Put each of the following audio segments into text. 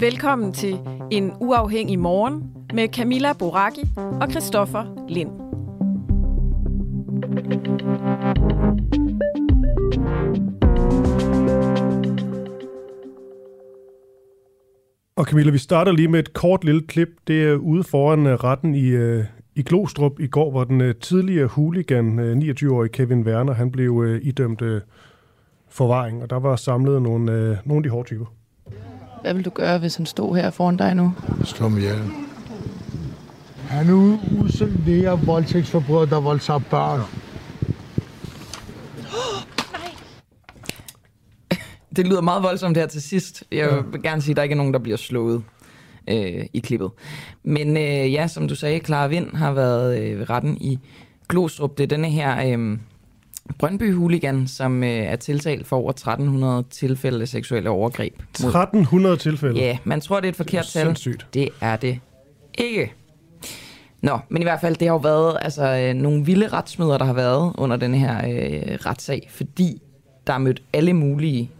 Velkommen til En Uafhængig Morgen med Camilla Boraki og Christoffer Lind. Og Camilla, vi starter lige med et kort lille klip. Det er ude foran øh, retten i, øh, i Glostrup i går, hvor den øh, tidligere hooligan, 29-årige Kevin Werner, han blev idømt forvaring, og der var samlet nogle, nogle af de hårde typer. Hvad vil du gøre, hvis han stod her foran dig nu? Slå mig ihjel. Han er usel voldtægtsforbryder, der voldtager børn. Det lyder meget voldsomt her til sidst. Jeg vil gerne sige, at der ikke er nogen, der bliver slået øh, i klippet. Men øh, ja, som du sagde, Clara Vind har været øh, ved retten i Glostrup. Det er denne her øh, Brøndby Hooligan, som øh, er tiltalt for over 1300 tilfælde af seksuelle overgreb. 1300 tilfælde? Ja, man tror, det er et forkert det er tal. Sindssygt. Det er det ikke. Nå, men i hvert fald, det har jo været altså, øh, nogle vilde retsmøder, der har været under denne her øh, retssag, fordi der er mødt alle mulige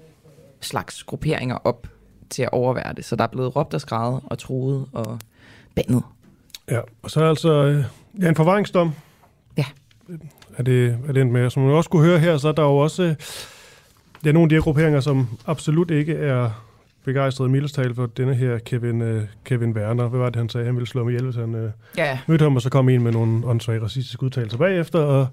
slags grupperinger op til at overvære det. Så der er blevet råbt og skrevet og troet og bandet. Ja, og så er altså øh, ja, en forvaringsdom. Ja. Er det, er det med? Som man også kunne høre her, så er der jo også øh, det er nogle af de her grupperinger, som absolut ikke er begejstret mildestal for denne her Kevin, uh, Kevin Werner. Hvad var det, han sagde? Han ville slå mig ihjel, hvis han uh, ja. mødte ham, og så kom en med nogle åndssvage racistiske udtalelser bagefter. Og,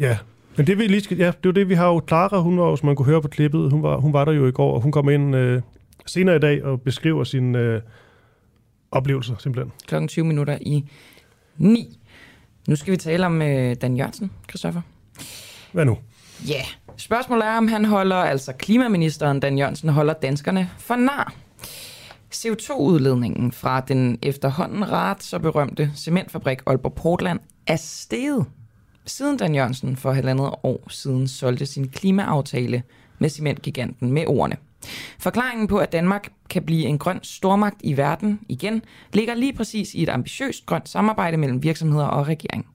ja, men det, vi lige skal, ja, det er jo det, vi har jo. Clara, hun var, som man kunne høre på klippet, hun var, hun var der jo i går, og hun kom ind uh, senere i dag og beskriver sin uh, oplevelser, simpelthen. Klokken 20 minutter i 9. Nu skal vi tale om uh, Dan Jørgensen, Christoffer. Hvad nu? Ja, yeah. spørgsmålet er, om han holder, altså klimaministeren Dan Jørgensen, holder danskerne for nar. CO2-udledningen fra den efterhånden ret så berømte cementfabrik Aalborg Portland er steget, siden Dan Jørgensen for halvandet år siden solgte sin klimaaftale med cementgiganten med ordene. Forklaringen på, at Danmark kan blive en grøn stormagt i verden igen, ligger lige præcis i et ambitiøst grønt samarbejde mellem virksomheder og regering.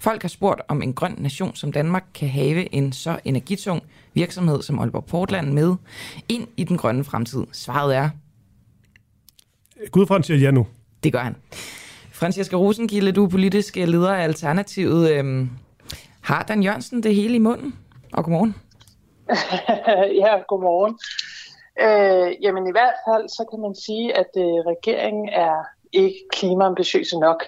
Folk har spurgt, om en grøn nation som Danmark kan have en så energitung virksomhed som Aalborg Portland med ind i den grønne fremtid. Svaret er... Gud fra siger ja nu. Det gør han. Franciska Rosenkilde, du er politisk leder af Alternativet. Øhm, har Dan Jørgensen det hele i munden? Og godmorgen. ja, godmorgen. Øh, jamen i hvert fald, så kan man sige, at øh, regeringen er ikke klimaambitiøse nok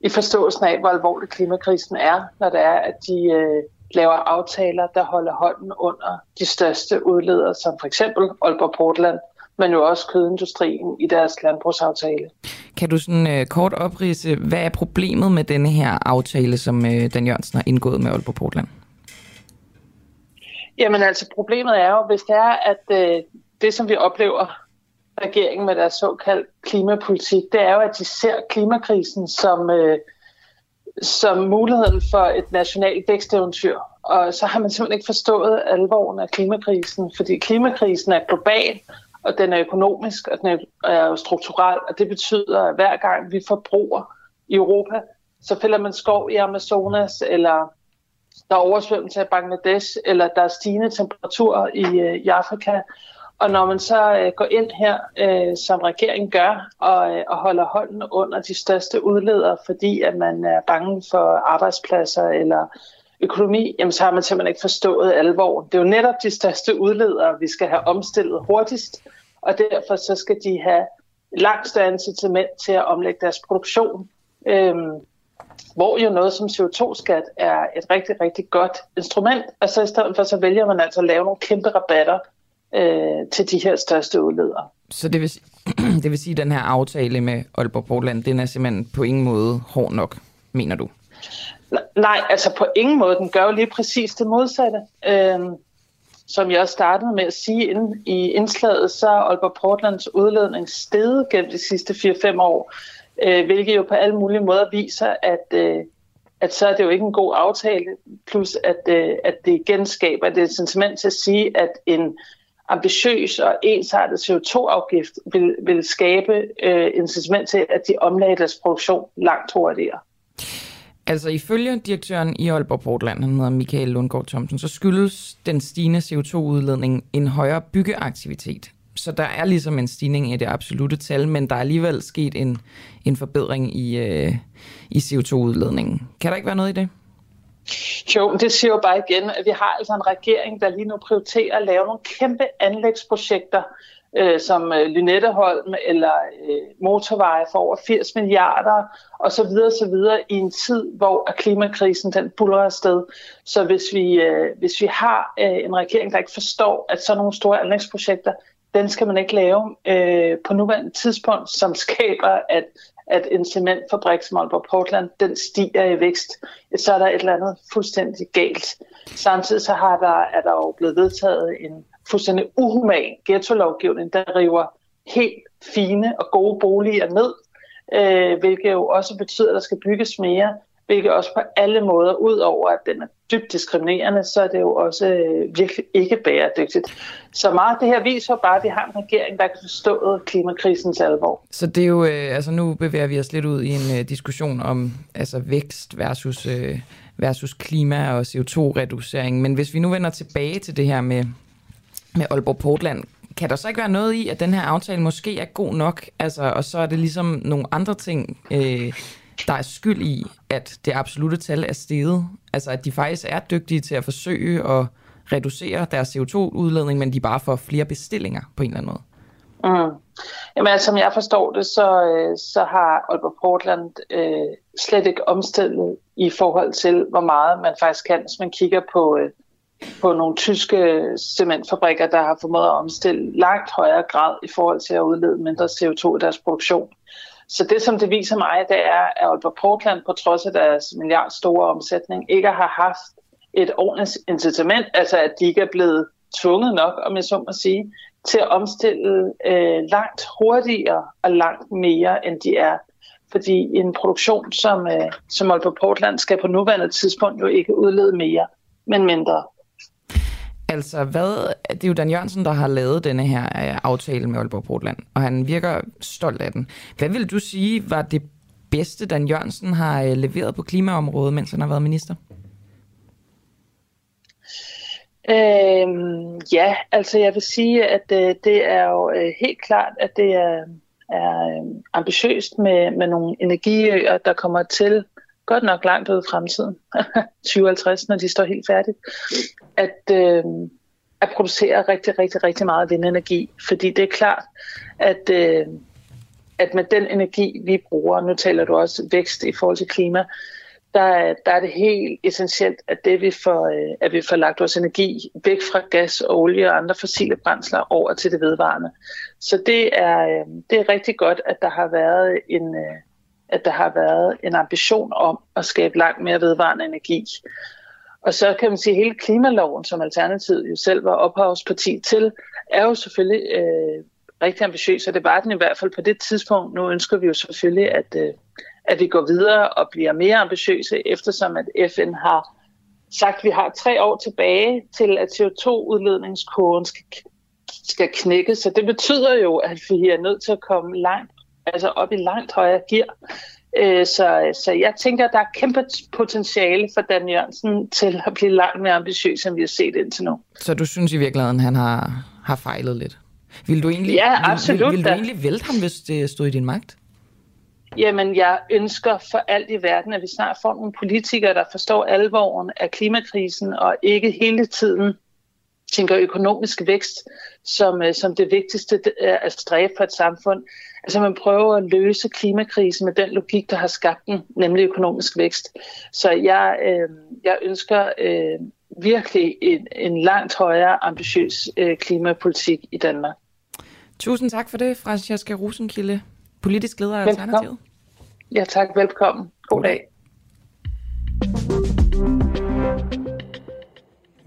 i forståelsen af, hvor alvorlig klimakrisen er, når det er, at de øh, laver aftaler, der holder hånden under de største udledere, som for eksempel Aalborg Portland, men jo også kødindustrien i deres landbrugsaftale. Kan du sådan øh, kort oprise, hvad er problemet med denne her aftale, som øh, Dan Jørgensen har indgået med Aalborg Portland? Jamen altså, problemet er jo, hvis det er, at øh, det, som vi oplever regeringen med deres såkaldt klimapolitik, det er jo, at de ser klimakrisen som, øh, som muligheden for et nationalt væksteventyr. Og så har man simpelthen ikke forstået alvoren af klimakrisen, fordi klimakrisen er global, og den er økonomisk, og den er strukturel, og det betyder, at hver gang vi forbruger i Europa, så fælder man skov i Amazonas, eller der er oversvømmelse af Bangladesh, eller der er stigende temperaturer i, øh, i Afrika, og når man så øh, går ind her, øh, som regeringen gør, og, øh, og holder hånden under de største udledere, fordi at man er bange for arbejdspladser eller økonomi, jamen så har man simpelthen ikke forstået alvor. Det er jo netop de største udledere, vi skal have omstillet hurtigst, og derfor så skal de have langt større incitament til at omlægge deres produktion. Øhm, hvor jo noget som CO2-skat er et rigtig, rigtig godt instrument, og så i stedet for, så vælger man altså at lave nogle kæmpe rabatter øh, til de her største udledere. Så det vil, det vil sige, at den her aftale med Aalborg Portland, den er simpelthen på ingen måde hård nok, mener du? Nej, altså på ingen måde. Den gør jo lige præcis det modsatte. Øhm, som jeg også startede med at sige inden, i indslaget, så er Aalborg Portlands udledning steget gennem de sidste 4-5 år, øh, hvilket jo på alle mulige måder viser, at, øh, at så er det jo ikke en god aftale, plus at, øh, at det igen skaber et sentiment til at sige, at en ambitiøs og ensartet CO2-afgift vil, vil skabe øh, incitament til, at de omlagde deres produktion langt hurtigere. Altså ifølge direktøren i Aalborg Portland, han hedder Michael Lundgaard Thomsen, så skyldes den stigende CO2-udledning en højere byggeaktivitet. Så der er ligesom en stigning i det absolute tal, men der er alligevel sket en, en forbedring i, øh, i CO2-udledningen. Kan der ikke være noget i det? Jo, det siger jo bare igen, at vi har altså en regering, der lige nu prioriterer at lave nogle kæmpe anlægsprojekter, øh, som øh, Lynetteholm eller øh, motorveje for over 80 milliarder og så videre, så videre i en tid, hvor klimakrisen den buller afsted. Så hvis vi, øh, hvis vi har øh, en regering, der ikke forstår, at sådan nogle store anlægsprojekter, den skal man ikke lave øh, på nuværende tidspunkt, som skaber, at at en cementfabrik som Aalborg Portland, den stiger i vækst, så er der et eller andet fuldstændig galt. Samtidig så har der, er der jo blevet vedtaget en fuldstændig uhuman ghetto-lovgivning, der river helt fine og gode boliger ned, øh, hvilket jo også betyder, at der skal bygges mere, hvilket også på alle måder, ud over at den er dybt diskriminerende, så er det jo også øh, virkelig ikke bæredygtigt. Så meget det her viser bare, at vi har en regering, der kan forstå klimakrisens alvor. Så det er jo, øh, altså nu bevæger vi os lidt ud i en øh, diskussion om altså vækst versus, øh, versus klima og CO2-reducering, men hvis vi nu vender tilbage til det her med, med Aalborg Portland, kan der så ikke være noget i, at den her aftale måske er god nok, altså, og så er det ligesom nogle andre ting, øh, der er skyld i, at det absolute tal er steget? Altså, at de faktisk er dygtige til at forsøge at reducere deres CO2-udledning, men de bare får flere bestillinger på en eller anden måde? Mm. Jamen, altså, som jeg forstår det, så, øh, så har Aalborg Portland øh, slet ikke omstillet i forhold til, hvor meget man faktisk kan, hvis man kigger på, øh, på nogle tyske cementfabrikker, der har formået at omstille langt højere grad i forhold til at udlede mindre CO2 i deres produktion. Så det, som det viser mig, det er, at Aalborg Portland, på trods af deres milliardstore omsætning, ikke har haft et ordentligt incitament, altså at de ikke er blevet tvunget nok, om jeg så må sige, til at omstille øh, langt hurtigere og langt mere, end de er. Fordi en produktion som, øh, som Aalborg Portland skal på nuværende tidspunkt jo ikke udlede mere, men mindre. Altså, hvad, det er jo Dan Jørgensen, der har lavet denne her øh, aftale med Aalborg Portland, og han virker stolt af den. Hvad vil du sige var det bedste, Dan Jørgensen har øh, leveret på klimaområdet, mens han har været minister? Øhm, ja, altså jeg vil sige, at øh, det er jo øh, helt klart, at det er, er øh, ambitiøst med, med nogle energiøer, der kommer til godt nok langt ud i fremtiden, 2050, når de står helt færdigt, at, øh, at producere rigtig, rigtig, rigtig meget vindenergi. Fordi det er klart, at, øh, at med den energi, vi bruger, nu taler du også vækst i forhold til klima, der, der er det helt essentielt, at, det vi får, øh, at vi får lagt vores energi væk fra gas, olie og andre fossile brændsler over til det vedvarende. Så det er, øh, det er rigtig godt, at der har været en, øh, at der har været en ambition om at skabe langt mere vedvarende energi. Og så kan man sige, at hele klimaloven, som Alternativet jo selv var ophavsparti til, er jo selvfølgelig øh, rigtig ambitiøs, og det var den i hvert fald på det tidspunkt. Nu ønsker vi jo selvfølgelig, at, øh, at vi går videre og bliver mere ambitiøse, eftersom at FN har sagt, at vi har tre år tilbage til, at CO2-udledningskurven skal, skal knække. Så det betyder jo, at vi er nødt til at komme langt altså op i langt højere gear. Øh, så, så jeg tænker, at der er kæmpe potentiale for Dan Jørgensen til at blive langt mere ambitiøs, end vi har set indtil nu. Så du synes i virkeligheden, han har, har fejlet lidt? Vil du egentlig, ja, absolut. Vil, vil, vil du egentlig vælte ham, hvis det stod i din magt? jamen jeg ønsker for alt i verden, at vi snart får nogle politikere, der forstår alvoren af klimakrisen, og ikke hele tiden tænker økonomisk vækst som, øh, som det vigtigste at stræbe for et samfund. Altså man prøver at løse klimakrisen med den logik, der har skabt den, nemlig økonomisk vækst. Så jeg, øh, jeg ønsker øh, virkelig en, en langt højere ambitiøs øh, klimapolitik i Danmark. Tusind tak for det, Francesca Rosenkilde, politisk leder af Alternativet. Ja, tak. Velkommen. God dag.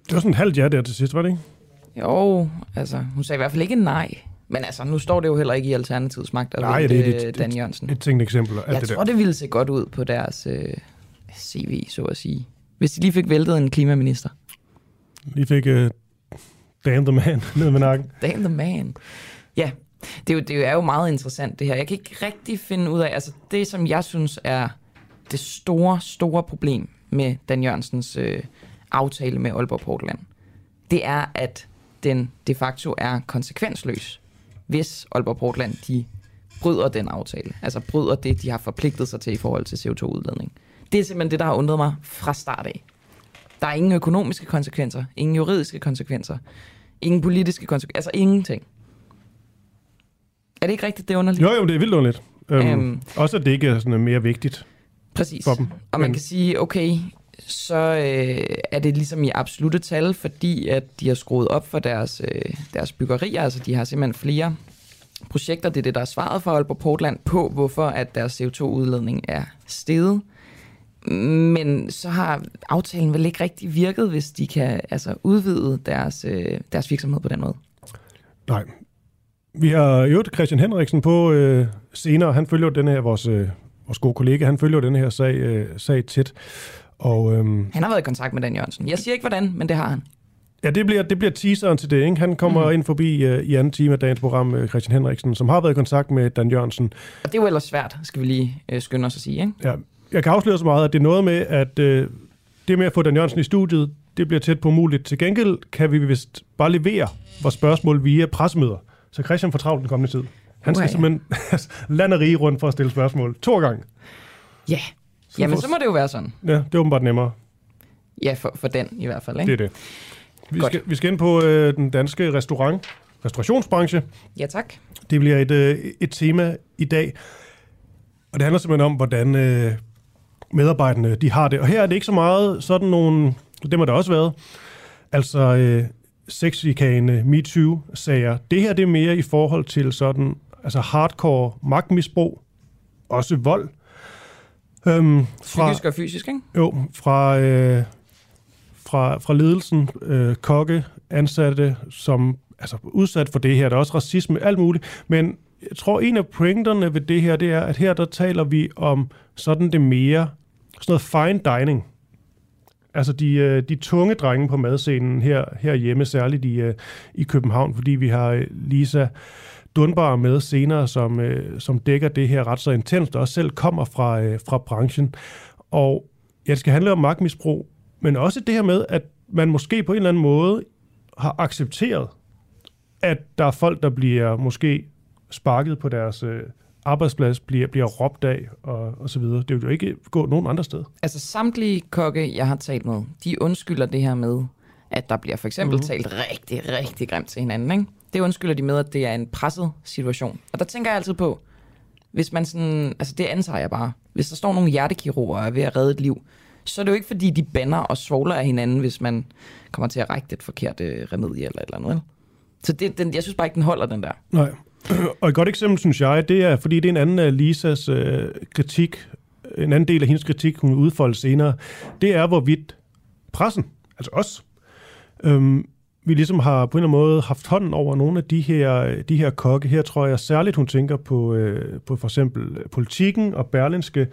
Det var sådan en halvt ja der til sidst, var det ikke? Jo, altså, hun sagde i hvert fald ikke nej. Men altså, nu står det jo heller ikke i Alternativets magt, Nej, det er et, øh, Dan Jørgensen. et, et tænkt eksempel. Jeg det tror, der. det ville se godt ud på deres øh, CV, så at sige. Hvis de lige fik væltet en klimaminister. Lige fik uh, Dan the Man ned med nakken. Damn the man. Ja, det er, jo, det er jo meget interessant det her. Jeg kan ikke rigtig finde ud af, altså det som jeg synes er det store, store problem med Dan Jørgensens øh, aftale med Aalborg Portland, det er, at den de facto er konsekvensløs, hvis Aalborg Portland de bryder den aftale. Altså bryder det, de har forpligtet sig til i forhold til CO2-udledning. Det er simpelthen det, der har undret mig fra start af. Der er ingen økonomiske konsekvenser, ingen juridiske konsekvenser, ingen politiske konsekvenser, altså ingenting. Er det ikke rigtigt, det er underligt? Jo, jo, det er vildt underligt. Øhm. um, også at det ikke er sådan mere vigtigt. Præcis. for dem. Og man Men- kan sige, okay, så øh, er det ligesom i absolute tal, fordi at de har skruet op for deres, øh, deres byggerier. Altså de har simpelthen flere projekter. Det er det, der er svaret for Aalborg Portland på, hvorfor at deres CO2-udledning er steget. Men så har aftalen vel ikke rigtig virket, hvis de kan altså, udvide deres, øh, deres virksomhed på den måde. Nej. Vi har øvet Christian Henriksen på øh, senere. Han følger den her, vores, øh, vores gode kollega, han følger den her sag, øh, sag tæt. Og øhm, Han har været i kontakt med Dan Jørgensen. Jeg siger ikke, hvordan, men det har han. ja, det bliver, det bliver teaseren til det. Ikke? Han kommer mm. ind forbi øh, i anden time af dagens program, øh, Christian Henriksen, som har været i kontakt med Dan Jørgensen. Og det er jo ellers svært, skal vi lige øh, skynde os at sige. Ikke? Ja, jeg kan afsløre så meget, at det er noget med, at øh, det med at få Dan Jørgensen i studiet, det bliver tæt på umuligt. Til gengæld kan vi vist bare levere vores spørgsmål via pressemøder. Så Christian får travlt den kommende tid. Han skal Uha, ja. simpelthen lande rige rundt for at stille spørgsmål. To gange. Ja. Jamen, får- så må det jo være sådan. Ja, det er åbenbart nemmere. Ja, for, for den i hvert fald. Ikke? Det er det. Vi Godt. skal, vi skal ind på øh, den danske restaurant, restaurationsbranche. Ja, tak. Det bliver et, øh, et tema i dag. Og det handler simpelthen om, hvordan øh, medarbejderne de har det. Og her er det ikke så meget sådan nogle, dem har der også været, altså øh, sexikane, MeToo-sager. Det her det er mere i forhold til sådan, altså hardcore magtmisbrug, også vold. Øhm, Psykisk og fysisk, ikke? jo, fra, øh, fra, fra ledelsen, øh, kokke, ansatte, som altså, udsat for det her. Der er også racisme, alt muligt. Men jeg tror, en af pointerne ved det her, det er, at her der taler vi om sådan det mere, sådan noget fine dining. Altså de, øh, de tunge drenge på madscenen her, herhjemme, særligt i, øh, i København, fordi vi har øh, Lisa Dunbar med senere, som, øh, som dækker det her ret så intenst, og også selv kommer fra, øh, fra branchen. Og ja, det skal handle om magtmisbrug, men også det her med, at man måske på en eller anden måde har accepteret, at der er folk, der bliver måske sparket på deres øh, arbejdsplads, bliver, bliver råbt af og, og så videre. Det vil jo ikke gå nogen andre sted. Altså samtlige kokke, jeg har talt med, de undskylder det her med, at der bliver for eksempel mm-hmm. talt rigtig, rigtig grimt til hinanden. Ikke? Det undskylder de med, at det er en presset situation. Og der tænker jeg altid på, hvis man sådan, altså det antager jeg bare, hvis der står nogle hjertekirurger og er ved at redde et liv, så er det jo ikke fordi, de banner og svogler af hinanden, hvis man kommer til at række et forkert øh, remedie eller et eller andet. Så det, den, jeg synes bare ikke, den holder, den der. Nej. Og et godt eksempel, synes jeg, det er, fordi det er en anden af Lisas øh, kritik, en anden del af hendes kritik, hun udfolder senere, det er, hvorvidt pressen, altså os, øhm, vi ligesom har på en eller anden måde haft hånden over nogle af de her, de her kokke. Her tror jeg særligt, hun tænker på, øh, på for eksempel politikken og Berlinske,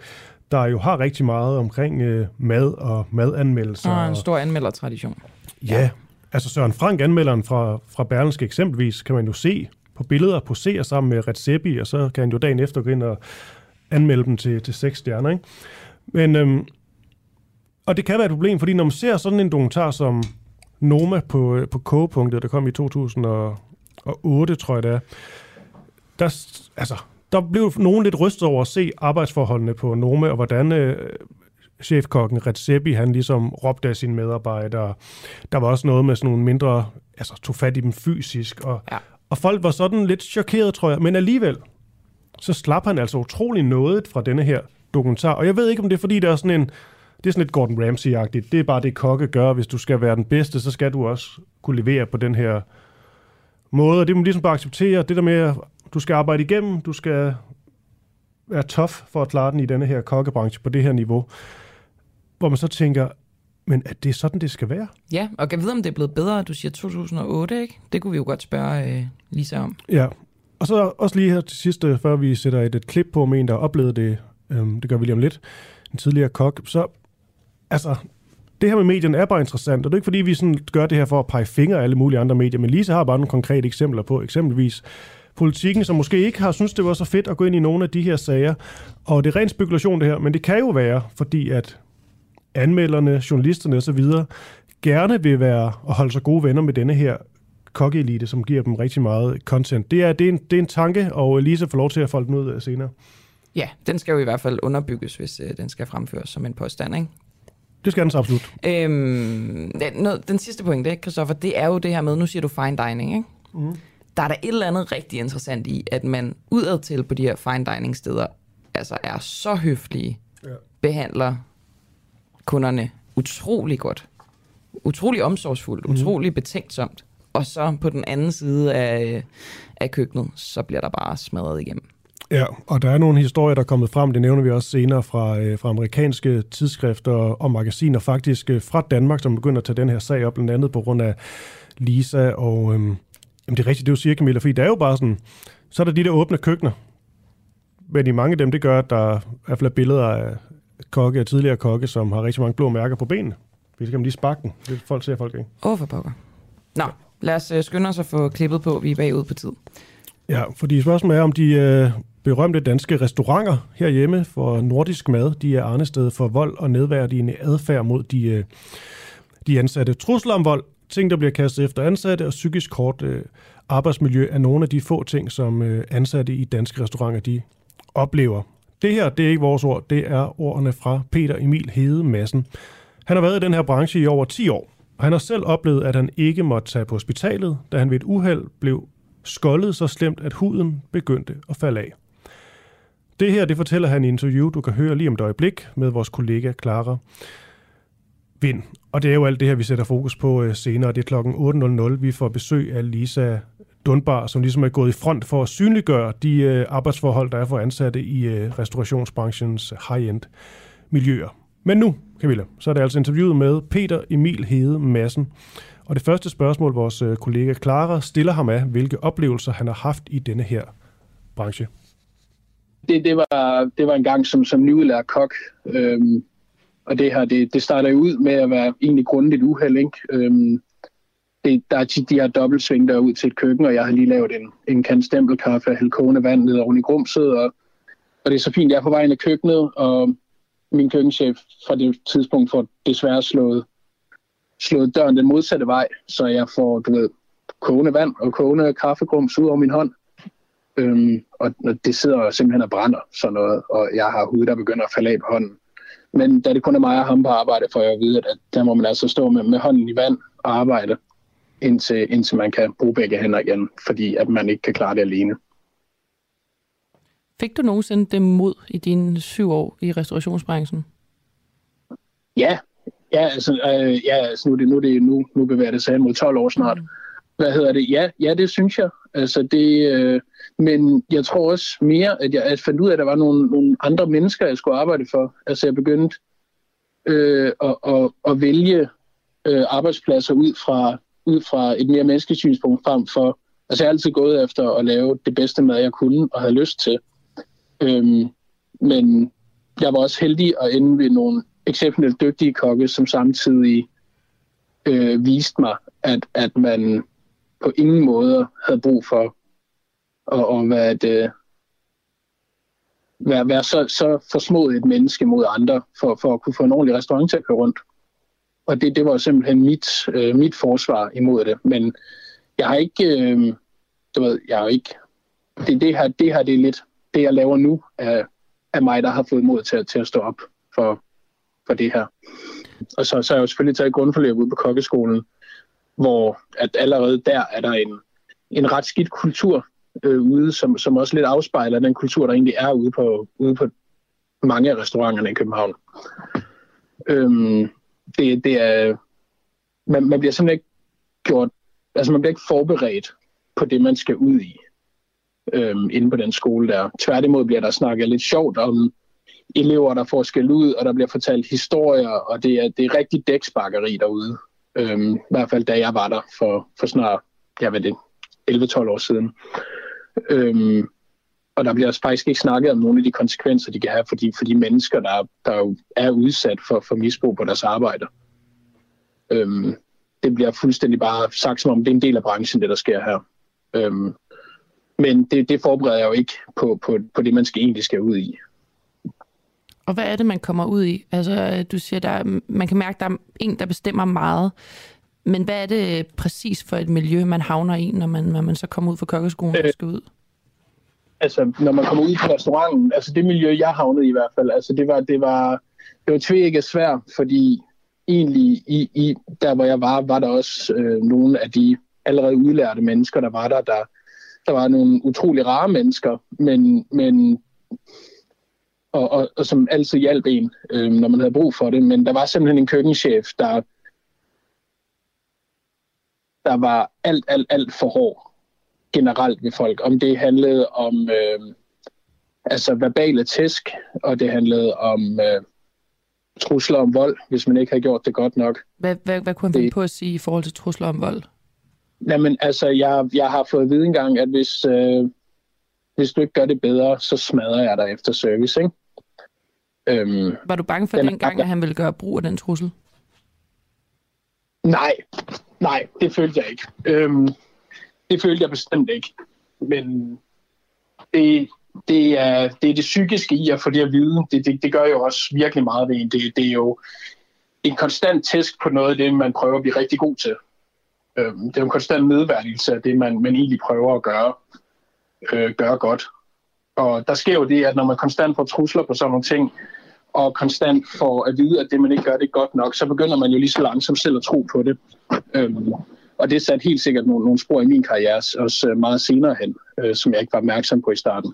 der jo har rigtig meget omkring øh, mad og madanmeldelser. Og en stor anmeldertradition. Ja, altså Søren Frank, anmelderen fra, fra Berlinske eksempelvis, kan man jo se på billeder, poserer sammen med Redzepi, og så kan han jo dagen efter gå ind og anmelde dem til, til seks stjerner. Ikke? Men, øhm, og det kan være et problem, fordi når man ser sådan en dokumentar som Noma på, på K-punktet, der kom i 2008, tror jeg det er, der, altså, der blev nogen lidt rystet over at se arbejdsforholdene på Noma, og hvordan øh, chefkokken Redzepi, han ligesom råbte af sine medarbejdere. Der var også noget med sådan nogle mindre, altså tog fat i dem fysisk, og, ja. og folk var sådan lidt chokeret, tror jeg. Men alligevel, så slap han altså utrolig noget fra denne her dokumentar. Og jeg ved ikke, om det er fordi, der er sådan en, det er sådan lidt Gordon Ramsay-agtigt. Det er bare det, kokke gør. Hvis du skal være den bedste, så skal du også kunne levere på den her måde. Og det må man ligesom bare acceptere. Det der med, at du skal arbejde igennem, du skal være tough for at klare den i denne her kokkebranche på det her niveau. Hvor man så tænker, men er det sådan, det skal være? Ja, og kan vide, om det er blevet bedre? Du siger 2008, ikke? Det kunne vi jo godt spørge øh, Lisa om. Ja, og så også lige her til sidst, øh, før vi sætter et, et klip på om en, der oplevede det, øhm, det gør vi lige om lidt, en tidligere kok, så altså, det her med medierne er bare interessant, og det er ikke fordi, vi sådan gør det her for at pege fingre af alle mulige andre medier, men Lisa har bare nogle konkrete eksempler på, eksempelvis politikken, som måske ikke har synes det var så fedt at gå ind i nogle af de her sager. Og det er ren spekulation det her, men det kan jo være, fordi at anmelderne, journalisterne osv. gerne vil være og holde sig gode venner med denne her kokkeelite, som giver dem rigtig meget content. Det er, det er, en, det er en tanke, og Lisa får lov til at folde den ud øh, senere. Ja, den skal jo i hvert fald underbygges, hvis øh, den skal fremføres som en påstand, ikke? Det skal den så absolut. Øhm, noget, den sidste pointe, Christoffer, det er jo det her med, nu siger du fine dining, ikke? Mm. Der er der et eller andet rigtig interessant i, at man udad til på de her fine dining steder, altså er så høflige, ja. behandler kunderne utrolig godt. Utrolig omsorgsfuldt, mm. utrolig betænksomt. Og så på den anden side af, af køkkenet, så bliver der bare smadret igennem. Ja, og der er nogle historier, der er kommet frem, det nævner vi også senere fra, øh, fra amerikanske tidsskrifter og magasiner, faktisk øh, fra Danmark, som begynder at tage den her sag op, blandt andet på grund af Lisa. Og øhm, jamen, det er rigtigt, det er jo siger, Camilla, fordi der er jo bare sådan, så er der de der åbne køkkener. Men i mange af dem, det gør, at der i hvert fald er billeder af kokke og tidligere kokke, som har rigtig mange blå mærker på benene. Vi skal lige sparke den. Det folk ser folk ikke. Åh, oh, for pokker. Nå, lad os uh, skynde os at få klippet på, vi er bagud på tid. Ja, fordi spørgsmålet er, om de øh, berømte danske restauranter herhjemme for nordisk mad, de er arnested for vold og nedværdigende adfærd mod de, øh, de ansatte. Trusler om vold, ting, der bliver kastet efter ansatte, og psykisk kort øh, arbejdsmiljø er nogle af de få ting, som øh, ansatte i danske restauranter de oplever. Det her, det er ikke vores ord, det er ordene fra Peter Emil Hede Madsen. Han har været i den her branche i over 10 år, og han har selv oplevet, at han ikke måtte tage på hospitalet, da han ved et uheld blev skoldet så slemt, at huden begyndte at falde af. Det her, det fortæller han i interview, du kan høre lige om et øjeblik med vores kollega Clara Vind. Og det er jo alt det her, vi sætter fokus på øh, senere. Det er klokken 8.00. Vi får besøg af Lisa Dunbar, som ligesom er gået i front for at synliggøre de øh, arbejdsforhold, der er for ansatte i øh, restaurationsbranchens high-end miljøer. Men nu, Camilla, så er det altså interviewet med Peter Emil Hede Madsen. Og det første spørgsmål, vores kollega Clara stiller ham af, hvilke oplevelser han har haft i denne her branche det, det, var, det var en gang som, som nyudlært kok. Øhm, og det her, det, det starter jo ud med at være egentlig grundigt uheld, ikke? Øhm, det, der er tit de her dobbeltsving der ud til et køkken, og jeg har lige lavet en, en kan stempelkaffe af kogende vand ned rundt i grumset, og, og det er så fint, jeg er på vej ind i køkkenet, og min køkkenchef fra det tidspunkt får desværre slået, slået døren den modsatte vej, så jeg får, du ved, kogende vand og kogende kaffegrums ud over min hånd. Øhm, og det sidder simpelthen og brænder sådan noget, og jeg har hud, der begynder at falde af på hånden. Men da det kun er mig og ham på arbejde, får jeg at vide, at der må man altså stå med, med hånden i vand og arbejde, indtil, indtil man kan bruge begge hænder igen, fordi at man ikke kan klare det alene. Fik du nogensinde det mod i dine syv år i restaurationsbranchen? Ja, ja, altså, øh, ja altså nu, det, nu, det, nu, nu bevæger det sig mod 12 år snart. Mm. Hvad hedder det? Ja, ja, det synes jeg. Altså det, øh, men jeg tror også mere, at jeg, at fandt ud af, at der var nogle, nogle andre mennesker, jeg skulle arbejde for. Altså jeg begyndte øh, at, at, at vælge øh, arbejdspladser ud fra, ud fra et mere menneskeligt synspunkt frem for... Altså jeg har altid gået efter at lave det bedste mad, jeg kunne og havde lyst til. Øhm, men jeg var også heldig at ende ved nogle exceptionelt dygtige kokke, som samtidig øh, viste mig, at, at man på ingen måde havde brug for at, at være, et, øh, være, være så, så forsmået et menneske mod andre, for, for at kunne få en ordentlig restaurant til at køre rundt. Og det, det var simpelthen mit, øh, mit forsvar imod det. Men jeg har ikke, øh, du ved, jeg har ikke, det, det, her, det her det er lidt, det, jeg laver nu, er, er mig, der har fået mod til, til at stå op for, for det her. Og så, så har jeg jo selvfølgelig taget grundforløb ud på kokkeskolen, hvor at allerede der er der en, en ret skidt kultur øh, ude, som, som også lidt afspejler den kultur, der egentlig er ude på, ude på mange af restauranterne i København. Øhm, det, det er, man, man bliver simpelthen ikke gjort, altså man bliver ikke forberedt på det, man skal ud i øhm, inde på den skole der. Tværtimod bliver der snakket lidt sjovt om elever, der får skæld ud, og der bliver fortalt historier, og det er, det er rigtig dæksbakkeri derude. Øhm, I hvert fald da jeg var der for, for snart, jeg ved det, 11-12 år siden. Øhm, og der bliver faktisk ikke snakket om nogle af de konsekvenser, de kan have for de, for de mennesker, der, der jo er udsat for, for misbrug på deres arbejde. Øhm, det bliver fuldstændig bare sagt, som om det er en del af branchen, det der sker her. Øhm, men det, det forbereder jeg jo ikke på, på, på det, man skal egentlig skal ud i. Og hvad er det, man kommer ud i? Altså, du siger, der, man kan mærke, at der er en, der bestemmer meget. Men hvad er det præcis for et miljø, man havner i, når man, når man så kommer ud fra kokkeskolen og skal ud? altså, når man kommer ud på restauranten, altså det miljø, jeg havnede i i hvert fald, altså det var, det var, det var tvækket svært, fordi egentlig i, i, der, hvor jeg var, var der også øh, nogle af de allerede udlærte mennesker, der var der, der, der var nogle utrolig rare mennesker, men, men og, og, og som altid hjalp en, øh, når man havde brug for det, men der var simpelthen en køkkenchef, der, der var alt, alt, alt for hård generelt ved folk. Om det handlede om øh, altså verbale tæsk, og det handlede om øh, trusler om vold, hvis man ikke har gjort det godt nok. Hvad, hvad, hvad kunne han finde på at sige i forhold til trusler om vold? Jamen, altså, jeg, jeg har fået at vide engang, at hvis, øh, hvis du ikke gør det bedre, så smadrer jeg dig efter service, ikke? Øhm, Var du bange for den gang, at han ville gøre brug af den trussel? Nej, nej, det følte jeg ikke. Øhm, det følte jeg bestemt ikke. Men det, det, er, det er det psykiske i at få det at vide. Det, det, det gør jo også virkelig meget ved en. Det, det er jo en konstant test på noget af det, man prøver at blive rigtig god til. Øhm, det er jo en konstant nedværdigelse af det, man, man egentlig prøver at gøre, øh, gøre godt. Og der sker jo det, at når man konstant får trusler på sådan nogle ting, og konstant får at vide, at det, man ikke gør, det er godt nok, så begynder man jo lige så langsomt selv at tro på det. Øhm, og det satte helt sikkert nogle, nogle spor i min karriere, også øh, meget senere hen, øh, som jeg ikke var opmærksom på i starten.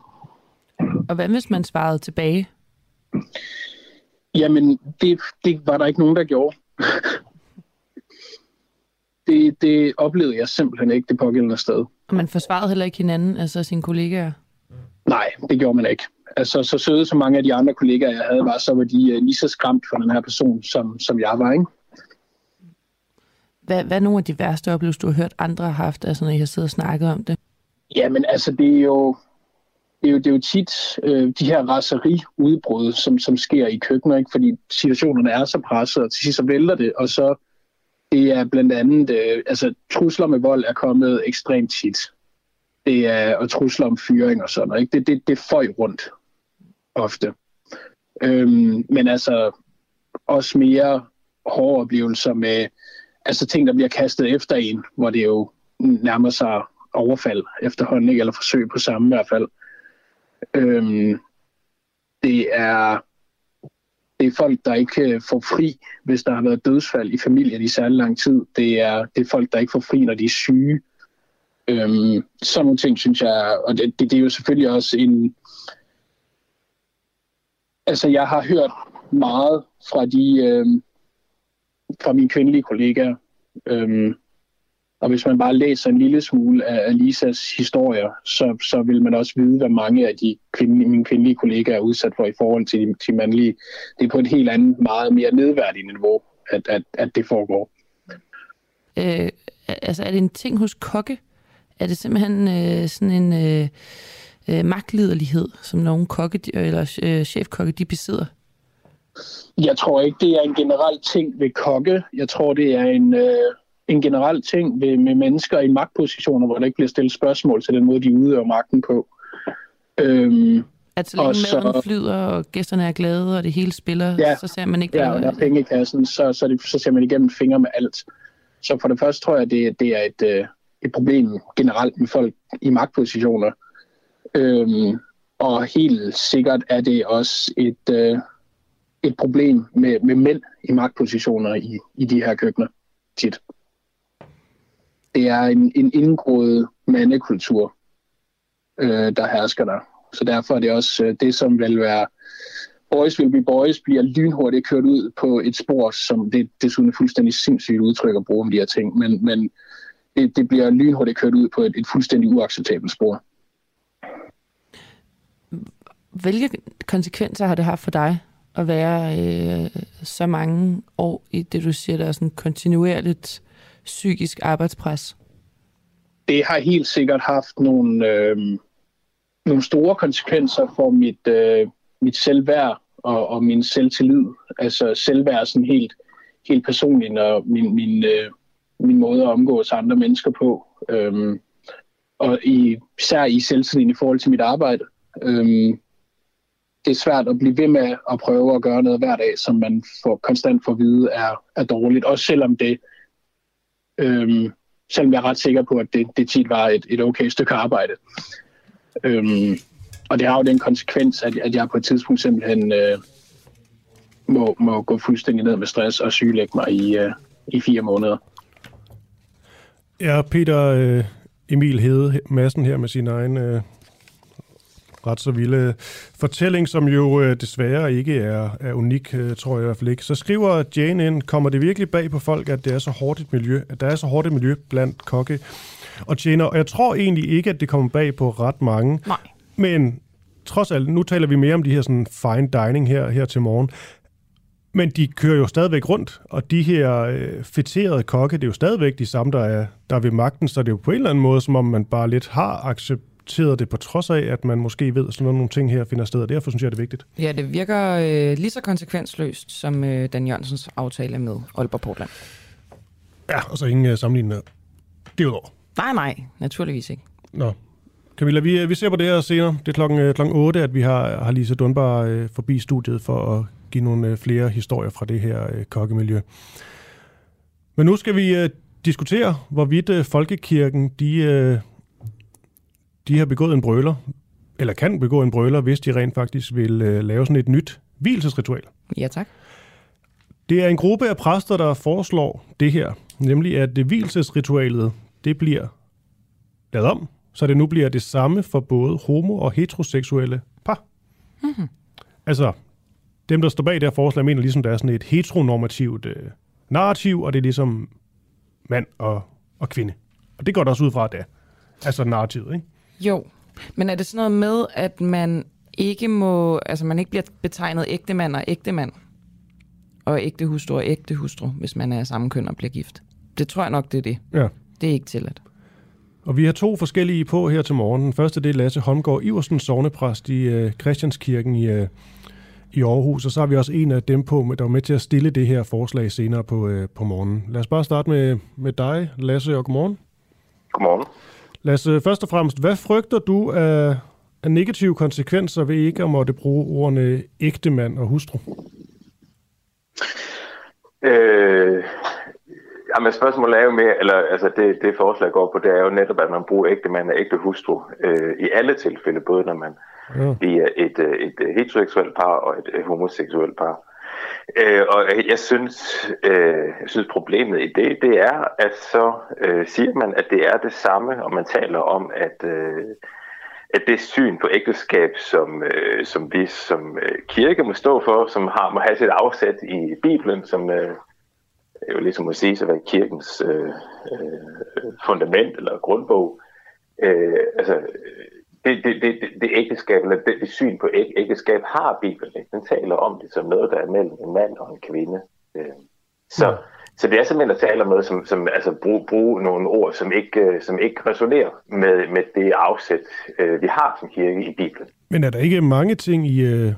Og hvad hvis man svarede tilbage? Jamen, det, det var der ikke nogen, der gjorde. det, det oplevede jeg simpelthen ikke det pågældende sted. Og man forsvarede heller ikke hinanden, altså sine kollegaer? Nej, det gjorde man ikke. Altså, så søde som mange af de andre kollegaer, jeg havde, var, så var de uh, lige så skræmt for den her person, som, som jeg var, ikke? Hvad, hvad er nogle af de værste oplevelser, du har hørt andre har haft, altså når I har siddet og snakket om det? Jamen altså, det er jo, det er jo, det er jo tit øh, de her raseriudbrud, som, som sker i køkkener, ikke? fordi situationerne er så presset, og til sidst så vælter det, og så det er blandt andet, øh, altså trusler med vold er kommet ekstremt tit. Det er, og trusler om fyring og sådan noget, ikke? Det, det, det får rundt ofte. Øhm, men altså også mere hårde oplevelser med altså ting, der bliver kastet efter en, hvor det jo nærmer sig overfald efterhånden, ikke? eller forsøg på samme i hvert fald. Øhm, det er det er folk, der ikke øh, får fri, hvis der har været dødsfald i familien i særlig lang tid. Det er, det er folk, der ikke får fri, når de er syge. Øhm, sådan nogle ting, synes jeg, og det, det, det er jo selvfølgelig også en... Altså, jeg har hørt meget fra de, øhm, fra mine kvindelige kollegaer. Øhm, og hvis man bare læser en lille smule af, Lisas historier, så, så vil man også vide, hvad mange af de kvindelige, mine kvindelige kollegaer er udsat for i forhold til de, de mandlige. Det er på et helt andet, meget mere nedværdigt niveau, at, at, at det foregår. Øh, altså er det en ting hos kokke? Er det simpelthen øh, sådan en øh, øh, magtliderlighed, som nogle kokke eller øh, chefkokke de besidder? Jeg tror ikke, det er en generel ting ved kokke. Jeg tror, det er en, øh, en generel ting ved, med mennesker i magtpositioner, hvor der ikke bliver stillet spørgsmål til den måde, de udøver magten på. Øhm, at så længe maden så, flyder, og gæsterne er glade, og det hele spiller, ja, så ser man ikke... Ja, og der er penge i kassen, så, så, det, så ser man igennem fingre med alt. Så for det første tror jeg, det, det er et, øh, et problem generelt med folk i magtpositioner. Øhm, og helt sikkert er det også et, øh, et problem med, med mænd i magtpositioner i, i de her køkkener tit. Det er en, en indgroet mandekultur, øh, der hersker der. Så derfor er det også øh, det, som vil være Boys Will Be Boys, bliver lynhurtigt kørt ud på et spor, som det desuden er fuldstændig sindssygt udtryk at bruge om de her ting, men, men det, det bliver lynhurtigt kørt ud på et, et fuldstændig uacceptabelt spor. Hvilke konsekvenser har det haft for dig at være øh, så mange år i det, du siger, der er sådan kontinuerligt psykisk arbejdspres? Det har helt sikkert haft nogle, øh, nogle store konsekvenser for mit, øh, mit selvværd og, og min selvtillid. Altså selvværd sådan helt, helt personligt, og min, min, øh, min måde at omgås andre mennesker på. Øhm, og i, især i selvtilliden i forhold til mit arbejde. Øhm, det er svært at blive ved med at prøve at gøre noget hver dag, som man får, konstant får at vide er, er dårligt. Også selvom det, øhm, selvom jeg er ret sikker på, at det, det tit var et, et okay stykke arbejde. Øhm, og det har jo den konsekvens, at, at jeg på et tidspunkt simpelthen øh, må, må gå fuldstændig ned med stress og sygelægge mig i, øh, i fire måneder. Ja, Peter øh, Emil Hede Madsen her med sin egen øh, ret så vilde fortælling, som jo øh, desværre ikke er, er unik, øh, tror jeg i hvert fald ikke. Så skriver Jane ind, kommer det virkelig bag på folk, at det er så hårdt et miljø, at der er så hårdt et miljø blandt kokke og tjener, og jeg tror egentlig ikke, at det kommer bag på ret mange. Nej. Men trods alt, nu taler vi mere om de her sådan fine dining her, her til morgen. Men de kører jo stadigvæk rundt, og de her øh, fætterede kokke, det er jo stadigvæk de samme, der er, der er ved magten, så det er jo på en eller anden måde, som om man bare lidt har accepteret det, på trods af, at man måske ved, at sådan nogle ting her finder sted, og derfor synes jeg, det er vigtigt. Ja, det virker øh, lige så konsekvensløst som øh, Dan Jørgensens aftale med Aalborg Portland. Ja, og så ingen øh, sammenligning derudover. Nej, nej, naturligvis ikke. Nå. Camilla, vi, vi ser på det her senere. Det er klokken, øh, klokken 8, at vi har, har Lisa Dunbar øh, forbi studiet for at give nogle øh, flere historier fra det her øh, kokkemiljø. Men nu skal vi øh, diskutere, hvorvidt Folkekirken de, de har begået en brøler, eller kan begå en brøler, hvis de rent faktisk vil lave sådan et nyt hvilesesritual. Ja, tak. Det er en gruppe af præster, der foreslår det her, nemlig at det hvilesesritualet, det bliver lavet om, så det nu bliver det samme for både homo- og heteroseksuelle par. Mm-hmm. Altså, dem, der står bag det her forslag, mener ligesom, der er sådan et heteronormativt øh, narrativ, og det er ligesom mand og, og kvinde. Og det går der også ud fra, at det er. Altså narrativet, ikke? Jo, men er det sådan noget med, at man ikke må, altså man ikke bliver betegnet ægte mand og ægte mand, og ægte hustru og ægte hustru, hvis man er samme køn og bliver gift? Det tror jeg nok, det er det. Ja. Det er ikke tilladt. Og vi har to forskellige på her til morgen. Den første det er Lasse Holmgaard Iversen, sovnepræst i øh, Christianskirken i, øh, i Aarhus. Og så har vi også en af dem på, der var med til at stille det her forslag senere på, øh, på morgenen. Lad os bare starte med, med dig, Lasse, og godmorgen. Godmorgen. Lasse, først og fremmest, hvad frygter du af, af negative konsekvenser ved ikke at måtte bruge ordene ægte mand og hustru? Øh, jamen spørgsmålet er jo mere, eller altså det, det forslag går på, det er jo netop, at man bruger ægte mand og ægte hustru øh, i alle tilfælde, både når man bliver et, er et, et heteroseksuelt par og et, øh, homoseksuelt par. Øh, og jeg synes, øh, jeg synes problemet i det, det er, at så øh, siger man, at det er det samme, og man taler om, at, øh, at det syn på ægteskab, som, øh, som vi som øh, kirke må stå for, som har, må have sit afsæt i Bibelen, som øh, jo ligesom at sige at være kirkens øh, øh, fundament eller grundbog. Øh, altså, det, det, det, det, det ægteskab, eller det, det syn på æg, ægteskab har Bibelen. Ikke? Den taler om det som noget, der er mellem en mand og en kvinde. Øh, så, Ja. så det er simpelthen at tale om noget, som, som altså bruge, bruge nogle ord, som ikke, øh, som ikke resonerer med, med det afsæt, øh, vi har som kirke i Bibelen. Men er der ikke mange ting i, øh,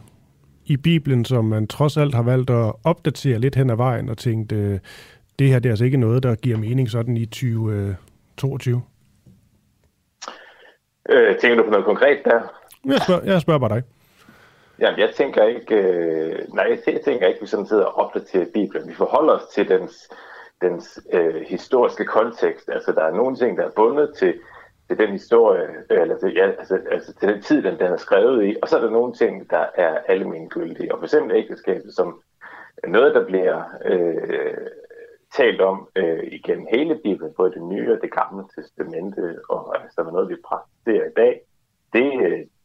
i Bibelen, som man trods alt har valgt at opdatere lidt hen ad vejen og tænkt, øh, det her det er altså ikke noget, der giver mening sådan i 2022? Øh, tænker du på noget konkret der? Jeg spørger, jeg spørger bare dig. Jamen, jeg tænker ikke, øh, nej, jeg tænker ikke, at vi sådan sidder og opdaterer Bibelen. Vi forholder os til dens, dens øh, historiske kontekst. Altså, der er nogle ting, der er bundet til, til den historie, eller til, ja, altså, altså til den tid, den, den er skrevet i, og så er der nogle ting, der er almindelige. Og for eksempel ægteskabet, som noget, der bliver øh, talt om øh, igennem hele Bibelen, både det nye og det gamle testamente, og altså noget, vi praktiserer i dag, det,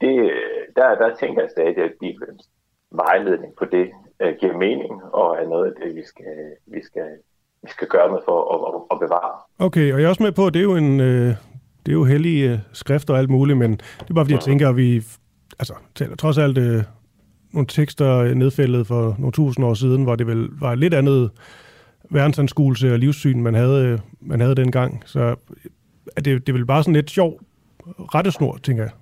det, der, der tænker jeg stadig, at Bibelens vejledning på det øh, giver mening, og er noget af det, vi skal, vi skal, vi skal gøre noget for at, at, at bevare. Okay, og jeg er også med på, at det er jo en... Øh det er jo hellige øh, skrifter og alt muligt, men det er bare fordi, jeg tænker, at vi altså, taler trods alt øh, nogle tekster nedfældet for nogle tusind år siden, hvor det vel var et lidt andet verdensanskuelse og livssyn, man havde, øh, man havde dengang. Så er det, det er vel bare sådan lidt sjov rettesnor, tænker jeg.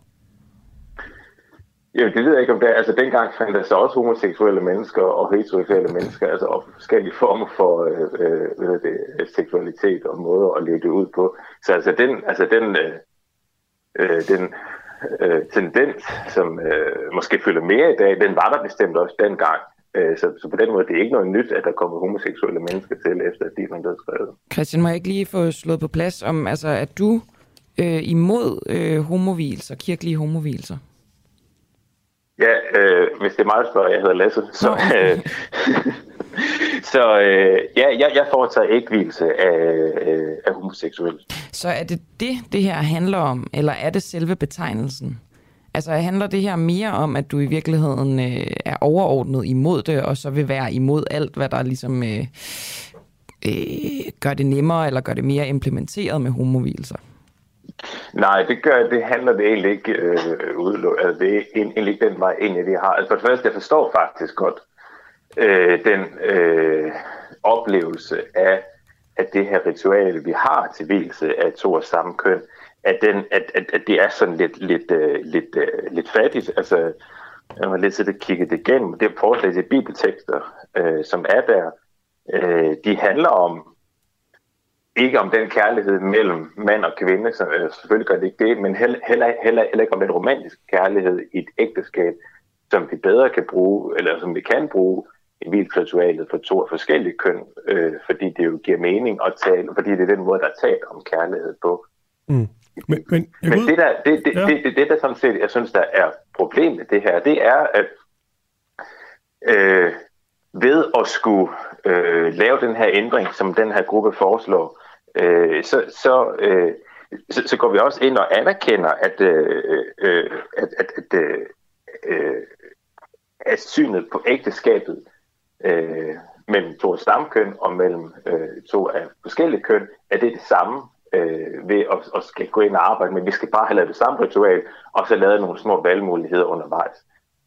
Ja, det ved jeg ikke om det er. Altså dengang fandt der så også homoseksuelle mennesker og heteroseksuelle mennesker, altså og forskellige former for øh, øh, det, seksualitet og måder at leve det ud på. Så altså den, altså den, øh, øh, den øh, tendens, som øh, måske følger mere i dag, den var der bestemt også dengang. Øh, så, så på den måde det er ikke noget nyt, at der kommer homoseksuelle mennesker til, efter at de er blevet skrevet. Christian, må jeg ikke lige få slået på plads om, altså, at du øh, imod øh, homovilser, kirkelige homovilser? Ja, øh, hvis det er meget spørger, jeg hedder Lasse. Så, øh, så øh, ja, jeg, jeg foretager ikke hvilelse af, øh, af homoseksuelle. Så er det det, det her handler om, eller er det selve betegnelsen? Altså handler det her mere om, at du i virkeligheden øh, er overordnet imod det, og så vil være imod alt, hvad der ligesom øh, øh, gør det nemmere, eller gør det mere implementeret med homovilser? Nej, det gør det handler det egentlig ikke øh, udelukket. Altså, det er egentlig ikke den vej ind, vi har. Altså, for det første, jeg forstår faktisk godt øh, den øh, oplevelse af, at det her ritual, vi har til hvilelse af to og samme køn, at, den, at, at, at det er sådan lidt, lidt, øh, lidt, øh, lidt fattigt. Altså, jeg har lidt siddet og kigget det igennem. Det er forslag til bibeltekster, øh, som er der, øh, de handler om ikke om den kærlighed mellem mand og kvinde, så øh, selvfølgelig gør det ikke det, men heller, heller, heller, heller ikke om den romantiske kærlighed i et ægteskab, som vi bedre kan bruge, eller som vi kan bruge i vildsritualet for to forskellige køn, øh, fordi det jo giver mening at tale, fordi det er den måde, der er talt om kærlighed på. Mm. Men, men, men det, der, det, det, ja. det, det, det, der sådan set, jeg synes, der er problemet det her, det er, at øh, ved at skulle øh, lave den her ændring, som den her gruppe foreslår, øh, så, så, øh, så, så går vi også ind og anerkender, at, øh, øh, at, at, at, øh, øh at synet på ægteskabet øh, mellem to stamkøn og mellem øh, to af forskellige køn, at det er det samme øh, ved at, at skal gå ind og arbejde, men vi skal bare have lavet det samme ritual, og så lavet nogle små valgmuligheder undervejs.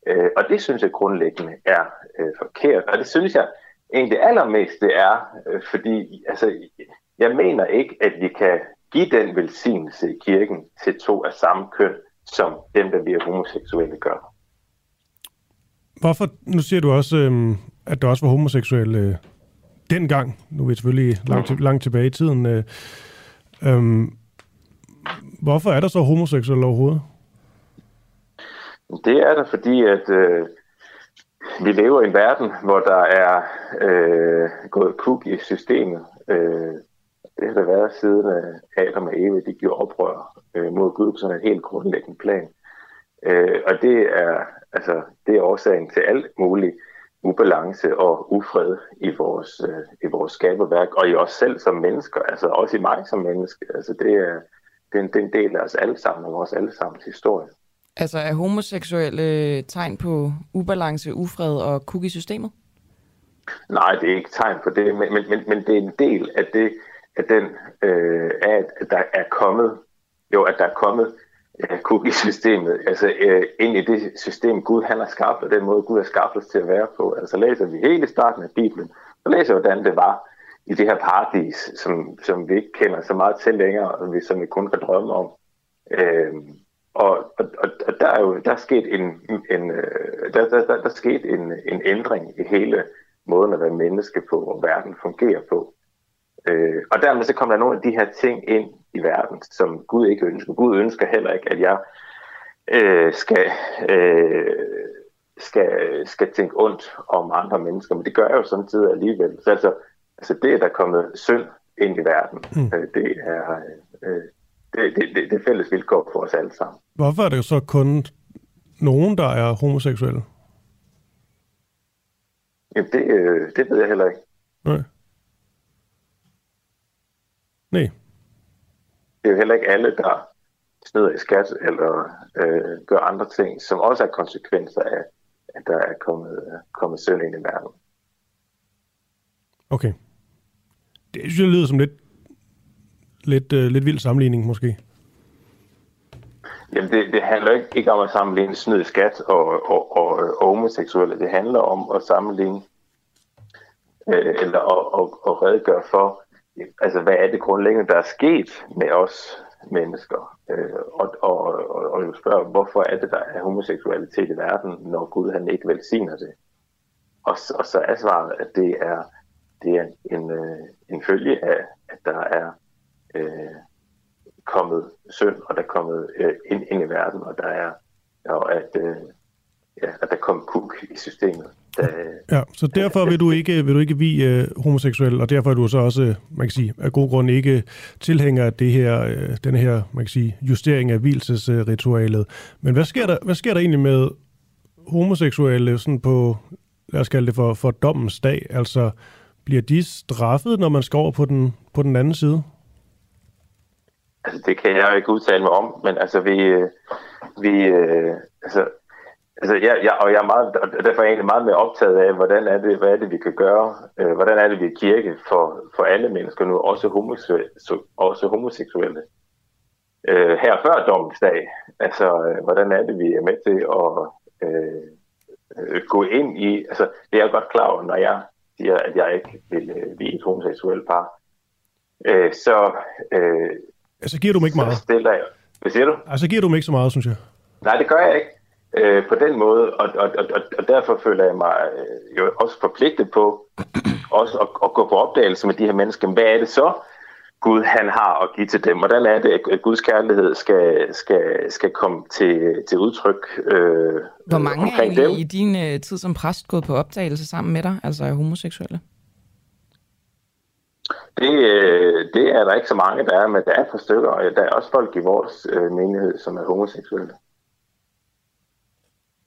Øh, og det synes jeg grundlæggende er øh, forkert, og det synes jeg egentlig allermest det er, øh, fordi altså, jeg mener ikke, at vi kan give den velsignelse i kirken til to af samme køn, som dem, der bliver homoseksuelle gør. Hvorfor, nu siger du også, øh, at der også var homoseksuelle øh, dengang, nu er vi selvfølgelig langt, langt tilbage i tiden. Øh, Øhm, hvorfor er der så homoseksuelle overhovedet? Det er der, fordi at øh, vi lever i en verden, hvor der er øh, gået kuk i systemet. Øh, det har der været siden øh, Adam og Eva, de gjorde oprør øh, mod Gud på sådan en helt grundlæggende plan. Øh, og det er, altså, det er årsagen til alt muligt ubalance og ufred i vores, øh, i vores skaberværk, og i os selv som mennesker, altså også i mig som menneske. Altså det er, det er, en, det er en del af os alle sammen, og vores allesammens historie. Altså er homoseksuelle tegn på ubalance, ufred og kuk i systemet? Nej, det er ikke tegn på det, men, men, men, men det er en del af det, at den øh, at der er kommet, jo, at der er kommet øh, cookie-systemet, altså øh, ind i det system, Gud han har skabt, og den måde, Gud har skabt os til at være på. Altså læser vi helt i starten af Bibelen, så læser vi, hvordan det var i det her paradis, som, som vi ikke kender så meget til længere, og vi, som vi kun kan drømme om. Øh, og, og, og, der er jo der er sket en, en øh, der, der, der, der sket en, en ændring i hele måden at være menneske på, og verden fungerer på. Øh, og dermed så kommer der nogle af de her ting ind i verden, som Gud ikke ønsker. Gud ønsker heller ikke, at jeg øh, skal, øh, skal, skal tænke ondt om andre mennesker, men det gør jeg jo samtidig alligevel. Så altså, altså det, at der er kommet synd ind i verden, mm. øh, det, er, øh, det, det, det, det fælles vilkår for os alle sammen. Hvorfor er det så kun nogen, der er homoseksuelle? Jamen, det, øh, det ved jeg heller ikke. Nej. Nej. Det er jo heller ikke alle, der snyder i skat eller øh, gør andre ting, som også er konsekvenser af, at der er kommet, kommet søn ind i verden. Okay. Det synes jeg lyder som lidt, lidt, øh, lidt vild sammenligning, måske. Jamen, det, det handler ikke, ikke om at sammenligne snyd i skat og, og, og, og homoseksuelle. Det handler om at sammenligne øh, eller at, at, at redegøre for, altså hvad er det grundlæggende, der er sket med os mennesker? Øh, og, og, og, og jo spørge, hvorfor er det, der er homoseksualitet i verden, når Gud han ikke velsigner det? Og, og så er svaret, at det er, det er en, øh, en følge af, at der er øh, kommet synd, og der er kommet øh, ind, ind i verden, og der er og at, øh, ja, at der kom kuk i systemet. Der, Ja, så derfor vil du ikke, vil du ikke vi øh, homoseksuel, og derfor er du så også, man kan sige, af god grund ikke tilhænger af det her, øh, den her, man kan sige, justering af hvilesesritualet. Men hvad sker, der, hvad sker der egentlig med homoseksuelle sådan på, lad os kalde det for, for dommens dag? Altså, bliver de straffet, når man skal over på den, på den anden side? Altså, det kan jeg jo ikke udtale mig om, men altså, vi, øh, vi øh, altså, altså jeg, jeg, og jeg er meget, og derfor er jeg egentlig meget mere optaget af, hvordan er det, hvad er det, vi kan gøre, øh, hvordan er det, vi er kirke for, for alle mennesker nu, også homoseksuelle, også homoseksuelle. Øh, her før dommens dag, altså, øh, hvordan er det, vi er med til at øh, øh, gå ind i, altså, det er jeg godt klar over, når jeg siger, at jeg ikke vil øh, blive et homoseksuelt par, øh, så øh, Altså, giver du dem ikke meget? stiller jeg, hvad siger du? Altså, giver du dem ikke så meget, synes jeg. Nej, det gør jeg ikke øh, på den måde, og, og, og, og derfor føler jeg mig øh, jo også forpligtet på også at, at gå på opdagelse med de her mennesker. Hvad er det så, Gud han har at give til dem? Hvordan er det, at Guds kærlighed skal, skal, skal komme til, til udtryk øh, Hvor mange er egentlig dem? i din øh, tid som præst gået på optagelse sammen med dig, altså er homoseksuelle? Det, øh, det er der ikke så mange, der er, men der er et par stykker, og der er også folk i vores øh, menighed, som er homoseksuelle.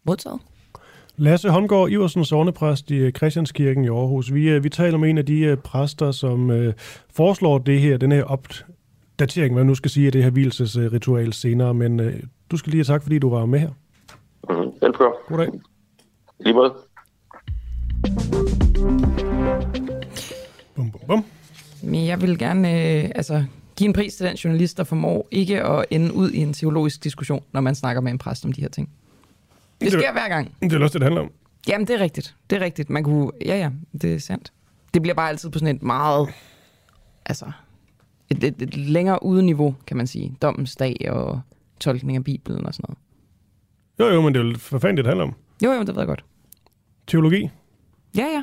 Modtaget. Lasse Holmgaard Iversen, sovnepræst i øh, Christianskirken i Aarhus. Vi, øh, vi taler med en af de øh, præster, som øh, foreslår det her, den her opdatering, hvad man nu skal sige, af det her hvilesesritual senere. Men øh, du skal lige have tak, fordi du var med her. Mm-hmm. Velkommen. Goddag. Lige måde. Bum, bum, bum. Men jeg vil gerne øh, altså, give en pris til den journalist, der formår ikke at ende ud i en teologisk diskussion, når man snakker med en præst om de her ting. Det sker hver gang. Det er også det, det handler om. Jamen, det er rigtigt. Det er rigtigt. Man kunne... Ja, ja, det er sandt. Det bliver bare altid på sådan et meget... Altså... Et, et, et længere ude niveau, kan man sige. Dommens dag og tolkning af Bibelen og sådan noget. Jo, jo, men det er jo for fanden, det, handler om. Jo, jo, det ved jeg godt. Teologi. Ja, ja.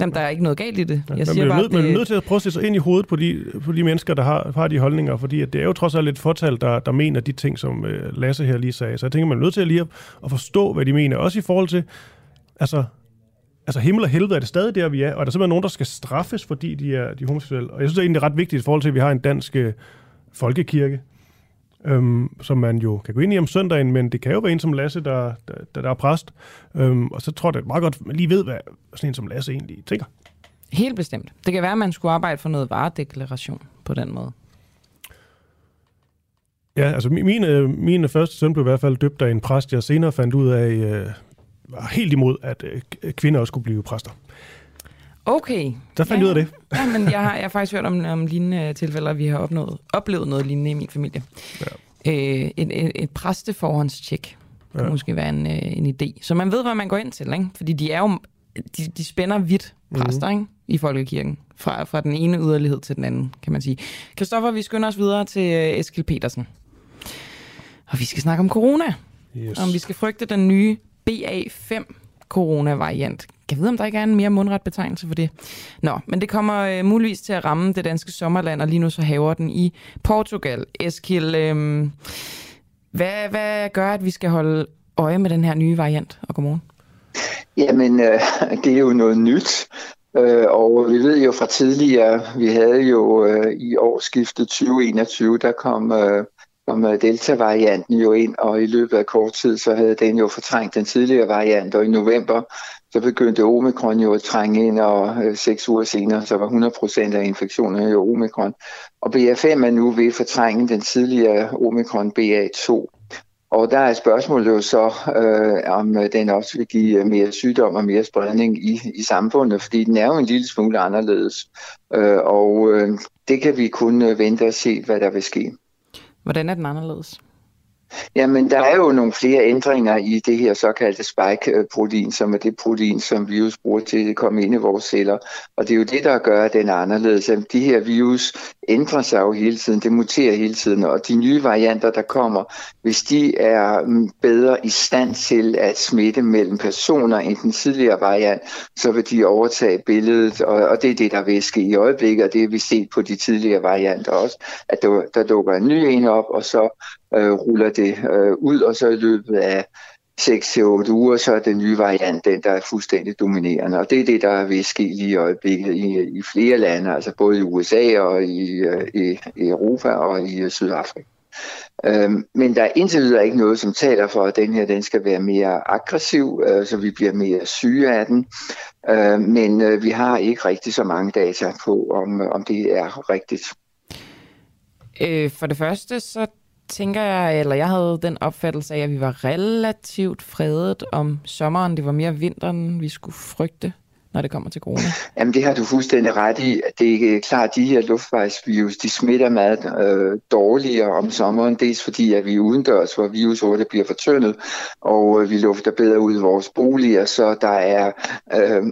Jamen, der er ikke noget galt i det. Jeg man siger bliver bare, nødt, man er nødt til at prøve at sætte sig ind i hovedet på de, på de mennesker, der har, har de holdninger, fordi at det er jo trods alt et fortal, der, der mener de ting, som øh, Lasse her lige sagde. Så jeg tænker, man er nødt til at lige at, at forstå, hvad de mener. Også i forhold til, altså, altså himmel og helvede er det stadig der, vi er, og er der simpelthen nogen, der skal straffes, fordi de er, de er homoseksuelle. Og jeg synes det er egentlig ret vigtigt i forhold til, at vi har en dansk øh, folkekirke, øhm, som man jo kan gå ind i om søndagen, men det kan jo være en som Lasse, der, der, der, der er præst. Øhm, og så tror jeg, det er meget godt, at man lige ved, hvad sådan en som Lasse egentlig tænker. Helt bestemt. Det kan være, at man skulle arbejde for noget varedeklaration på den måde. Ja, altså min, min, øh, min første søn blev i hvert fald døbt af en præst, jeg senere fandt ud af, øh, var helt imod, at øh, kvinder også skulle blive præster. Okay. Der fandt jeg ud af det. Ja, men jeg har, jeg har faktisk hørt om, om lignende tilfælde, og vi har opnået, oplevet noget lignende i min familie. Ja. Øh, et, et, et præsteforhåndstjek kunne Ja. måske være en, øh, en idé. Så man ved, hvad man går ind til, ikke? Fordi de er jo, de, de spænder vidt præster, mm. ikke? I folkekirken. Fra, fra den ene yderlighed til den anden, kan man sige. Christoffer, vi skynder os videre til øh, Eskil Petersen. Og vi skal snakke om corona. Yes. Om vi skal frygte den nye BA5 coronavariant. Kan jeg vide, om der ikke er en mere mundret betegnelse for det? Nå, men det kommer øh, muligvis til at ramme det danske sommerland, og lige nu så haver den i Portugal. Eskil, øh, hvad, hvad gør, at vi skal holde øje med den her nye variant? Og godmorgen. Jamen, øh, det er jo noget nyt. Øh, og vi ved jo fra tidligere, vi havde jo øh, i årsskiftet 2021, der kom, øh, kom øh, Delta-varianten jo ind, og i løbet af kort tid, så havde den jo fortrængt den tidligere variant, og i november, så begyndte omikron jo at trænge ind, og øh, seks uger senere, så var 100% af infektionerne jo omikron. Og BA5 er nu ved at fortrænge den tidligere omikron BA2. Og der er spørgsmålet jo så, øh, om øh, den også vil give øh, mere sygdom og mere spredning i, i samfundet, fordi den er jo en lille smule anderledes. Øh, og øh, det kan vi kun vente og se, hvad der vil ske. Hvordan er den anderledes? Jamen, der er jo nogle flere ændringer i det her såkaldte spike-protein, som er det protein, som virus bruger til at komme ind i vores celler. Og det er jo det, der gør, at den er anderledes. De her virus ændrer sig jo hele tiden, det muterer hele tiden, og de nye varianter, der kommer, hvis de er mm, bedre i stand til at smitte mellem personer end den tidligere variant, så vil de overtage billedet, og, og det er det, der vil ske i øjeblikket, og det har vi set på de tidligere varianter også, at der, der dukker en ny en op, og så øh, ruller det øh, ud, og så i løbet af 6-8 uger, så er den nye variant den, der er fuldstændig dominerende. Og det er det, der vil ske lige i øjeblikket i, i flere lande, altså både i USA og i, øh, i, i Europa og i øh, Sydafrika. Øhm, men der er indtil videre ikke noget, som taler for, at den her den skal være mere aggressiv, øh, så vi bliver mere syge af den. Øh, men øh, vi har ikke rigtig så mange data på, om, om det er rigtigt. Øh, for det første, så tænker jeg, eller jeg havde den opfattelse af, at vi var relativt fredet om sommeren. Det var mere vinteren, vi skulle frygte, når det kommer til corona. Jamen det har du fuldstændig ret i. Det er klart, at de her luftvejsvirus, de smitter meget øh, dårligere om sommeren. Dels fordi, at vi er udendørs, hvor hurtigt bliver fortyndet, og øh, vi lufter bedre ud i vores boliger, så der er øh,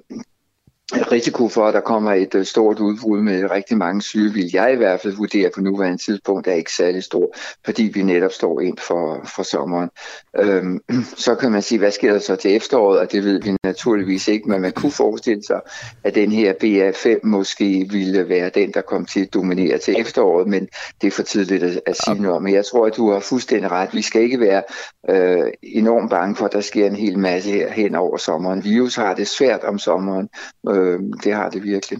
risiko for, at der kommer et øh, stort udbrud med rigtig mange syge, vil jeg i hvert fald vurdere på nuværende tidspunkt, er ikke særlig stor, fordi vi netop står ind for, for sommeren. Øhm, så kan man sige, hvad sker der så til efteråret, og det ved vi naturligvis ikke, men man kunne forestille sig, at den her BA5 måske ville være den, der kom til at dominere til efteråret, men det er for tidligt at, at sige noget om. Men jeg tror, at du har fuldstændig ret. Vi skal ikke være øh, enormt bange for, at der sker en hel masse her hen over sommeren. Virus har det svært om sommeren, øh, det har det virkelig.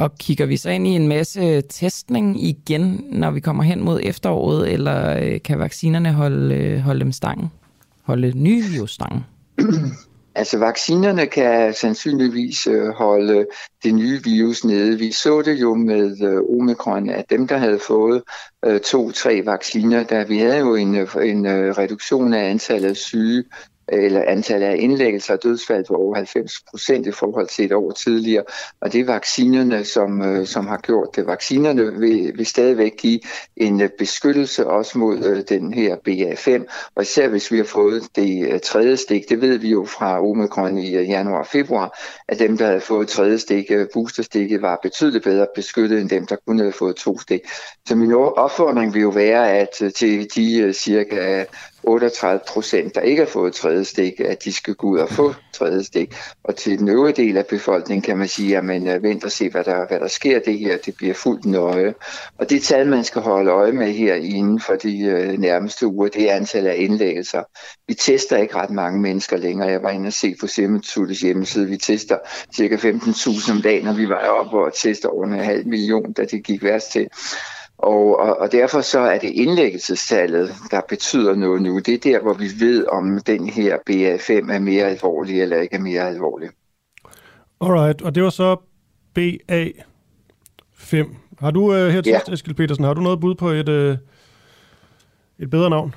Og kigger vi så ind i en masse testning igen, når vi kommer hen mod efteråret, eller øh, kan vaccinerne holde, øh, holde dem stangen? Holde nye virusstangen? Altså vaccinerne kan sandsynligvis øh, holde det nye virus nede. Vi så det jo med omikron, at dem, der havde fået to-tre vacciner, der vi havde jo en, en reduktion af antallet af syge eller antallet af indlæggelser og dødsfald på over 90 procent i forhold til et år tidligere. Og det er vaccinerne, som, øh, som har gjort det. Vaccinerne vil, vil stadigvæk give en øh, beskyttelse også mod øh, den her BA5, og især hvis vi har fået det øh, tredje stik, det ved vi jo fra Omikron i øh, januar og februar, at dem, der havde fået tredje stik, øh, boosterstikket, var betydeligt bedre beskyttet end dem, der kun havde fået to stik. Så min opfordring vil jo være, at til de cirka 38 procent, der ikke har fået tredje stik, at de skal gå ud og få tredje stik. Og til den øvrige del af befolkningen kan man sige, at man øh, venter og se, hvad der, hvad der sker det her. Det bliver fuldt nøje. Og det tal, man skal holde øje med her inden for de øh, nærmeste uger, det er antallet af indlæggelser. Vi tester ikke ret mange mennesker længere. Jeg var inde og se på Serum hjemmeside. Vi tester cirka 15.000 om dagen, og vi var oppe og tester over en halv million, da det gik værst til. Og, og, og derfor så er det indlæggelsestallet, der betyder noget nu. Det er der, hvor vi ved, om den her BA5 er mere alvorlig eller ikke er mere alvorlig. Alright, og det var så BA5. Har du uh, her til ja. Eskild Petersen, har du noget bud på et, uh, et bedre navn?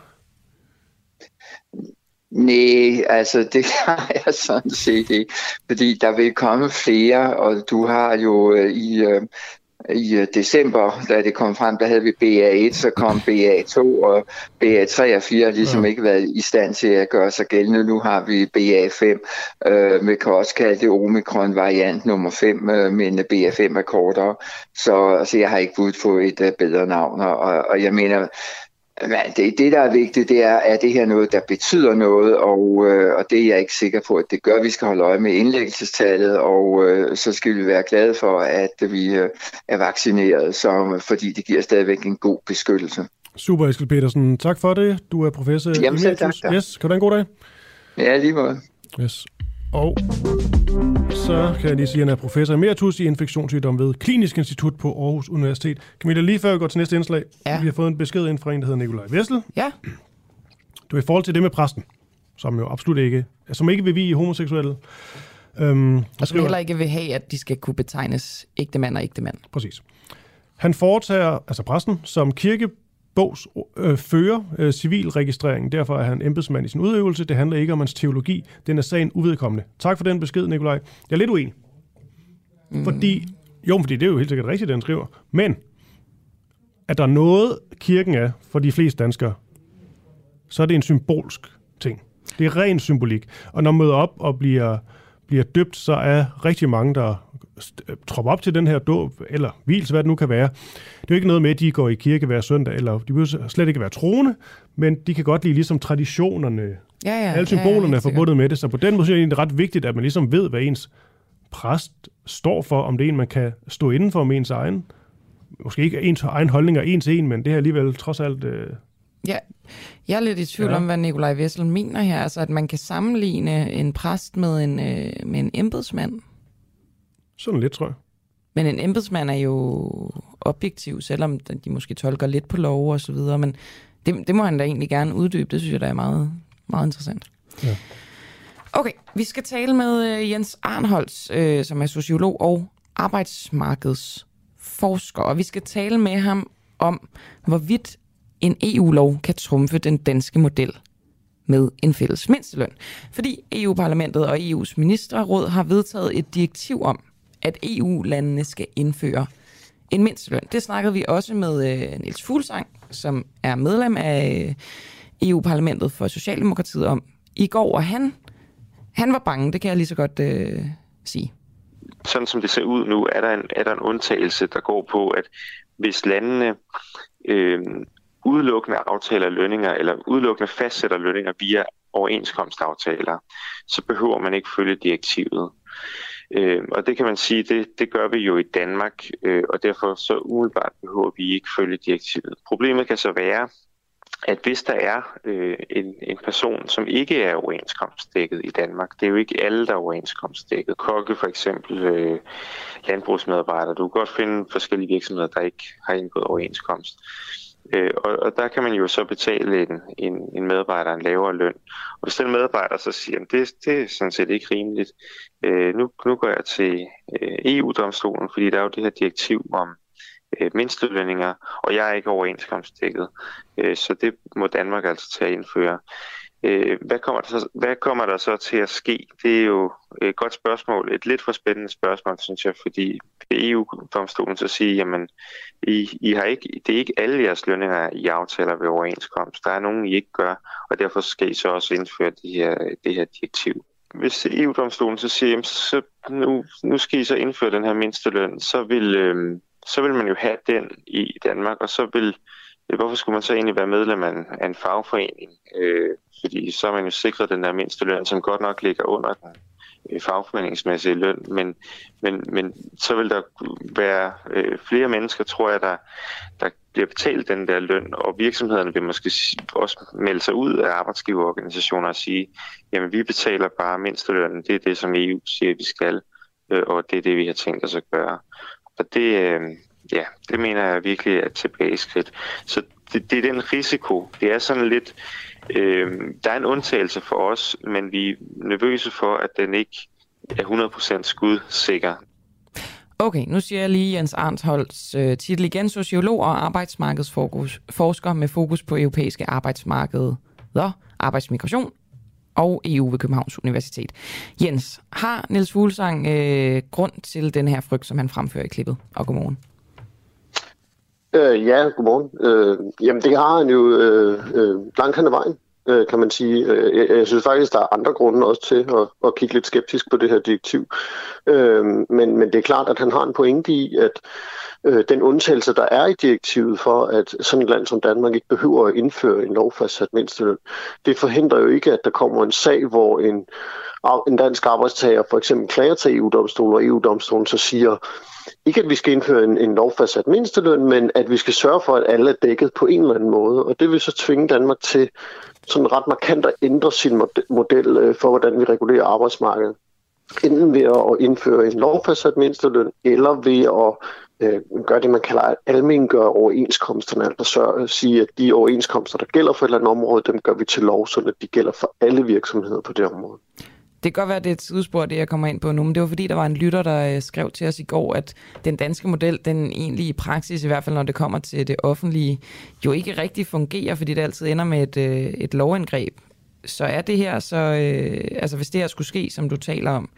Nej, altså det har jeg sådan set ikke, fordi der vil komme flere, og du har jo uh, i, uh, i øh, december, da det kom frem, der havde vi BA1, så kom BA2, og BA3 og 4 har ligesom ja. ikke været i stand til at gøre sig gældende. Nu har vi BA5, øh, vi kan også kalde det Omikron-variant nummer 5, øh, men BA5 er kortere. Så altså, jeg har ikke budt på et uh, bedre navn, og, og jeg mener, men det, det, der er vigtigt, det er, at det her noget, der betyder noget, og, øh, og det er jeg ikke sikker på, at det gør. Vi skal holde øje med indlæggelsestallet, og øh, så skal vi være glade for, at vi øh, er vaccineret, så, fordi det giver stadigvæk en god beskyttelse. Super, Eskild Petersen. Tak for det. Du er professor Jamen, selv tak. Yes, kan du have en god dag? Ja, lige måde. Yes. Og så kan jeg lige sige, at han er professor emeritus i infektionssygdom ved Klinisk Institut på Aarhus Universitet. Camilla, lige før vi går til næste indslag, Ja. vi har fået en besked ind fra en, der hedder Nikolaj Vessel. Ja. Du er i forhold til det med præsten, som jo absolut ikke, som ikke vil vi homoseksuelle. Øhm, Og som heller ikke vil have, at de skal kunne betegnes ægte mand og ægte mand. Præcis. Han foretager, altså præsten, som kirkebogs øh, fører øh, civilregistrering. Derfor er han embedsmand i sin udøvelse. Det handler ikke om hans teologi. Den er sagen uvedkommende. Tak for den besked, Nikolaj. Jeg er lidt uenig. Mm. Fordi, jo, fordi det er jo helt sikkert rigtigt, det han skriver. Men, at der er noget, kirken er for de fleste danskere, så er det en symbolsk ting. Det er ren symbolik. Og når man møder op og bliver, bliver døbt, så er rigtig mange, der st- tropper op til den her dåb, eller vils, hvad det nu kan være. Det er jo ikke noget med, at de går i kirke hver søndag, eller de behøver slet ikke være troende, men de kan godt lide ligesom traditionerne. Ja, ja. Alle symbolerne ja, er helt sikkert. forbundet med det, så på den måde synes jeg, det er ret vigtigt, at man ligesom ved, hvad ens præst står for, om det er en, man kan stå inden for med ens egen. Måske ikke ens egen holdninger en til en, men det er alligevel trods alt... Øh, Ja, jeg er lidt i tvivl Ja. ja. om, hvad Nikolaj Vessel mener her. Altså, at man kan sammenligne en præst med en, øh, med en embedsmand. Sådan lidt, tror jeg. Men en embedsmand er jo objektiv, selvom de måske tolker lidt på lov og så videre. Men det, det må han da egentlig gerne uddybe. Det synes jeg, der er meget, meget interessant. Ja. Okay, vi skal tale med øh, Jens Arnholz, øh, som er sociolog og arbejdsmarkedsforsker. Og vi skal tale med ham om, hvorvidt en EU-lov kan trumfe den danske model med en fælles mindsteløn. Fordi EU-parlamentet og EU's ministerråd har vedtaget et direktiv om, at EU-landene skal indføre en mindsteløn. Det snakkede vi også med øh, Niels Fuglsang, som er medlem af øh, EU-parlamentet for Socialdemokratiet om i går, og han, han var bange, det kan jeg lige så godt øh, sige. sådan som det ser ud nu, er der en, er der en undtagelse, der går på, at hvis landene øh, udelukkende aftaler lønninger, eller udelukkende fastsætter lønninger via overenskomstaftaler, så behøver man ikke følge direktivet. Øh, og det kan man sige, det, det gør vi jo i Danmark, øh, og derfor så umiddelbart behøver vi ikke følge direktivet. Problemet kan så være, at hvis der er øh, en, en person, som ikke er overenskomstdækket i Danmark, det er jo ikke alle, der er overenskomstdækket. Kokke for eksempel, øh, landbrugsmedarbejdere, du kan godt finde forskellige virksomheder, der ikke har indgået overenskomst. Øh, og, og der kan man jo så betale en, en, en medarbejder en lavere løn. Og hvis den medarbejder så siger, at det, det er sådan set ikke rimeligt, øh, nu, nu går jeg til øh, EU-domstolen, fordi der er jo det her direktiv om øh, mindstelønninger, og jeg er ikke overenskomstdækket. Øh, så det må Danmark altså til at indføre. Øh, hvad, kommer der så, hvad kommer der så til at ske? Det er jo et godt spørgsmål, et lidt for spændende spørgsmål, synes jeg, fordi EU-domstolen så siger, jamen, I, I har ikke, det er ikke alle jeres lønninger, I aftaler ved overenskomst. Der er nogen, I ikke gør, og derfor skal I så også indføre de her, det her direktiv. Hvis EU-domstolen så siger, jamen, så nu, nu skal I så indføre den her mindsteløn, så vil, øh, så vil man jo have den i Danmark, og så vil øh, Hvorfor skulle man så egentlig være medlem af en, af en fagforening? Øh, fordi så er man jo sikret den der mindsteløn, som godt nok ligger under den øh, fagforeningsmæssige løn, men, men, men så vil der være øh, flere mennesker, tror jeg, der, der bliver betalt den der løn, og virksomhederne vil måske også melde sig ud af arbejdsgiverorganisationer og sige, jamen vi betaler bare mindstelønnen, det er det, som EU siger, vi skal, øh, og det er det, vi har tænkt os at gøre. Og det, øh, ja, det mener jeg virkelig er et tilbageskridt. Så det, det er den risiko. Det er sådan lidt, øh, der er en undtagelse for os, men vi er nervøse for, at den ikke er 100% skudsikker. Okay, nu siger jeg lige Jens Arnsholds øh, titel igen, sociolog og arbejdsmarkedsforsker med fokus på europæiske arbejdsmarkeder, arbejdsmigration og EU ved Københavns Universitet. Jens, har Niels Fuglsang øh, grund til den her frygt, som han fremfører i klippet? Og godmorgen. Øh, ja, godmorgen. Øh, jamen, det har han jo øh, øh, langt hen ad vejen, øh, kan man sige. Øh, jeg, jeg synes faktisk, der er andre grunde også til at, at kigge lidt skeptisk på det her direktiv. Øh, men, men det er klart, at han har en pointe i, at øh, den undtagelse, der er i direktivet for, at sådan et land som Danmark ikke behøver at indføre en lovfastsat mindsteløn, det forhindrer jo ikke, at der kommer en sag, hvor en, en dansk arbejdstager for eksempel klager til EU-domstolen, og EU-domstolen så siger, ikke at vi skal indføre en, en lovfastsat mindsteløn, men at vi skal sørge for, at alle er dækket på en eller anden måde. Og det vil så tvinge Danmark til sådan ret markant at ændre sin model øh, for, hvordan vi regulerer arbejdsmarkedet. enten ved at indføre en lovfastsat mindsteløn, eller ved at øh, gøre det, man kalder almengøre overenskomsterne, altså så sige, at de overenskomster, der gælder for et eller andet område, dem gør vi til lov, så de gælder for alle virksomheder på det område. Det kan godt være, at det er et sidespor, det jeg kommer ind på nu, men det var fordi, der var en lytter, der øh, skrev til os i går, at den danske model, den egentlig i praksis, i hvert fald når det kommer til det offentlige, jo ikke rigtig fungerer, fordi det altid ender med et, øh, et lovindgreb. Så er det her så, øh, altså hvis det her skulle ske, som du taler om,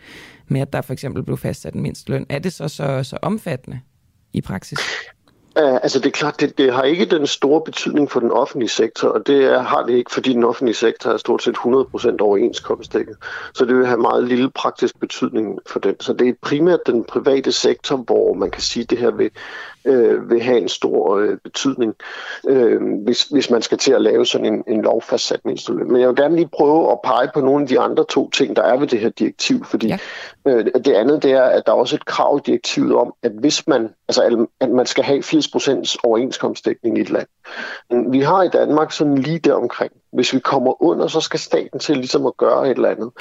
med at der for eksempel blev fastsat en mindst løn, er det så, så, så omfattende i praksis? Ja, altså det er klart, det, det har ikke den store betydning for den offentlige sektor, og det er, har det ikke, fordi den offentlige sektor er stort set 100% overenskomstdækket. Så det vil have meget lille praktisk betydning for den. Så det er primært den private sektor, hvor man kan sige, at det her vil, øh, vil have en stor øh, betydning, øh, hvis, hvis man skal til at lave sådan en, en lovfastsat mindsteløn. Men jeg vil gerne lige prøve at pege på nogle af de andre to ting, der er ved det her direktiv, fordi ja. øh, det andet det er, at der er også et krav i direktivet om, at hvis man, altså at man skal have 80% overenskomstdækning i et land. Vi har i Danmark sådan lige der omkring. Hvis vi kommer under, så skal staten til ligesom at gøre et eller andet.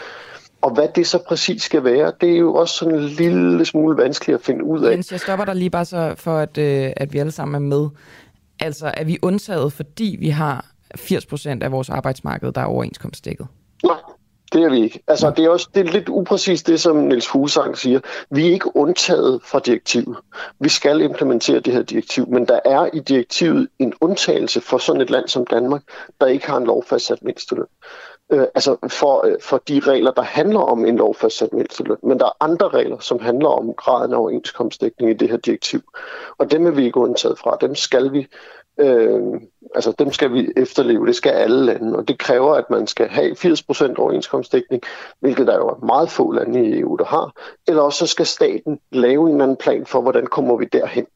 Og hvad det så præcis skal være, det er jo også sådan en lille smule vanskeligt at finde ud af. Jens, jeg stopper dig lige bare så for, at, øh, at vi alle sammen er med. Altså, er vi undtaget, fordi vi har 80% af vores arbejdsmarked, der er overenskomstdækket? Nej, det er vi ikke. Altså, det er også det er lidt upræcist det, som Niels Fuglsang siger. Vi er ikke undtaget fra direktivet. Vi skal implementere det her direktiv, men der er i direktivet en undtagelse for sådan et land som Danmark, der ikke har en lovfastsat mindsteløn øh, altså for, øh, for de regler, der handler om en lovfastsat mindsteløn. Men der er andre regler, som handler om graden af overenskomstdækning i det her direktiv. Og dem er vi ikke undtaget fra. Dem skal vi Øh, altså dem skal vi efterleve, det skal alle lande, og det kræver, at man skal have 80% overenskomstdækning, hvilket der jo er meget få lande i EU, der har, eller også så skal staten lave en anden plan for, hvordan kommer vi derhen.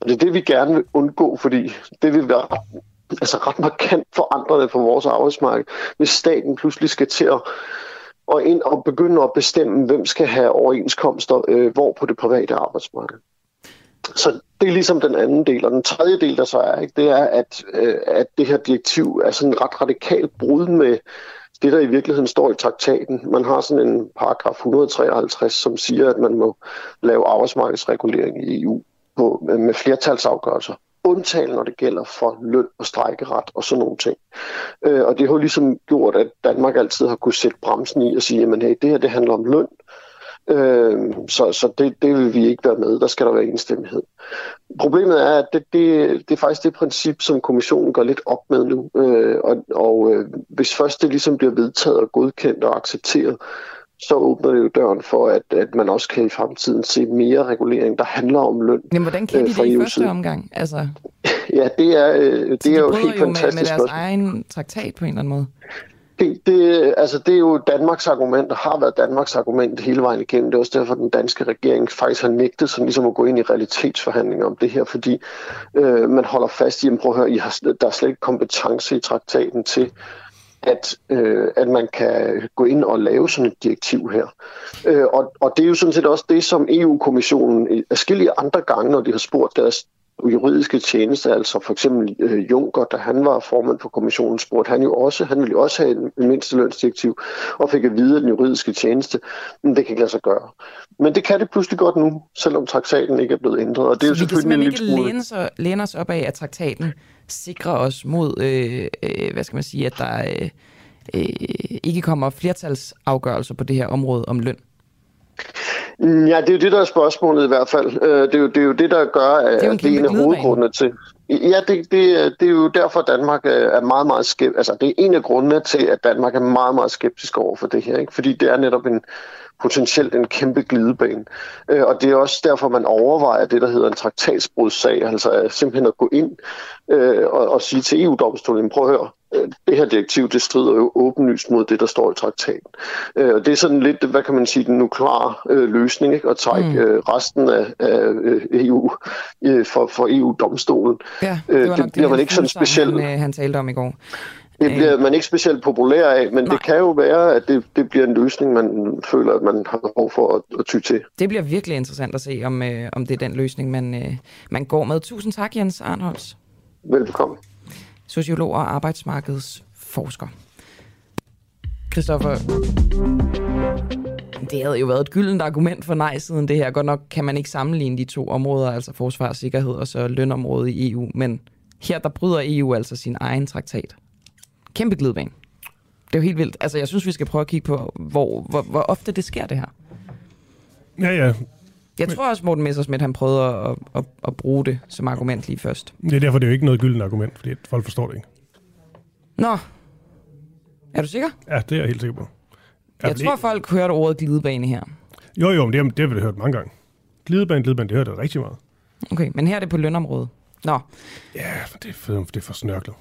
Og det er det, vi gerne vil undgå, fordi det vil være altså ret markant forandrende for vores arbejdsmarked, hvis staten pludselig skal til at og ind og begynde at bestemme, hvem skal have overenskomster øh, hvor på det private arbejdsmarked. Så det er ligesom den anden del. Og den tredje del, der så er, ikke, det er, at, øh, at det her direktiv er sådan en ret radikalt brud med det, der i virkeligheden står i traktaten. Man har sådan en paragraf 153, som siger, at man må lave arbejdsmarkedsregulering i EU på, med flertalsafgørelser undtagen, når det gælder for løn og strækkeret og sådan nogle ting. Øh, og det har jo ligesom gjort, at Danmark altid har kunne sætte bremsen i og sige, at hey, det her det handler om løn, øh, så, så det, det vil vi ikke være med. Der skal der være enstemmighed. Problemet er, at det, det, det er faktisk det princip, som kommissionen går lidt op med nu. Øh, og og øh, hvis først det ligesom bliver vedtaget og godkendt og accepteret, så åbner det jo døren for, at, at man også kan i fremtiden se mere regulering, der handler om løn. Men hvordan kan de øh, det i første omgang? Altså... ja, det er, øh, det de er jo helt jo fantastisk. med, med deres egen traktat på en eller anden måde. Det, det, altså det er jo Danmarks argument, og har været Danmarks argument hele vejen igennem. Det er også derfor, at den danske regering faktisk har nægtet sådan ligesom at gå ind i realitetsforhandlinger om det her, fordi øh, man holder fast i, at høre, I har, der er slet ikke kompetence i traktaten til at, øh, at man kan gå ind og lave sådan et direktiv her. Øh, og, og det er jo sådan set også det, som EU-kommissionen forskellige andre gange, når de har spurgt deres juridiske tjeneste, altså for eksempel øh, Juncker, da han var formand for kommissionen, spurgte han jo også, han ville jo også have en, en mindstelønsdirektiv, og fik at vide af den juridiske tjeneste, men det kan ikke lade sig gøre. Men det kan det pludselig godt nu, selvom traktaten ikke er blevet ændret, og det er Så jo selvfølgelig vi kan simpelthen ikke læne, læne os op af, at traktaten sikrer os mod, øh, øh, hvad skal man sige, at der øh, øh, ikke kommer flertalsafgørelser på det her område om løn? Ja, det er jo det, der er spørgsmålet i hvert fald. Øh, det er jo det, er jo det der gør, at det er, det er en af hovedgrundene til. Ja, det, det, det er jo derfor, Danmark er meget, meget skeptisk. Altså, det er en af grundene til, at Danmark er meget, meget skeptisk over for det her. Ikke? Fordi det er netop en potentielt en kæmpe glidebane. Øh, og det er også derfor, man overvejer det, der hedder en traktatsbrudssag. Altså simpelthen at gå ind øh, og, og sige til EU-domstolen, prøv at høre, øh, det her direktiv, det strider jo åbenlyst mod det, der står i traktaten. Øh, og det er sådan lidt, hvad kan man sige, den nukleare øh, løsning, ikke? at trække mm. resten af, af EU for, for EU-domstolen. Ja, det, var øh, det bliver man ikke sådan specielt... Han, han talte om i går. Det bliver man ikke specielt populær af, men Nej. det kan jo være, at det, det bliver en løsning, man føler, at man har behov for at, at ty til. Det bliver virkelig interessant at se, om, øh, om det er den løsning, man, øh, man går med. Tusind tak, Jens Arnholz. Velkommen. Sociolog og arbejdsmarkedsforsker. Christoffer, Det havde jo været et gyldent argument for nej-siden det her. Godt nok kan man ikke sammenligne de to områder, altså forsvar og sikkerhed og så lønområdet i EU, men her der bryder EU altså sin egen traktat. Kæmpe glidebane. Det er jo helt vildt. Altså, jeg synes, vi skal prøve at kigge på, hvor, hvor, hvor ofte det sker, det her. Ja, ja. Jeg tror også, Morten Messersmith, han prøvede at, at, at bruge det som argument lige først. Det er derfor, det er jo ikke noget gyldent argument, fordi folk forstår det ikke. Nå. Er du sikker? Ja, det er jeg helt sikker på. Jeg tror, folk hørte ordet glidebane her. Jo, jo, men det, har- det har vi hørt mange gange. Glidebane, glidebane, det hørte jeg rigtig meget. Okay, men her er det på lønområdet. Nå, Ja, for det er for, det er for snørklet.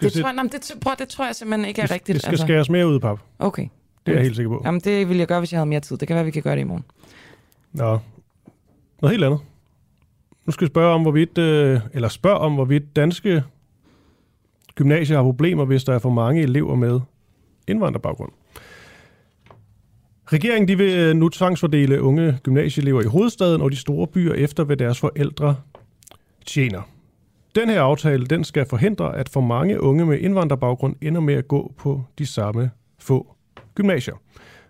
Du det se- tror, men det, prøv, det tror jeg simpelthen ikke er det, rigtigt. altså. Det skal skæres mere ud, pap. Okay. Det er jeg helt sikker på. Jamen, det ville jeg gøre, hvis jeg havde mere tid. Det kan være, vi kan gøre det i morgen. Nå, noget helt andet. Nu skal jeg spørge om, hvorvidt, øh, eller spørg om, hvorvidt danske gymnasier har problemer, hvis der er for mange elever med indvandrerbaggrund. Regeringen de vil øh, nu tvangsfordele unge gymnasieelever i hovedstaden og de store byer efter, hvad deres forældre tjener. Den her aftale den skal forhindre, at for mange unge med indvandrerbaggrund ender med at gå på de samme få gymnasier.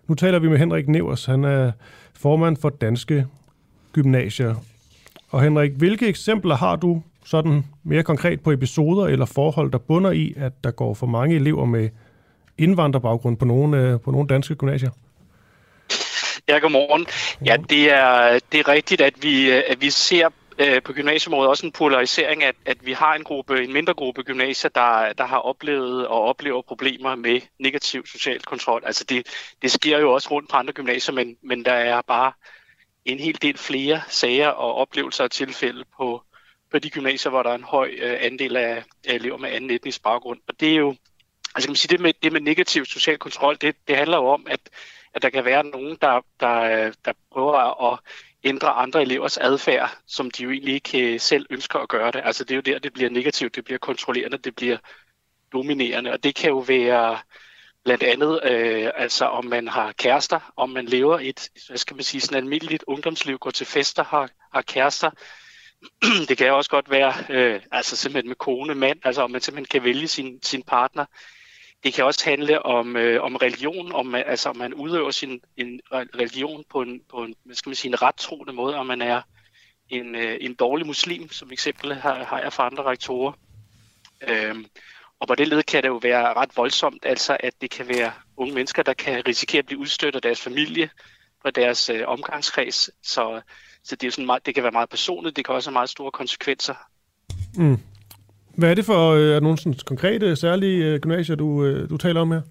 Nu taler vi med Henrik Nevers. Han er formand for Danske Gymnasier. Og Henrik, hvilke eksempler har du sådan mere konkret på episoder eller forhold, der bunder i, at der går for mange elever med indvandrerbaggrund på nogle, øh, på nogle danske gymnasier? Ja, godmorgen. Ja, det er, det er rigtigt, at vi, øh, at vi ser øh, på gymnasieområdet også en polarisering, at, at vi har en gruppe, en mindre gruppe gymnasier, der, der har oplevet og oplever problemer med negativ social kontrol. Altså det, det sker jo også rundt på andre gymnasier, men, men der er bare en hel del flere sager og oplevelser og tilfælde på, på de gymnasier, hvor der er en høj øh, andel af, af elever med anden etnisk baggrund. Og det er jo, altså kan man sige, det med, det med negativ social kontrol, det, det handler jo om, at, at der kan være nogen, der, der, der prøver at ændre andre elevers adfærd, som de jo egentlig ikke øh, selv ønsker at gøre det. Altså det er jo der, det bliver negativt, det bliver kontrollerende, det bliver dominerende, og det kan jo være blandt andet, øh, altså om man har kærester, om man lever et, hvad skal man sige, sådan almindeligt ungdomsliv, går til fester, har, har kærester. det kan jo også godt være, øh, altså simpelthen med kone, mand, altså om man simpelthen kan vælge sin, sin partner. Det kan også handle om, øh, om religion, om, man- altså om man udøver sin en religion på en, på en, hvad skal man sige, en ret troende måde, om man er en, øh, en dårlig muslim, som eksempel har, har jeg fra andre rektorer. Øhm, og på det led kan det jo være ret voldsomt, altså at det kan være unge mennesker, der kan risikere at blive udstødt af deres familie, fra deres øh, omgangskreds. Så, så det, er sådan meget, det kan være meget personligt, det kan også have meget store konsekvenser. Mm. Hvad er det for øh, er nogle sådan konkrete, særlige øh, gymnasier, du, øh, du taler om her?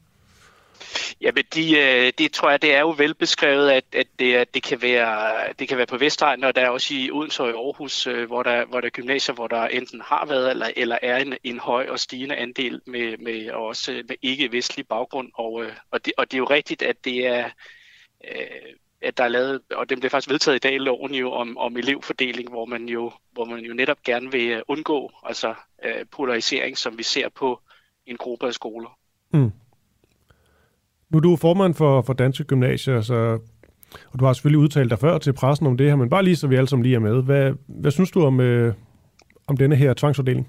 Ja, men de, øh, det tror jeg, det er jo velbeskrevet, at, at det, at det, kan være, det kan være på Vestegnen, og der er også i Odense og i Aarhus, øh, hvor der, hvor der er gymnasier, hvor der enten har været eller, eller er en, en høj og stigende andel med, med og også med ikke-vestlig baggrund. Og, øh, og, det, og det er jo rigtigt, at det er, øh, at der er lavet, og den blev faktisk vedtaget i dag, loven jo om, om elevfordeling, hvor man jo, hvor man jo netop gerne vil øh, undgå altså, øh, polarisering, som vi ser på en gruppe af skoler. Mm. Nu er du formand for, for Danske Gymnasier, så, og du har selvfølgelig udtalt dig før til pressen om det her, men bare lige så vi alle sammen lige er med. Hvad, hvad synes du om, øh, om denne her tvangsfordeling?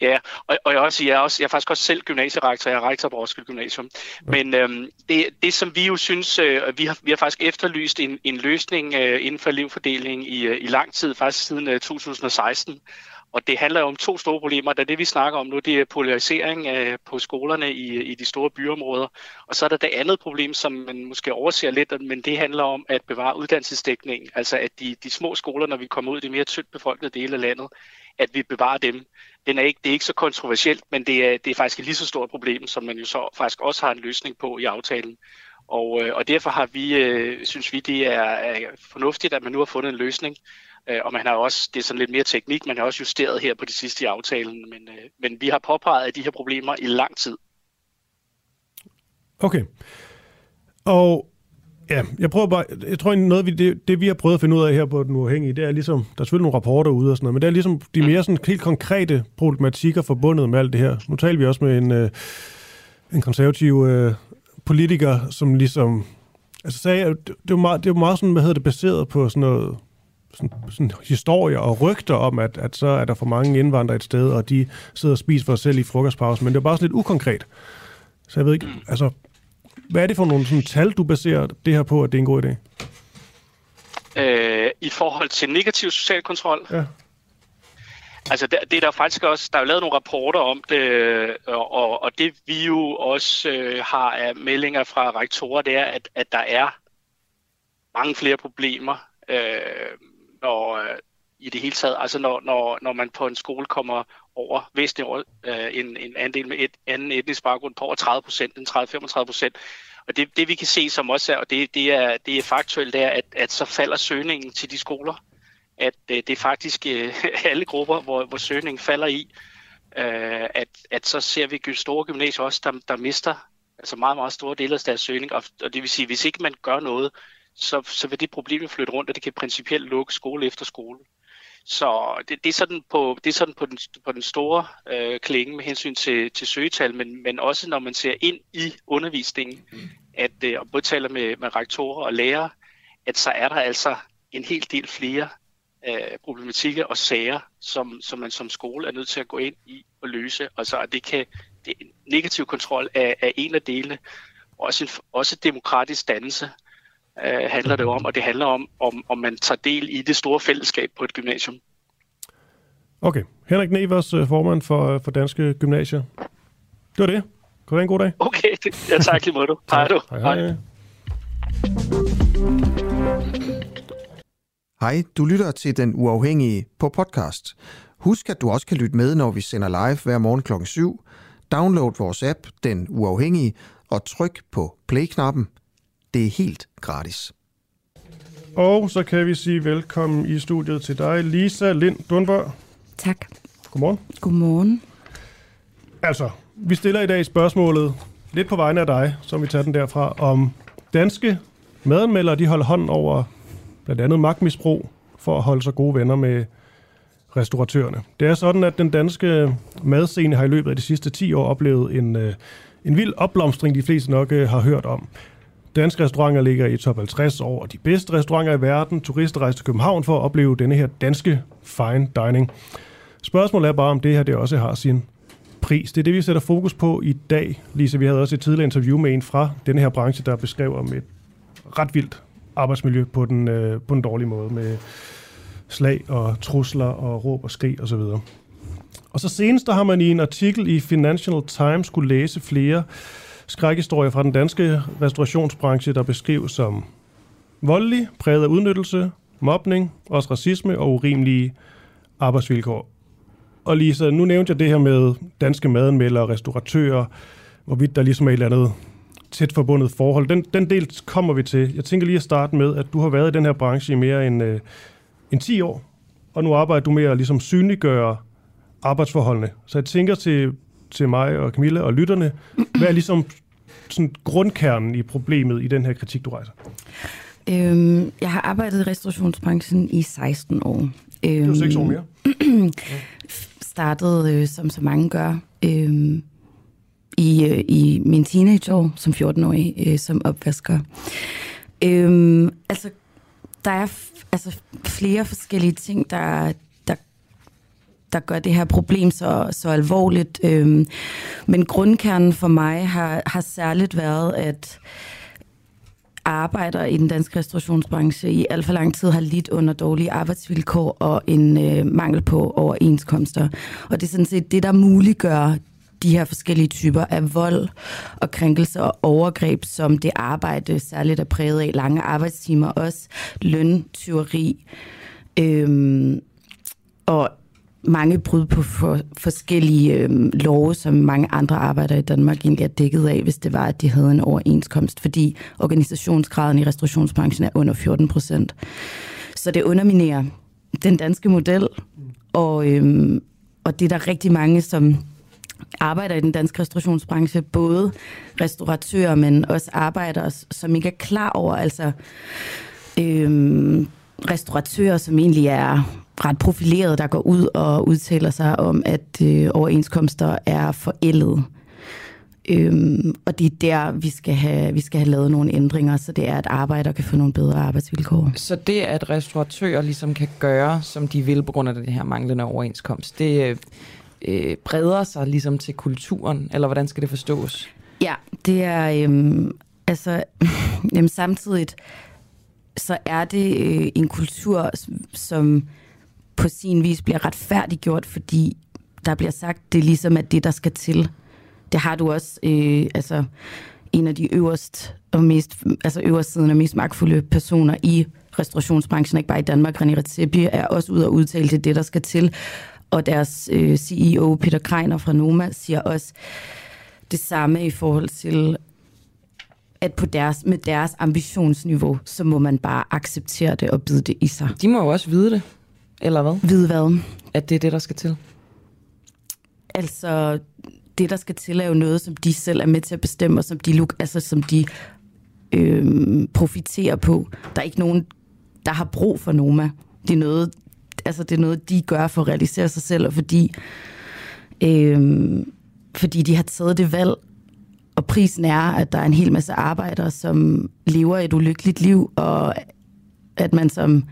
Ja, og, og jeg, også, jeg, er også, jeg er faktisk også selv gymnasierektor, jeg er rektor på Roskilde Gymnasium. Men øhm, det, det, som vi jo synes, øh, vi, har, vi har faktisk efterlyst en, en løsning øh, inden for elevfordeling i, øh, i lang tid, faktisk siden øh, 2016. Og det handler jo om to store problemer. Der det, vi snakker om nu, det er polarisering øh, på skolerne i, i de store byområder. Og så er der det andet problem, som man måske overser lidt, men det handler om at bevare uddannelsesdækningen. Altså at de, de små skoler, når vi kommer ud i de mere tyndt befolkede dele af landet, at vi bevarer dem. Den er ikke, det er ikke så kontroversielt, men det er, det er faktisk et lige så stort problem, som man jo så faktisk også har en løsning på i aftalen. Og, øh, og derfor har vi, øh, synes vi, det er, er fornuftigt, at man nu har fundet en løsning. Øh, og man har også, det er sådan lidt mere teknik, man har også justeret her på det sidste i aftalen. Men, øh, men vi har påpeget de her problemer i lang tid. Okay. Og ja, jeg prøver bare, jeg tror noget, vi, det, det vi har prøvet at finde ud af her på Den Uafhængige, det er ligesom, der er selvfølgelig nogle rapporter ude og sådan noget, men det er ligesom de mere sådan helt konkrete problematikker forbundet med alt det her. Nu taler vi også med en, øh, en konservativ øh, politiker, som ligesom, altså sagde, det, det var meget, det var meget sådan, hvad hedder det, baseret på sådan noget, sådan, sådan historier og rygter om, at, at så er der for mange indvandrere et sted, og de sidder og spiser for sig selv i frokostpausen, men det var bare sådan lidt ukonkret. Så jeg ved ikke, altså, Hvad er det for nogle sådan, tal, du baserer det her på, at det er en god idé? Øh, I forhold til negativ social kontrol? Ja. Altså, det, det er der faktisk også, der er jo lavet nogle rapporter om det, og, og det vi jo også øh, har af meldinger fra rektorer, det er, at, at der er mange flere problemer, øh, når, øh, i det hele taget, altså når, når, når man på en skole kommer over væsentligt over, øh, en, en andel med et anden etnisk baggrund på over 30 procent, en 30-35 procent. Og det, det vi kan se som også er, og det, det, er, det er faktuelt, det er, at, at så falder søgningen til de skoler. At øh, det er faktisk øh, alle grupper, hvor, hvor søgningen falder i. Øh, at, at så ser vi store gymnasier også, der, der mister altså meget, meget store dele af deres søgning. Og, og det vil sige, hvis ikke man gør noget, så, så vil det problem flytte rundt, og det kan principielt lukke skole efter skole. Så det, det er sådan på, det er sådan på, den, på den store øh, klinge med hensyn til, til søgetal, men, men også når man ser ind i undervisningen, at, øh, og både taler med, med rektorer og lærere, at så er der altså en hel del flere øh, problematikker og sager, som, som man som skole er nødt til at gå ind i og løse. Altså, at det kan, det, negativ kontrol er, er en af delene. Også, en, også demokratisk dannelse øh, handler det om, og det handler om, om, om man tager del i det store fællesskab på et gymnasium. Okay. Henrik Nevers, øh, formand for, øh, for Danske Gymnasier. Det var det. Kan du have en god dag? Okay, ja, tak lige måde du. Hej du. Hej, hej. hej. Hej, du lytter til Den Uafhængige på podcast. Husk, at du også kan lytte med, når vi sender live hver morgen kl. 7. Download vores app, Den Uafhængige, og tryk på play-knappen. Det er helt gratis. Og så kan vi sige velkommen i studiet til dig, Lisa Lind Dundberg. Tak. Godmorgen. Godmorgen. Altså, vi stiller i dag spørgsmålet lidt på vegne af dig, som vi tager den derfra, om danske madanmeldere, de holder hånden over blandt andet magtmisbrug for at holde sig gode venner med restauratørerne. Det er sådan, at den danske madscene har i løbet af de sidste 10 år oplevet en, øh, en vild opblomstring, de fleste nok øh, har hørt om. Danske restauranter ligger i top 50 over de bedste restauranter i verden. Turister rejser til København for at opleve denne her danske fine dining. Spørgsmålet er bare, om det her det også har sin pris. Det er det, vi sætter fokus på i dag. Lise, vi havde også et tidligere interview med en fra denne her branche, der beskrev om et ret vildt arbejdsmiljø på den, øh, på den dårlige måde med slag og trusler og råb og skrig osv. Og, og så senest der har man i en artikel i Financial Times skulle læse flere skrækhistorie fra den danske restaurationsbranche, der beskrives som voldelig, præget af udnyttelse, mobning, også racisme og urimelige arbejdsvilkår. Og Lisa, nu nævnte jeg det her med danske madanmeldere og restauratører, hvorvidt der ligesom er et eller andet tæt forbundet forhold. Den, den del kommer vi til. Jeg tænker lige at starte med, at du har været i den her branche i mere end, øh, end 10 år, og nu arbejder du med at ligesom synliggøre arbejdsforholdene. Så jeg tænker til, til mig og Camilla og lytterne, hvad er ligesom sådan grundkernen i problemet i den her kritik, du rejser? Øhm, jeg har arbejdet i restaurationsbranchen i 16 år. Øhm, det er seks år mere. startede, øh, som så mange gør, øh, i, øh, i min teenageår som 14-årig øh, som opvasker. Øh, altså, der er altså flere forskellige ting, der, der, gør det her problem så, så alvorligt. Øhm, men grundkernen for mig har, har særligt været, at arbejder i den danske restaurationsbranche i alt for lang tid har lidt under dårlige arbejdsvilkår og en øh, mangel på overenskomster. Og det er sådan set det, der muliggør de her forskellige typer af vold og krænkelse og overgreb, som det arbejde særligt er præget af lange arbejdstimer, også løntyveri øhm, og mange brud på for, forskellige øh, love, som mange andre arbejdere i Danmark egentlig er dækket af, hvis det var, at de havde en overenskomst, fordi organisationsgraden i restaurationsbranchen er under 14 procent. Så det underminerer den danske model, og, øhm, og det er der rigtig mange, som arbejder i den danske restaurationsbranche, både restauratører, men også arbejdere, som ikke er klar over, altså øhm, restauratører, som egentlig er ret profileret, der går ud og udtaler sig om, at øh, overenskomster er forældet. Øhm, og det er der, vi skal, have, vi skal have lavet nogle ændringer, så det er, at arbejdere kan få nogle bedre arbejdsvilkår. Så det, at restauratører ligesom kan gøre, som de vil på grund af det her manglende overenskomst, det øh, breder sig ligesom til kulturen, eller hvordan skal det forstås? Ja, det er... Øhm, altså, jamen, samtidig så er det øh, en kultur, som på sin vis bliver retfærdiggjort, fordi der bliver sagt, det er ligesom at det, der skal til. Det har du også, øh, altså en af de øverst og mest, altså øverstsiden og mest magtfulde personer i restaurationsbranchen, ikke bare i Danmark, René Redzepi, er også ude og udtale til det, der skal til. Og deres øh, CEO, Peter Kreiner fra Noma, siger også det samme i forhold til, at på deres, med deres ambitionsniveau, så må man bare acceptere det og bide det i sig. De må jo også vide det, eller hvad? Vide hvad? At det er det, der skal til. Altså, det, der skal til, er jo noget, som de selv er med til at bestemme, og som de, altså, som de øh, profiterer på. Der er ikke nogen, der har brug for Noma. Det er noget, altså, det er noget de gør for at realisere sig selv, og fordi, øh, fordi de har taget det valg, og prisen er, at der er en hel masse arbejdere, som lever et ulykkeligt liv, og at man som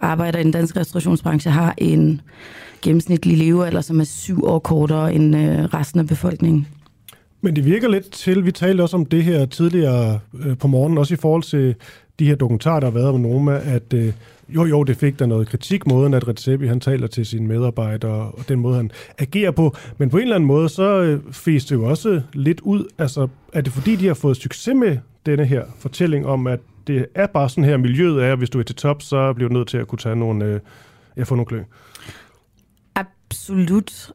arbejder i den danske restaurationsbranche har en gennemsnitlig levealder, som er syv år kortere end øh, resten af befolkningen. Men det virker lidt til, vi talte også om det her tidligere øh, på morgenen, også i forhold til de her dokumentarer, der har været om Noma, at øh, jo, jo, det fik der noget kritik, måden at Redzepi, han taler til sine medarbejdere, og den måde, han agerer på. Men på en eller anden måde, så øh, fes det jo også lidt ud. Altså, er det fordi, de har fået succes med denne her fortælling om, at det er bare sådan her, miljøet er, hvis du er til top, så bliver du nødt til at kunne tage nogle, øh, ja, få nogle klø. Absolut.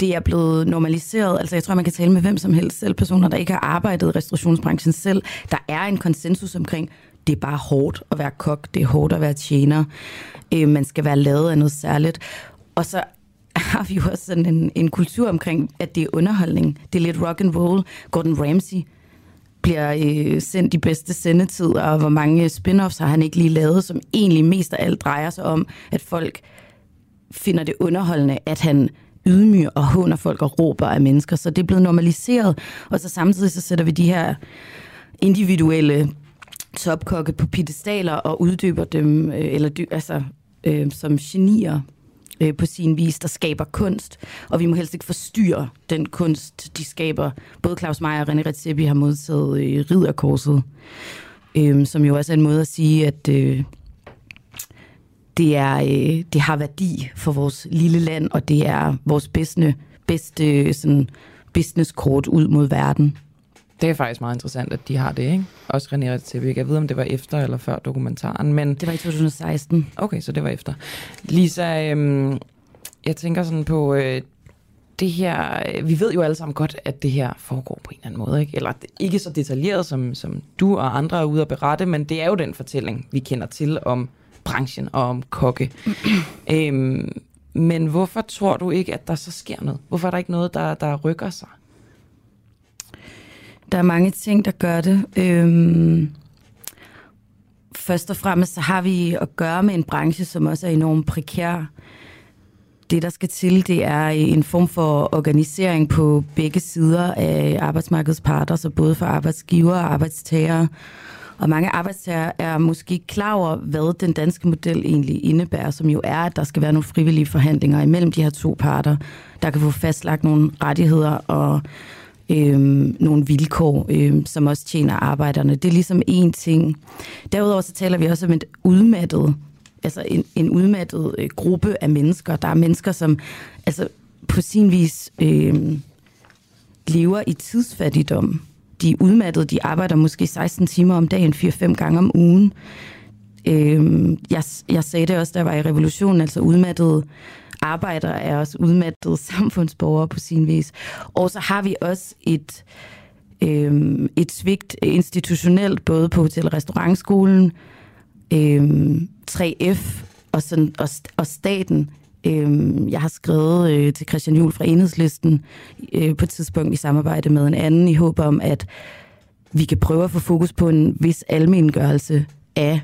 Det er blevet normaliseret. Altså, jeg tror, man kan tale med hvem som helst, selv personer, der ikke har arbejdet i restaurationsbranchen selv. Der er en konsensus omkring, det er bare hårdt at være kok, det er hårdt at være tjener. Øh, man skal være lavet af noget særligt. Og så har vi jo også sådan en, en kultur omkring, at det er underholdning. Det er lidt rock and roll. Gordon Ramsay bliver øh, sendt de bedste sendetider, og hvor mange øh, spin-offs har han ikke lige lavet, som egentlig mest af alt drejer sig om, at folk finder det underholdende, at han ydmyger og håner folk og råber af mennesker. Så det er blevet normaliseret, og så samtidig så sætter vi de her individuelle topkokke på pedestaler og uddyber dem, øh, eller dy, altså, øh, som genier øh, på sin vis, der skaber kunst. Og vi må helst ikke forstyrre den kunst, de skaber. Både Claus Meier og René Redzepi har modtaget øh, ridderkorset, øh, som jo også er en måde at sige, at øh, det, er, øh, det har værdi for vores lille land, og det er vores bedste, bedste sådan, businesskort ud mod verden. Det er faktisk meget interessant, at de har det, ikke? Også René Redzepi. Jeg ved, om det var efter eller før dokumentaren, men... Det var i 2016. Okay, så det var efter. Lisa, øhm, jeg tænker sådan på øh, det her... Øh, vi ved jo alle sammen godt, at det her foregår på en eller anden måde, ikke? Eller ikke så detaljeret, som, som du og andre er ude at berette, men det er jo den fortælling, vi kender til om branchen og om kokke. øhm, men hvorfor tror du ikke, at der så sker noget? Hvorfor er der ikke noget, der, der rykker sig? Der er mange ting, der gør det. Øhm, først og fremmest så har vi at gøre med en branche, som også er enormt prekær. Det, der skal til, det er en form for organisering på begge sider af arbejdsmarkedets parter, så både for arbejdsgiver og arbejdstagere. Og mange arbejdstager er måske ikke klar over, hvad den danske model egentlig indebærer, som jo er, at der skal være nogle frivillige forhandlinger imellem de her to parter, der kan få fastlagt nogle rettigheder og øh, nogle vilkår, øh, som også tjener arbejderne. Det er ligesom en ting. Derudover så taler vi også om et udmattet, altså en, en udmattet øh, gruppe af mennesker. Der er mennesker, som altså på sin vis øh, lever i tidsfattigdom. De er udmattede, de arbejder måske 16 timer om dagen, 4-5 gange om ugen. Øh, jeg, jeg sagde det også, der var i revolutionen, altså udmattede arbejdere er også udmattede samfundsborgere på sin vis. Og så har vi også et, øh, et svigt institutionelt, både på Hotel- og Restaurantskolen, øh, 3F og, sådan, og, og staten. Øh, jeg har skrevet øh, til Christian Juhl fra Enhedslisten øh, på et tidspunkt i samarbejde med en anden, i håb om, at vi kan prøve at få fokus på en vis almengørelse af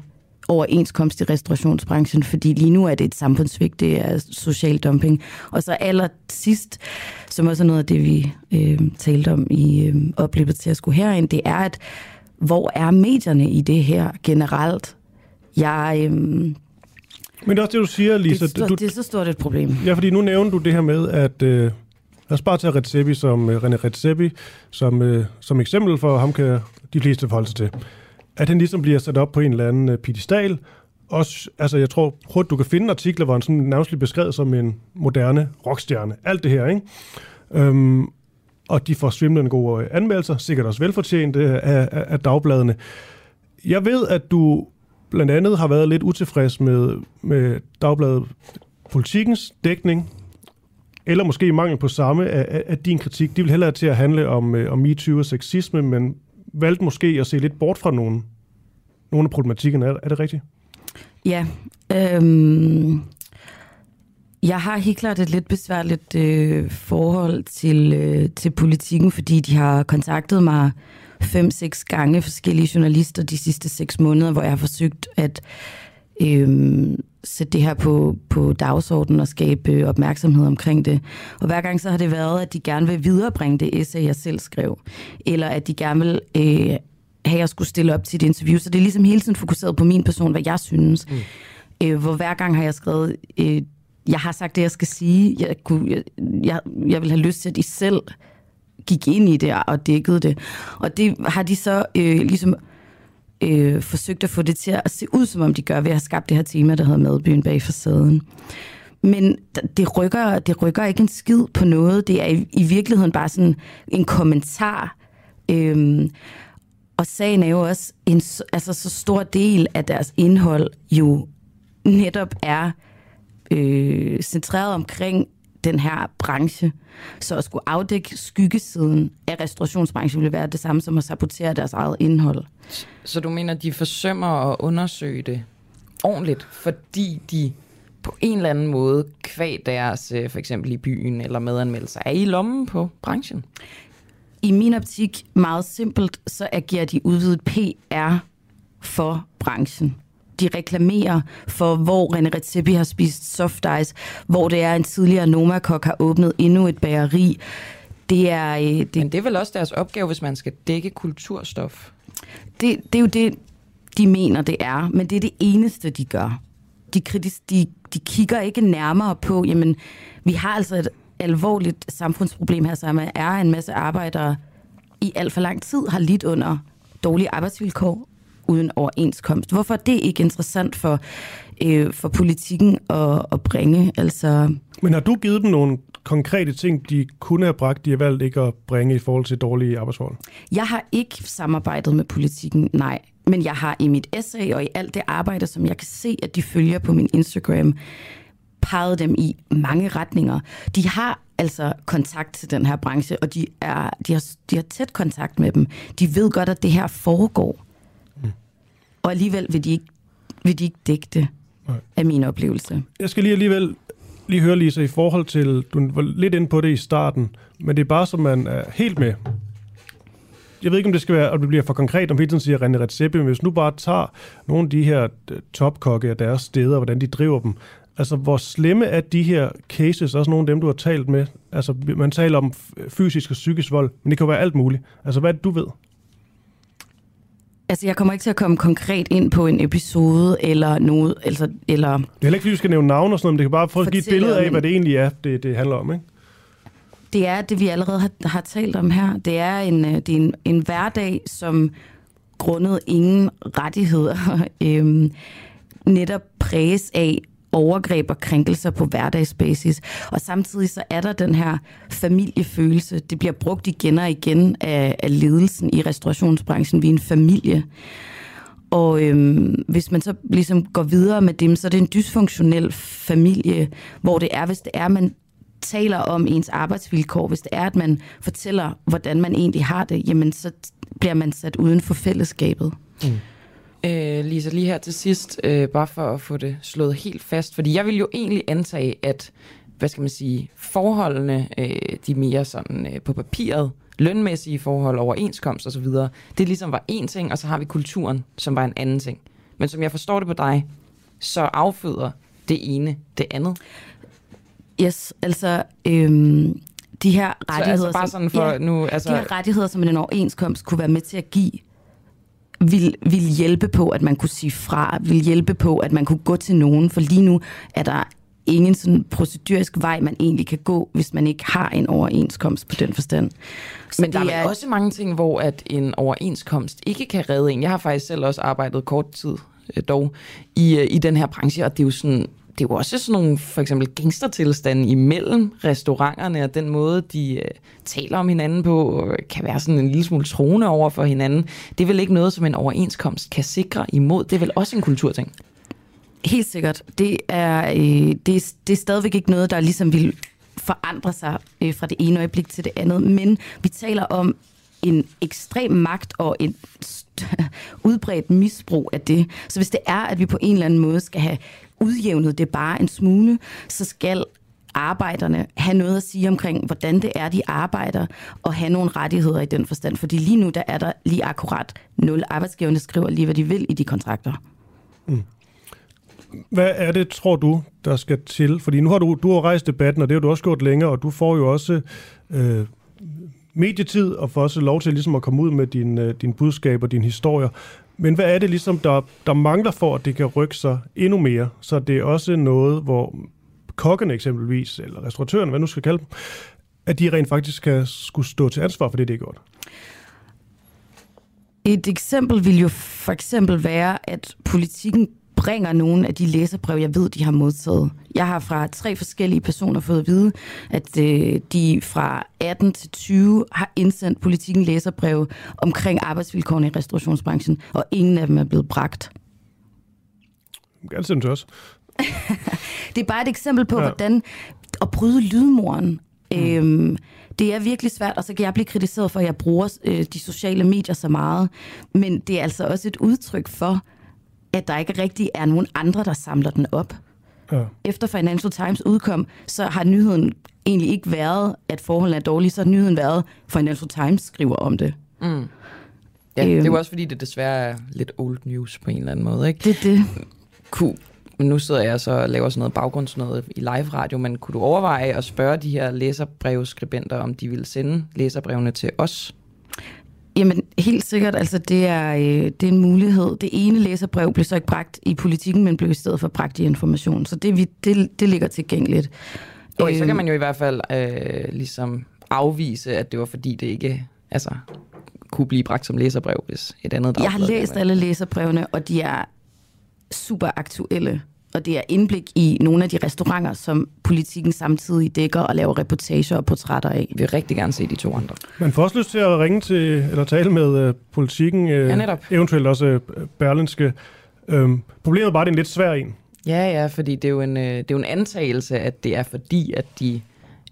overenskomst i restaurationsbranchen, fordi lige nu er det et samfundsvigt, det er social dumping. Og så aller sidst, som også er noget af det, vi øh, talte om i øh, opløbet til at skulle herind, det er, at hvor er medierne i det her generelt? Jeg... Øh, men det er også det, du siger, Lisa. Det er, du, det er så stort et problem. Ja, fordi nu nævner du det her med, at øh, Lad os bare tage Redzepi som, uh, René Redzepi som, uh, som eksempel, for ham kan de fleste forholde sig til. At han ligesom bliver sat op på en eller anden øh, pedestal, også, altså jeg tror hurtigt, du kan finde artikler, hvor han sådan nærmest bliver beskrevet som en moderne rockstjerne. Alt det her, ikke? Øhm, og de får svimlende gode øh, anmeldelser, sikkert også velfortjente øh, af, af, af dagbladene. Jeg ved, at du blandt andet har været lidt utilfreds med, med dagbladet Politikens dækning, eller måske mangel på samme af, af din kritik. De vil hellere til at handle om, øh, om MeToo og sexisme, men valgte måske at se lidt bort fra nogle, nogle af problematikkerne. Er, er det rigtigt? Ja. Øhm, jeg har helt klart et lidt besværligt øh, forhold til, øh, til politikken, fordi de har kontaktet mig fem-seks gange forskellige journalister de sidste seks måneder, hvor jeg har forsøgt at øh, sætte det her på, på dagsordenen og skabe opmærksomhed omkring det. Og hver gang så har det været, at de gerne vil viderebringe det essay, jeg selv skrev, eller at de gerne vil øh, have, at jeg skulle stille op til et interview. Så det er ligesom hele tiden fokuseret på min person, hvad jeg synes. Mm. Øh, hvor hver gang har jeg skrevet, øh, jeg har sagt det, jeg skal sige. Jeg, kunne, jeg, jeg, jeg vil have lyst til, at de selv gik ind i det og dækkede det. Og det har de så øh, ligesom øh, forsøgt at få det til at se ud, som om de gør, ved at have skabt det her tema, der hedder Madbyen bag facaden. Men det rykker, det rykker ikke en skid på noget. Det er i, i virkeligheden bare sådan en kommentar. Øhm, og sagen er jo også, en altså, så stor del af deres indhold jo netop er øh, centreret omkring den her branche. Så at skulle afdække skyggesiden af restaurationsbranchen ville være det samme som at sabotere deres eget indhold. Så du mener, de forsømmer at undersøge det ordentligt, fordi de på en eller anden måde, kvæg deres, øh, for eksempel i byen eller medanmeldelser, er i lommen på branchen? I min optik, meget simpelt, så agerer de udvidet PR for branchen de reklamerer for, hvor René Redzepi har spist soft ice, hvor det er en tidligere Nomakok har åbnet endnu et bageri. Det er, øh, det, Men det er vel også deres opgave, hvis man skal dække kulturstof? Det, det er jo det, de mener, det er, men det er det eneste, de gør. De, kritis, de, de kigger ikke nærmere på, jamen, vi har altså et alvorligt samfundsproblem her, som er en masse arbejdere i alt for lang tid har lidt under dårlige arbejdsvilkår, uden overenskomst. Hvorfor er det ikke interessant for, øh, for politikken at, at bringe? Altså... Men har du givet dem nogle konkrete ting, de kunne have bragt, de har valgt ikke at bringe i forhold til dårlige arbejdsforhold? Jeg har ikke samarbejdet med politikken, nej. Men jeg har i mit essay og i alt det arbejde, som jeg kan se, at de følger på min Instagram, peget dem i mange retninger. De har altså kontakt til den her branche, og de, er, de, har, de har tæt kontakt med dem. De ved godt, at det her foregår. Og alligevel vil de ikke, vil de ikke dække det Nej. af min oplevelse. Jeg skal lige alligevel lige høre, Lisa, i forhold til, du var lidt inde på det i starten, men det er bare, så man er helt med. Jeg ved ikke, om det skal være, og det bliver for konkret, om vi tiden siger René Redzepi, men hvis nu bare tager nogle af de her øh, topkokke af deres steder, hvordan de driver dem, altså hvor slemme er de her cases, også nogle af dem, du har talt med? Altså man taler om fysisk og psykisk vold, men det kan jo være alt muligt. Altså hvad er det, du ved? Altså, jeg kommer ikke til at komme konkret ind på en episode eller noget, altså, eller... Det er heller ikke, fordi du skal nævne navn og sådan noget, men det kan bare få at give et billede af, hvad det egentlig er, det, det handler om, ikke? Det er det, vi allerede har, har talt om her. Det er en, øh, det er en, en hverdag, som grundet ingen rettigheder øhm, netop præges af overgreb og krænkelser på hverdagsbasis. Og samtidig så er der den her familiefølelse. Det bliver brugt igen og igen af, af ledelsen i restaurationsbranchen. Vi er en familie. Og øhm, hvis man så ligesom går videre med dem, så er det en dysfunktionel familie, hvor det er, hvis det er, man taler om ens arbejdsvilkår, hvis det er, at man fortæller, hvordan man egentlig har det, jamen så bliver man sat uden for fællesskabet. Mm. Øh, Lisa, lige her til sidst, øh, bare for at få det slået helt fast, fordi jeg vil jo egentlig antage, at hvad skal man sige, forholdene, øh, de mere sådan øh, på papiret, lønmæssige forhold, overenskomst osv., det ligesom var en ting, og så har vi kulturen, som var en anden ting. Men som jeg forstår det på dig, så afføder det ene det andet. Yes, altså øhm, de her rettigheder, så altså bare sådan for ja, nu, altså... de her rettigheder, som en overenskomst kunne være med til at give, vil, vil hjælpe på, at man kunne sige fra, vil hjælpe på, at man kunne gå til nogen, for lige nu er der ingen sådan procedurisk vej, man egentlig kan gå, hvis man ikke har en overenskomst på den forstand. Så Men der er, er også mange ting, hvor at en overenskomst ikke kan redde en. Jeg har faktisk selv også arbejdet kort tid øh, dog i, øh, i den her branche, og det er jo sådan, det er jo også sådan nogle for eksempel gangstertilstande imellem restauranterne, og den måde, de øh, taler om hinanden på, øh, kan være sådan en lille smule troende over for hinanden. Det er vel ikke noget, som en overenskomst kan sikre imod. Det er vel også en kulturting? Helt sikkert. Det er, øh, det, er, det er stadigvæk ikke noget, der ligesom vil forandre sig øh, fra det ene øjeblik til det andet. Men vi taler om en ekstrem magt og en udbredt misbrug af det. Så hvis det er, at vi på en eller anden måde skal have udjævnet det bare en smule, så skal arbejderne have noget at sige omkring, hvordan det er, de arbejder, og have nogle rettigheder i den forstand. Fordi lige nu, der er der lige akkurat nul. Arbejdsgiverne skriver lige, hvad de vil i de kontrakter. Mm. Hvad er det, tror du, der skal til? Fordi nu har du, du har rejst debatten, og det har du også gjort længere, og du får jo også øh, medietid, og får også lov til ligesom at komme ud med din, øh, din budskab og dine historier. Men hvad er det ligesom, der, der mangler for, at det kan rykke sig endnu mere? Så det er også noget, hvor kokkene eksempelvis, eller restauratørerne, hvad nu skal kalde dem, at de rent faktisk skal skulle stå til ansvar for det, det er gjort. Et eksempel vil jo for eksempel være, at politikken bringer nogle af de læserbrev, jeg ved, de har modtaget. Jeg har fra tre forskellige personer fået at vide, at øh, de fra 18 til 20 har indsendt politikken læserbrev omkring arbejdsvilkårene i restaurationsbranchen, og ingen af dem er blevet bragt. Ganske også. det er bare et eksempel på, ja. hvordan at bryde lydmuren. Mm. Øhm, det er virkelig svært, og så kan jeg blive kritiseret for, at jeg bruger øh, de sociale medier så meget. Men det er altså også et udtryk for, at der ikke rigtig er nogen andre, der samler den op. Ja. Efter Financial Times udkom, så har nyheden egentlig ikke været, at forholdene er dårlige, så har nyheden været, at Financial Times skriver om det. Mm. Ja, øhm. det er jo øhm. også fordi, det desværre er lidt old news på en eller anden måde, ikke? Det er det. Cool. Men nu sidder jeg så og laver sådan noget baggrundsnøde i live radio, men kunne du overveje at spørge de her læserbrevskribenter, om de ville sende læserbrevene til os? Jamen, helt sikkert. Altså, det er, øh, det er en mulighed. Det ene læserbrev blev så ikke bragt i politikken, men blev i stedet for bragt i information. Så det, det, det ligger tilgængeligt. Okay, så kan man jo i hvert fald øh, ligesom afvise, at det var fordi, det ikke altså, kunne blive bragt som læserbrev, hvis et andet... Jeg har læst alle læserbrevene, og de er super aktuelle og det er indblik i nogle af de restauranter, som politikken samtidig dækker og laver reportager og portrætter af. Vi vil rigtig gerne se de to andre. Man får også lyst til at ringe til, eller tale med uh, politikken, uh, ja, netop. eventuelt også uh, Berlinske. Um, problemet er bare, at det er en lidt svær en. Ja, ja, fordi det er jo en, uh, det er jo en antagelse, at det er fordi, at de,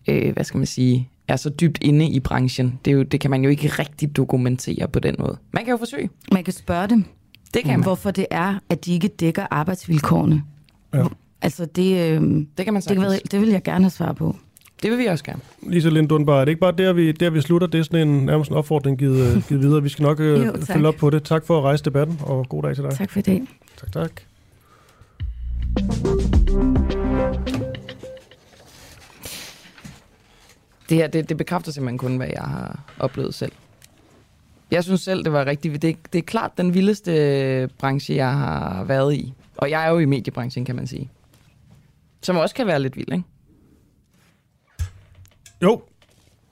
uh, hvad skal man sige, er så dybt inde i branchen. Det, er jo, det kan man jo ikke rigtig dokumentere på den måde. Man kan jo forsøge. Man kan spørge dem, det kan man. hvorfor det er, at de ikke dækker arbejdsvilkårene. Ja. Altså, det, øh, det kan man det, vil, det vil jeg gerne have svar på. Det vil vi også gerne. Lisa Lindundbar, er det ikke bare der, vi, der, vi slutter? Det er sådan en nærmest en opfordring givet, øh, givet videre. Vi skal nok øh, jo, følge op på det. Tak for at rejse debatten, og god dag til dig. Tak for det. Tak, tak. Det her, det, det bekræfter simpelthen kun, hvad jeg har oplevet selv. Jeg synes selv, det var rigtigt. Det, det er klart den vildeste branche, jeg har været i. Og jeg er jo i mediebranchen, kan man sige. Som også kan være lidt vild, ikke? Jo,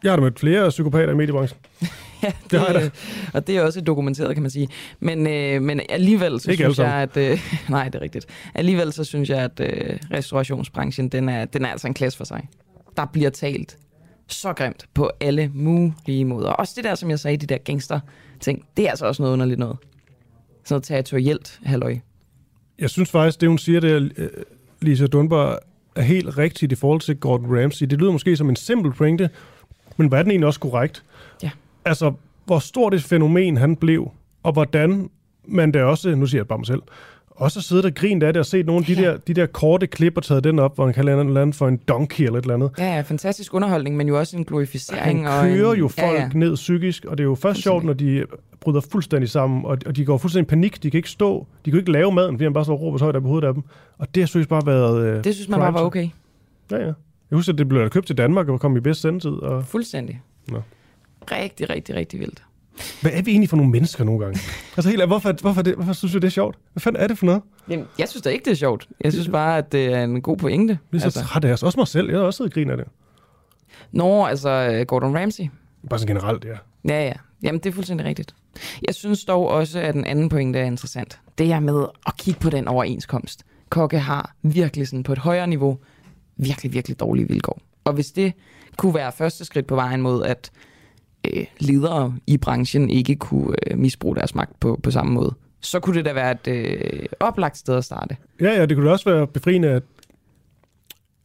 jeg har da mødt flere psykopater i mediebranchen. ja, det, det har jeg da. Og det er også dokumenteret, kan man sige. Men, øh, men alligevel så Ikke synes jeg, at... Øh, nej, det er rigtigt. Alligevel så synes jeg, at øh, restaurationsbranchen, den er, den er altså en klasse for sig. Der bliver talt så grimt på alle mulige måder. Også det der, som jeg sagde, de der gangster ting, det er altså også noget underligt noget. Sådan noget territorielt halløj. Jeg synes faktisk, det hun siger der, øh, Lisa Dunbar, er helt rigtigt i forhold til Gordon Ramsay. Det lyder måske som en simpel pointe, men var den egentlig også korrekt? Ja. Altså, hvor stort et fænomen han blev, og hvordan man da også, nu siger jeg bare mig selv, også har siddet og grint af det og set nogle af de, ja. der, de der korte klip og taget den op, hvor han kan lande for en donkey eller et eller andet. Ja, ja, fantastisk underholdning, men jo også en glorificering. Han kører og en, jo folk ja, ja. ned psykisk, og det er jo først sjovt, når de bryder fuldstændig sammen, og, og de går fuldstændig i panik. De kan ikke stå, de kan ikke lave maden, fordi han bare står og råber så højt på hovedet af dem. Og det har synes bare været... Øh, det synes man bare var okay. Ja, ja. Jeg husker, at det blev købt til Danmark og kom i bedst sendetid. Og... Fuldstændig. Nå. Rigtig, rigtig, rigtig vildt. Hvad er vi egentlig for nogle mennesker nogle gange? Altså helt hvorfor, hvorfor, det, hvorfor synes du, det er sjovt? Hvad fanden er det for noget? Jamen, jeg synes da ikke, det er sjovt. Jeg synes bare, at det er en god pointe. Det er så altså. træt af os. Også mig selv. Jeg har også siddet og griner af det. Nå, altså øh, Gordon Ramsay. Bare sådan generelt, ja. Ja, ja. Jamen, det er fuldstændig rigtigt. Jeg synes dog også, at den anden pointe er interessant. Det er med at kigge på den overenskomst. Kokke har virkelig sådan på et højere niveau virkelig, virkelig dårlige vilkår. Og hvis det kunne være første skridt på vejen mod, at øh, ledere i branchen ikke kunne øh, misbruge deres magt på, på samme måde, så kunne det da være et øh, oplagt sted at starte. Ja, ja, det kunne da også være befriende, at,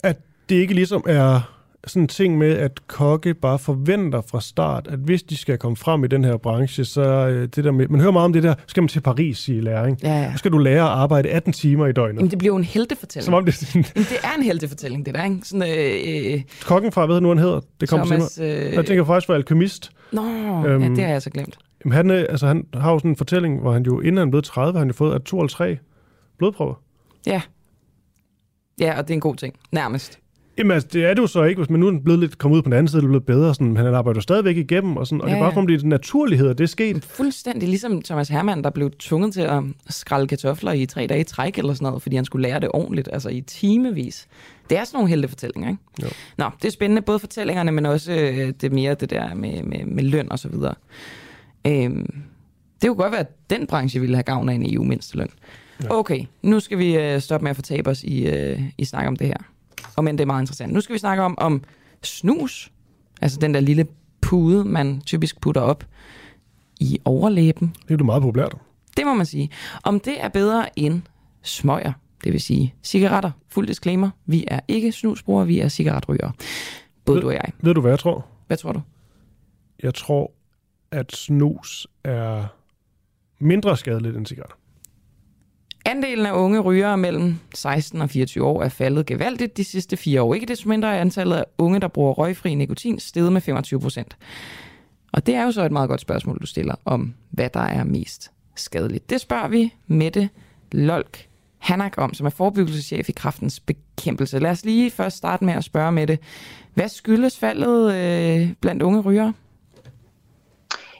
at det ikke ligesom er sådan en ting med, at kokke bare forventer fra start, at hvis de skal komme frem i den her branche, så øh, det der med, man hører meget om det der, skal man til Paris i læring. Ja, ja. Så skal du lære at arbejde 18 timer i døgnet. Jamen, det bliver jo en heltefortælling. Som om det er sådan... Jamen, det er en heltefortælling, det der, ikke? Sådan, øh, øh, Kokken fra, hvad nu, han hedder? Det kommer Thomas, øh, Jeg tænker faktisk på alkemist. Nå, øhm, ja, det har jeg så glemt. Jamen, han, øh, altså, han har jo sådan en fortælling, hvor han jo, inden han blev 30, har han jo fået at 2 eller 3 blodprøver. Ja. Ja, og det er en god ting. Nærmest. Jamen, altså, det er det jo så ikke, hvis man nu er blevet lidt kommet ud på den anden side, det er blevet bedre, sådan, men han arbejder jo stadigvæk igennem, og, sådan, og Ja, det er bare ja. som om det er naturlighed, at det er sket. Fuldstændig ligesom Thomas Hermann, der blev tvunget til at skrælle kartofler i tre dage i træk eller sådan noget, fordi han skulle lære det ordentligt, altså i timevis. Det er sådan nogle heltefortællinger, ikke? Jo. Nå, det er spændende, både fortællingerne, men også øh, det mere det der med, med, med løn og så videre. Øhm, det kunne godt være, at den branche ville have gavn af en EU-mindsteløn. Okay, nu skal vi øh, stoppe med at fortabe os i, øh, i snak om det her. Og men det er meget interessant. Nu skal vi snakke om, om snus. Altså den der lille pude, man typisk putter op i overlæben. Det er jo meget populært. Det må man sige. Om det er bedre end smøger, det vil sige cigaretter. Fuld disclaimer. Vi er ikke snusbrugere, vi er cigaretrygere. Både Ved- du og jeg. Ved du, hvad jeg tror? Hvad tror du? Jeg tror, at snus er mindre skadeligt end cigaretter. Andelen af unge rygere mellem 16 og 24 år er faldet gevaldigt de sidste fire år. Ikke desto mindre er antallet af unge, der bruger røgfri nikotin, steget med 25 procent. Og det er jo så et meget godt spørgsmål, du stiller om, hvad der er mest skadeligt. Det spørger vi Mette Lolk Hanak om, som er forebyggelseschef i kraftens bekæmpelse. Lad os lige først starte med at spørge Mette, hvad skyldes faldet øh, blandt unge rygere?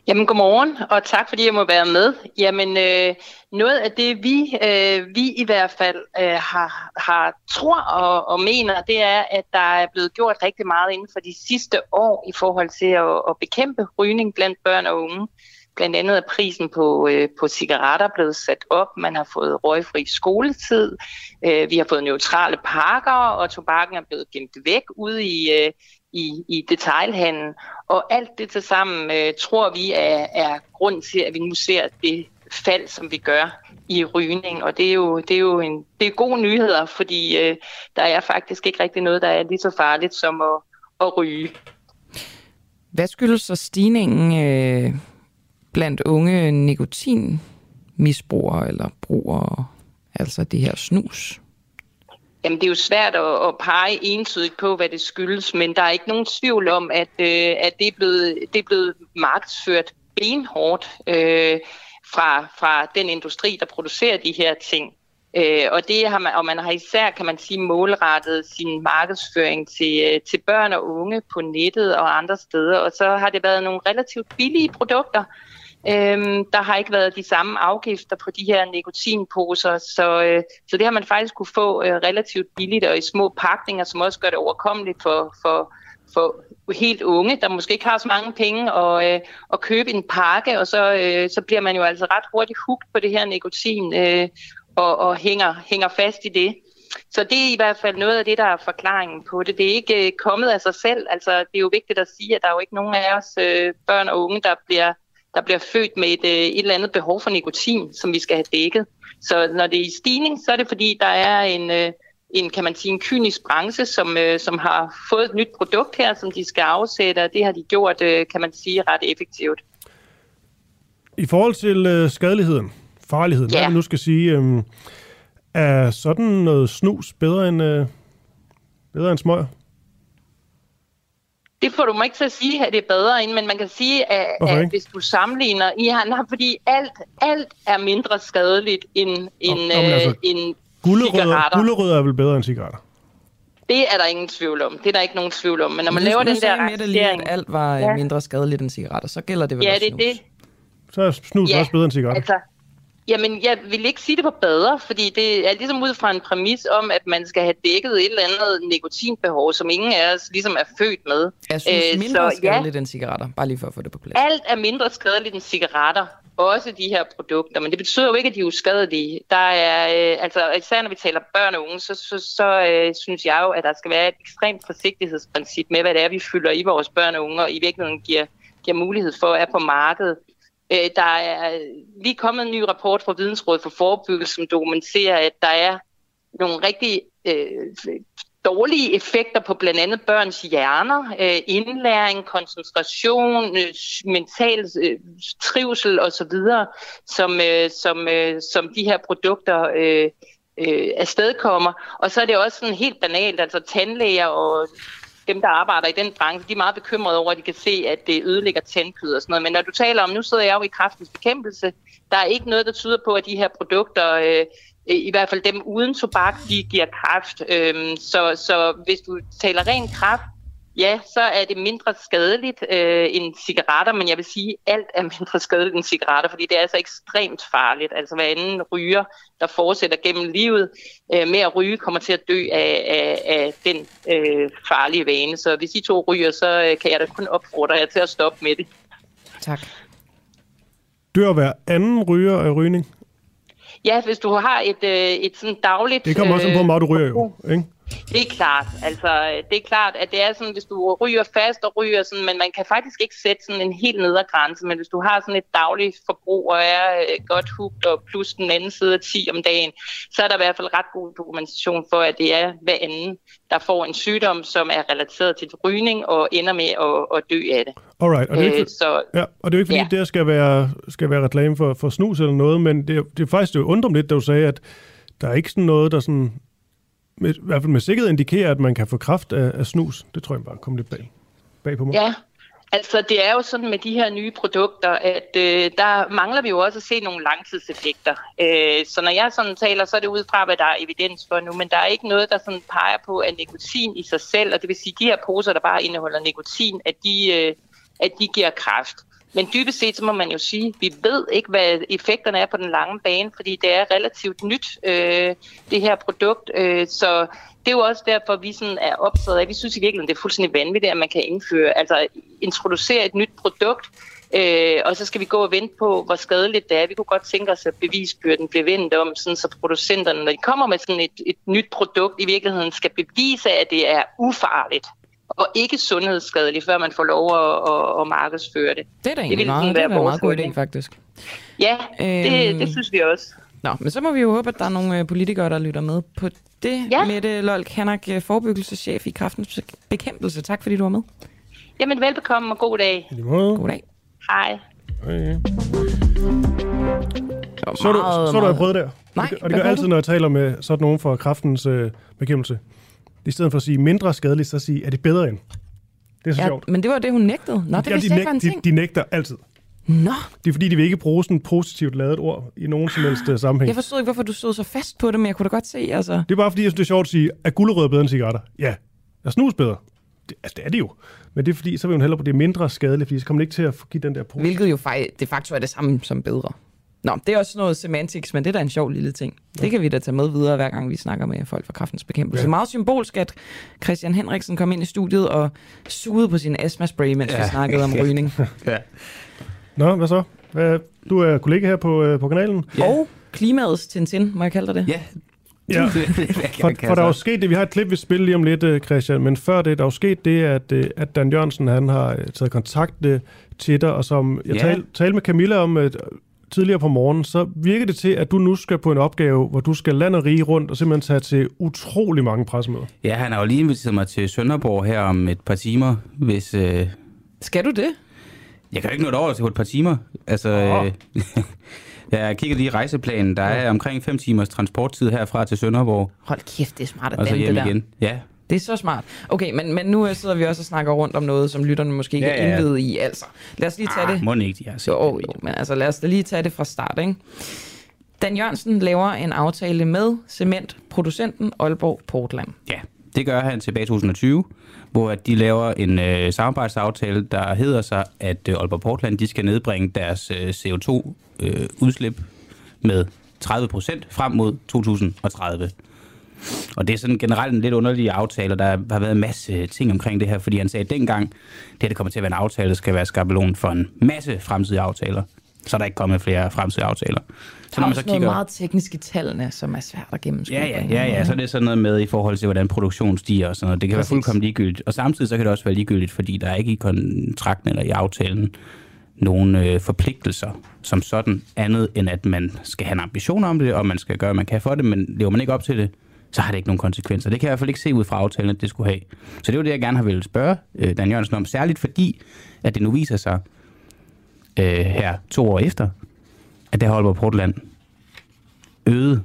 Jamen, godmorgen, og tak fordi jeg må være med. Jamen, øh, noget af det, vi, øh, vi i hvert fald øh, har, har tror og, og mener, det er, at der er blevet gjort rigtig meget inden for de sidste år i forhold til at, at bekæmpe rygning blandt børn og unge. Blandt andet er prisen på, øh, på cigaretter blevet sat op. Man har fået røgfri skoletid. Øh, vi har fået neutrale pakker, og tobakken er blevet gemt væk ude i, øh, i, i detailhandlen. Og alt det til sammen øh, tror vi er, er grund til, at vi nu ser det fald, som vi gør i rygning. Og det er jo, det er jo en, det er gode nyheder, fordi øh, der er faktisk ikke rigtig noget, der er lige så farligt som at, at ryge. Hvad skyldes så stigningen øh, blandt unge nikotinmisbrugere eller brugere, altså det her snus? Jamen, det er jo svært at, at pege entydigt på, hvad det skyldes, men der er ikke nogen tvivl om, at, øh, at det, er blevet, det er blevet markedsført benhårdt øh, fra, fra den industri, der producerer de her ting. Øh, og, det har man, og man har især, kan man sige, målrettet sin markedsføring til, øh, til børn og unge på nettet og andre steder. Og så har det været nogle relativt billige produkter, Øhm, der har ikke været de samme afgifter på de her nikotinposer, så, øh, så det har man faktisk kunne få øh, relativt billigt og i små pakninger, som også gør det overkommeligt for, for, for helt unge, der måske ikke har så mange penge og, øh, at købe en pakke, og så, øh, så bliver man jo altså ret hurtigt hugt på det her nikotin øh, og, og hænger, hænger fast i det. Så det er i hvert fald noget af det, der er forklaringen på det. Det er ikke øh, kommet af sig selv. Altså, det er jo vigtigt at sige, at der er jo ikke nogen af os øh, børn og unge, der bliver der bliver født med et, øh, et eller andet behov for nikotin, som vi skal have dækket. Så når det er i stigning, så er det fordi, der er en, øh, en kan man sige, en kynisk branche, som, øh, som har fået et nyt produkt her, som de skal afsætte, og det har de gjort, kan man sige, ret effektivt. I forhold til skadeligheden, farligheden, ja. hvad vi nu skal sige, øh, er sådan noget snus bedre end, øh, bedre end smøger? Det får du mig ikke til at sige, at det er bedre end, men man kan sige, at, at hvis du sammenligner i han fordi alt, alt er mindre skadeligt end, end, Nå, men altså, øh, end Gullerødder, cigaretter. gullerødder er vel bedre end cigaretter? Det er der ingen tvivl om. Det er der ikke nogen tvivl om. Men når man Nu- laver den der lige, rangering... at alt var ja. Mindre skadeligt end cigaretter, så gælder det vel Ja, også det er snus. det. Så er snus Ja, også bedre end cigaretter. Altså, jamen, jeg vil ikke sige, det var bedre, fordi det er ligesom ud fra en præmis om, at man skal have dækket et eller andet nikotinbehov, som ingen af os ligesom er født med. Jeg synes, Øh, mindre så skadeligt end cigaretter. Bare lige for at få det på plads. Alt er mindre skadeligt end cigaretter. Også de her produkter, men det betyder jo ikke, at de er uskadelige. Der er, øh, altså, især når vi taler børn og unge, så, så, så øh, synes jeg jo, at der skal være et ekstremt forsigtighedsprincip med, hvad det er, vi fylder i vores børn og unge, og i virkeligheden giver, giver mulighed for at er på markedet. Øh, der er lige kommet en ny rapport fra Vidensrådet for Forebyggelse, som dokumenterer, at der er nogle rigtig øh, dårlige effekter på blandt andet børns hjerner, øh, indlæring, koncentration, øh, mental øh, trivsel osv., som, øh, som, øh, som de her produkter øh, øh, afstedkommer. Og så er det også sådan helt banalt, altså tandlæger og dem, der arbejder i den branche, de er meget bekymrede over, at de kan se, at det ødelægger tandkød og sådan noget. Men når du taler om, nu sidder jeg jo i kraftens bekæmpelse, der er ikke noget, der tyder på, at de her produkter, øh, i hvert fald dem uden tobak, de giver kraft. Øh, så, så hvis du taler ren kraft, ja, så er det mindre skadeligt øh, end cigaretter, men jeg vil sige, at alt er mindre skadeligt end cigaretter, fordi det er altså ekstremt farligt. Altså hver anden ryger, der fortsætter gennem livet øh, med at ryge, kommer til at dø af, af, af den øh, farlige vane. Så hvis I to ryger, så øh, kan jeg da kun opfordre jer til at stoppe med det. Tak. Dør hver anden ryger af rygning. Ja, hvis du har et, øh, et sådan dagligt... Det kommer også an på, hvor meget du ryger jo. Ikke? Det er klart. Altså, det er klart, at det er sådan, hvis du ryger fast og ryger sådan, men man kan faktisk ikke sætte sådan en helt nedre grænse, men hvis du har sådan et dagligt forbrug og er øh, godt hugt og plus den anden side af 10 om dagen, så er der i hvert fald ret god dokumentation for, at det er hver anden, der får en sygdom, som er relateret til rygning og ender med at, at dø af det. Alright, og det er, ikke, Øh, så, ja, og det er jo ikke, fordi ja. det skal være, skal være reklame for, for snus eller noget, men det, er- det er faktisk, det undrer mig lidt, da du sagde, at der er ikke sådan noget, der sådan, med, i hvert fald med sikkerhed indikerer, at man kan få kraft af, af snus. Det tror jeg bare kom lidt bag, bag på mig. Ja, altså det er jo sådan med de her nye produkter, at øh, der mangler vi jo også at se nogle langtidseffekter. Øh, så når jeg sådan taler, så er det ud fra, hvad der er evidens for nu, men der er ikke noget, der sådan peger på, at nikotin i sig selv, og det vil sige, de her poser, der bare indeholder nikotin, at de, øh, at de giver kraft. Men dybest set, så må man jo sige, at vi ved ikke, hvad effekterne er på den lange bane, fordi det er relativt nyt, øh, det her produkt. Øh, så det er jo også derfor, vi sådan er optaget af, vi synes i virkeligheden, det er fuldstændig vanvittigt, at man kan indføre, altså introducere et nyt produkt, øh, og så skal vi gå og vente på, hvor skadeligt det er. Vi kunne godt tænke os, at bevisbyrden bliver vendt om, sådan så producenterne, når de kommer med sådan et, et nyt produkt, i virkeligheden skal bevise, at det er ufarligt og ikke sundhedsskadeligt, før man får lov at, at, at markedsføre det. Det er da egentlig meget, sådan det er meget god idé, faktisk. Ja, det, Øhm. det synes vi også. Nå, men så må vi jo håbe, at der er nogle øh, politikere, der lytter med på det. Ja. Mette Lolk Hanak, øh, forebyggelseschef i Kraftens Bekæmpelse. Tak fordi du var med. Jamen velbekomme og god dag. God dag. Hej. Okay. Så har du, så har du har prøvet der. Nej, og det, og det gør altid, når jeg taler med sådan nogen fra kraftens øh, bekæmpelse. I stedet for at sige mindre skadeligt, så sige, er det bedre end? Det er så Ja, sjovt. men det var det, hun nægtede. Nå, det Ja, vidste de, jeg ikke var en ting. de, de nægter altid. Nå, Det er fordi, de vil ikke bruge sådan et positivt lavet ord i nogen som helst øh, sammenhæng. jeg forstod ikke, hvorfor du stod så fast på det, men jeg kunne da godt se, altså... Det er bare fordi, jeg synes, det er sjovt at sige, er gulerødder bedre end cigaretter? Ja. Er snus bedre? Det, altså, det er det jo. Men det er fordi, så vil hun hellere på det mindre skadeligt, fordi så kommer ikke til at få give den der positive. Hvilket jo fej- de facto er det samme som bedre. Nå, det er også noget semantics, men det er da en sjov lille ting. Det kan vi da tage med videre, hver gang vi snakker med folk fra kraftens bekæmpelse. Ja. Ja. Meget symbolsk, at Christian Henriksen kom ind i studiet og sugede på sin astma-spray, mens ja. vi snakkede om rygning. ja. Nå, hvad så? Du er kollega her på, øh, på kanalen. Ja. Og klimaets Tintin, må jeg kalde dig det? Ja. Ja, for, for der er jo sket det, vi har et klip, vi spiller lige om lidt, øh, Christian, men før det, der er jo sket det, at, øh, at Dan Jørgensen, han har taget kontakt til dig, og som jeg Ja. talte tal med Camilla om tidligere på morgenen, så virker det til, at du nu skal på en opgave, hvor du skal land og rige rundt og simpelthen tage til utrolig mange pressemøder. Ja, han har jo lige inviteret mig til Sønderborg her om et par timer, hvis... Øh... Skal du det? Jeg kan jo ikke nå det over til på et par timer. Altså, øh... jeg kigger lige i rejseplanen. Der er omkring 5 timers transporttid herfra til Sønderborg, Hold kæft, det er smart at og så danne det hjem der. igen. Ja, Det er så smart. Okay, men, men nu øh, sidder vi også og snakker rundt om noget, som lytterne måske ikke Ja, er ja. indvidet i. Altså, lad os lige tage ah, det. må ikke, de har set Jo, jo, men altså lad os da lige tage det fra start, ikke? Dan Jørgensen laver en aftale med cementproducenten Aalborg Portland. Ja, Det gør han tilbage i 2020, hvor at de laver en øh, samarbejdsaftale, der hedder sig, at øh, Aalborg Portland de skal nedbringe deres øh, CO2-udslip øh, med 30 procent frem mod 2030. Og det er sådan generelt en lidt underlig aftale, og der har været en masse ting omkring det her, fordi han sagde, dengang, det her det kommer til at være en aftale, der skal være skabelon for en masse fremtidige aftaler. Så er der ikke kommet flere fremtidige aftaler. Så når man så kigger... meget teknisk i tallene, som er svært at gennemskue. Ja, ja, ja, ja, så er det sådan noget med i forhold til, hvordan produktion stiger og sådan noget. Det kan Præcis. være fuldkommen ligegyldigt. Og samtidig så kan det også være ligegyldigt, fordi der er ikke i kontrakten eller i aftalen nogle øh, forpligtelser som sådan, andet end at man skal have en ambition om det, og man skal gøre, hvad man kan for det, men lever man ikke op til det, så har det ikke nogen konsekvenser. Det kan jeg i hvert fald ikke se ud fra aftalen, at det skulle have. Så det var det, jeg gerne har ville spørge øh, Dan Jørgensen om, særligt fordi, at det nu viser sig øh, her to år efter, at der Aalborg Portland øget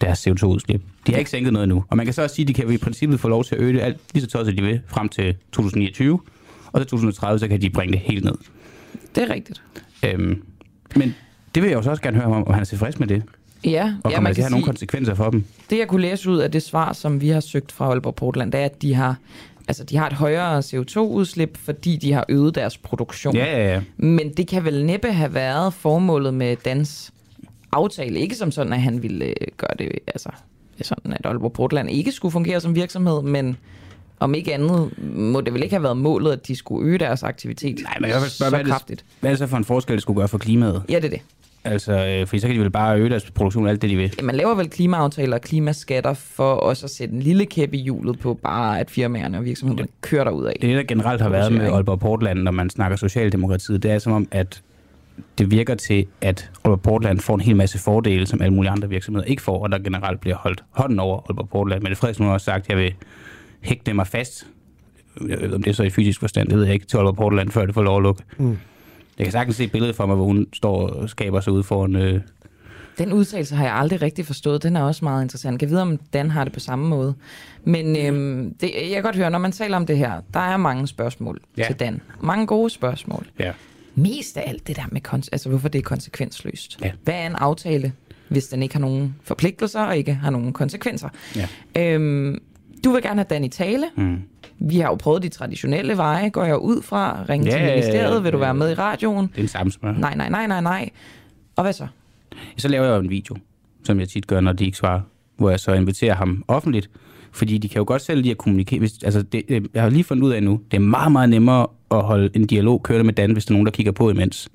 deres CO2-udslip. De har ikke sænket noget nu. Og man kan så også sige, at de kan i princippet få lov til at øge det alt lige så tosset de vil frem til 2029. Og til 2030, så kan de bringe det helt ned. Det er rigtigt. Øhm, men det vil jeg også gerne høre om, om han er tilfreds med det. Ja, og ja, kommer man det til at have nogle konsekvenser for dem? Det, jeg kunne læse ud af det svar, som vi har søgt fra Aalborg Portland, det er, at de har, altså, de har et højere CO2-udslip, fordi de har øget deres produktion. Ja, ja, ja. Men det kan vel næppe have været formålet med Dans aftale. Ikke som sådan, at han ville øh, gøre det, altså sådan, at Aalborg Portland ikke skulle fungere som virksomhed, men om ikke andet, må det vel ikke have været målet, at de skulle øge deres aktivitet Nej, men jeg vil spørge, så hvad er, det, kraftigt. hvad er det så for en forskel, det skulle gøre for klimaet? Ja, det er det. Altså, øh, fordi så kan de vel bare øge deres produktion alt det, de vil. Ja, man laver vel klimaaftaler og klimaskatter for også at sætte en lille kæp i hjulet på bare, at firmaerne og virksomhederne kører derud af. Det, der generelt har været med Aalborg Portland, når man snakker Socialdemokratiet, det er som om, at det virker til, at Aalborg Portland får en hel masse fordele, som alle mulige andre virksomheder ikke får, og der generelt bliver holdt hånden over Aalborg Portland. Men det Frederiksen har også sagt, at jeg vil hægte mig fast, jeg ved, om det er så i fysisk forstand, det ved jeg ikke, til Aalborg Portland, før det får lov at lukke. Mm. Jeg kan sagtens se et billede for mig, hvor hun står og skaber sig ud foran... Øh, Den udtalelse har jeg aldrig rigtig forstået. Den er også meget interessant. Jeg vide, om Dan har det på samme måde. Men øhm, det, jeg kan godt høre, når man taler om det her, der er mange spørgsmål Ja. ja. til Dan. Mange gode spørgsmål. Ja. Mest af alt det der med, kon- altså hvorfor det er konsekvensløst. Ja. Hvad er en aftale, hvis den ikke har nogen forpligtelser og ikke har nogen konsekvenser? Ja. Øhm, du vil gerne have Dan i tale. Mm. Vi har jo prøvet de traditionelle veje, går jeg ud fra. Ringe Ja, til ministeriet, vil du være med i radioen? Det er en samme smør. Nej, nej, nej, nej, nej. Og hvad så? Så laver jeg jo en video, som jeg tit gør, når de ikke svarer, hvor jeg så inviterer ham offentligt, fordi de kan jo godt selv lige at kommunikere. Hvis, altså det, øh, jeg har lige fundet ud af nu, det er meget, meget nemmere at holde en dialog kørende med Dan, hvis der er nogen, der kigger på imens.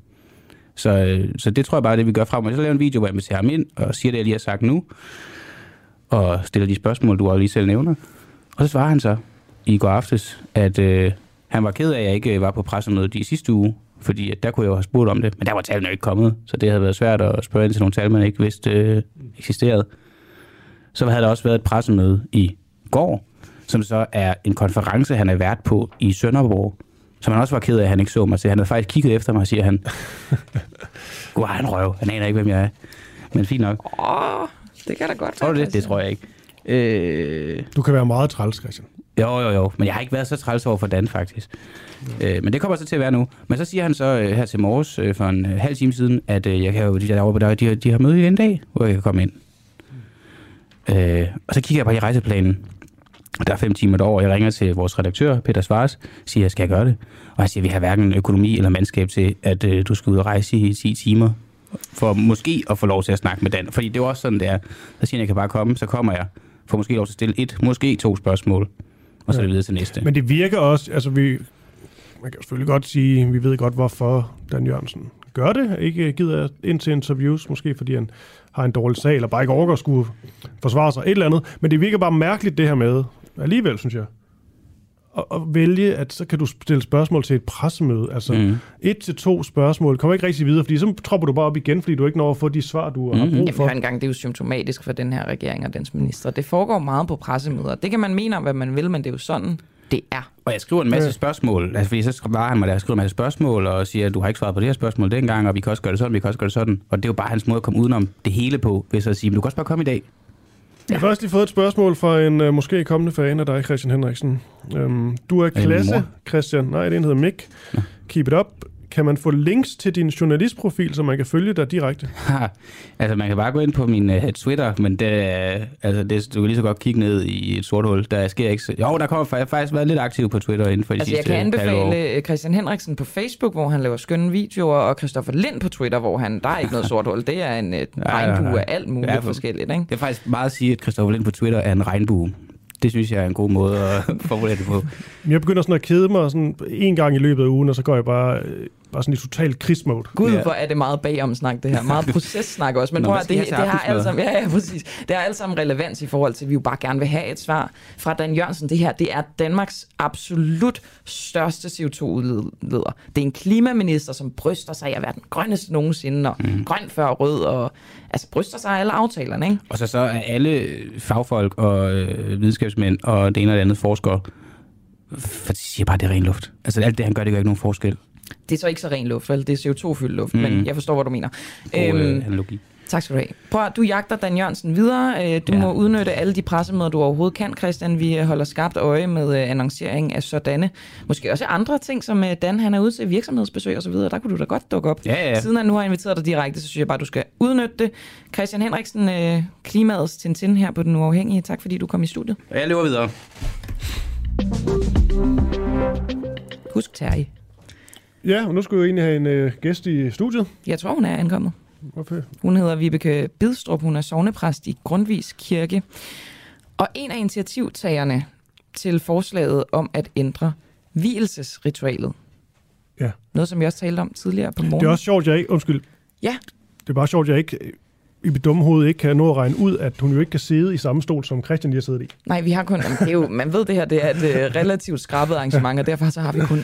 Så, øh, så det tror jeg bare, er det vi gør fremover. Så laver en video, hvor jeg inviterer ham ind og siger det, jeg lige har sagt nu, og stiller de spørgsmål, du også lige selv nævner. Og så svarer han så i går aftes, at øh, han var ked af, at jeg ikke var på pressemødet i sidste uge, fordi at der kunne jeg jo have spurgt om det, men der var tallene jo ikke kommet, så det havde været svært at spørge ind til nogle tal, man ikke vidste øh, eksisterede. Så havde der også været et pressemøde i går, som så er en konference, han er vært på i Sønderborg, som han også var ked af, at han ikke så mig til. Han havde faktisk kigget efter mig, siger han. Gud, han røv. Han aner ikke, hvem jeg er. Men fint nok. Åh, det kan da godt Tror du det? Det tror jeg ikke. Øh... Du kan være meget træls, Christian. Jo, jo, jo. Men jeg har ikke været så træls over for Dan, faktisk. Øh, men det kommer så til at være nu. Men så siger han så øh, her til morges øh, for en øh, halv time siden, at øh, jeg kan jo, de, der, der, de, har- de har møde i en dag, hvor jeg kan komme ind. Øh, og så kigger jeg bare i rejseplanen. Og der er fem timer derover. Jeg ringer til vores redaktør, Peter Svars, siger, skal jeg gøre det? Og han siger, vi har hverken økonomi eller mandskab til, at øh, du skal ud og rejse i 10 timer for måske at få lov til at snakke med Dan. Fordi det er jo også sådan, det er. Så siger han, jeg kan bare komme, så kommer jeg. Får måske lov til at stille et, måske to spørgsmål. Og så det videre til næste. Men det virker også, altså vi, man kan selvfølgelig godt sige, vi ved godt, hvorfor Dan Jørgensen gør det. Ikke gider ind til interviews, måske fordi han har en dårlig sag, eller bare ikke overgår at skulle forsvare sig, et eller andet. Men det virker bare mærkeligt, det her med, alligevel, synes jeg, at, at vælge, at så kan du stille spørgsmål til et pressemøde. Altså mm. et til to spørgsmål kommer ikke rigtig videre, fordi så tropper du bare op igen, fordi du ikke når at få de svar, du har Mhm. brug Ja, for. for en gang, det er jo symptomatisk for den her regering og dens minister. Det foregår meget på pressemøder. Det kan man mene om, hvad man vil, men det er jo sådan, det er. Og jeg skriver en masse spørgsmål, altså fordi så svarer han mig, der jeg skriver en masse spørgsmål, og siger, at du har ikke svaret på det her spørgsmål dengang, og vi kan også gøre det sådan, vi kan også gøre det sådan. Og det er jo bare hans måde at komme udenom det hele på, hvis at sige, men du kan også bare komme i dag. Jeg har først lige fået et spørgsmål fra en uh, måske kommende fan af dig, Christian Henriksen. Um, du er klasse? Christian. Nej, det er hedder Mick. Keep it up. Kan man få links til din journalistprofil, så man kan følge dig direkte? altså, man kan bare gå ind på min uh, Twitter, men det, uh, altså, det, du kan lige så godt kigge ned i et sort hul. Der sker ikke... så- Jo, der kommer faktisk, faktisk været lidt aktiv på Twitter inden for de Altså, jeg sidste kan halve år. anbefale øh, Christian Henriksen på Facebook, hvor han laver skønne videoer, og Christoffer Lind på Twitter, hvor han, der er ikke noget sort hul. Det er en øh, regnbue af alt muligt for- forskelligt, ikke? Det er faktisk meget at sige, at Christoffer Lind på Twitter er en regnbue. Det synes jeg er en god måde at formulere det på. Jeg begynder sådan at kede mig sådan en gang i løbet af ugen, og så går jeg bare, bare sådan i total krigsmode. Gud, hvor er det meget bagom snak, det her. Meget processnak også. Men Nå, prøv at det, jeg det til har alt sammen, ja, ja, præcis. Det har alt sammen relevans i forhold til, at vi jo bare gerne vil have et svar fra Dan Jørgensen. Det her, det er Danmarks absolut største CO2-udleder. Det er en klimaminister, som bryster sig af at være den grønneste nogensinde, og mm. grøn før rød, og altså bryster sig af alle aftalerne, ikke? Og så, så er alle fagfolk og øh, videnskabsmænd og det ene og det andet forskere, for de siger bare, at det er ren luft. Altså alt det, han gør, det gør ikke nogen forskel. Det er så ikke så ren luft, vel? Det er CO2-fyldt luft, mm. Men jeg forstår, hvad du mener. God Øhm, øh, analogi. Tak skal du have. Prøv at, du jagter Dan Jørgensen videre. Øh, Du ja. må udnytte alle de pressemøder, du overhovedet kan, Christian. Vi holder skarpt øje med øh, annoncering af sådanne. Måske også andre ting, som Dan han er ude til virksomhedsbesøg og så videre. Der kunne du da godt dukke op. Ja, ja. Siden han nu har inviteret dig direkte, så synes jeg bare, du skal udnytte det. Christian Henriksen, klimaets Tintin her på Den Uafhængige. Tak fordi du kom i studiet. Jeg løber videre. Husk Terje. Ja, og nu skal vi jo egentlig have en øh, gæst i studiet. Jeg tror, hun er ankommet. Hvorfor? Hun hedder Vibeke Bidstrup, hun er sovnepræst i Grundvis Kirke. Og en af initiativtagerne til forslaget om at ændre hvilesesritualet. Ja. Noget, som vi også talte om tidligere på morgen. Det er også sjovt, jeg ikke... Undskyld. Ja. Det er bare sjovt, jeg ikke øh, i mit dumme hoved ikke kan nå at regne ud, at hun jo ikke kan sidde i samme stol, som Christian lige har siddet i. Nej, vi har kun... Jamen, det er jo, man ved det her, det er et øh, relativt skrabet arrangement, og derfor så har vi kun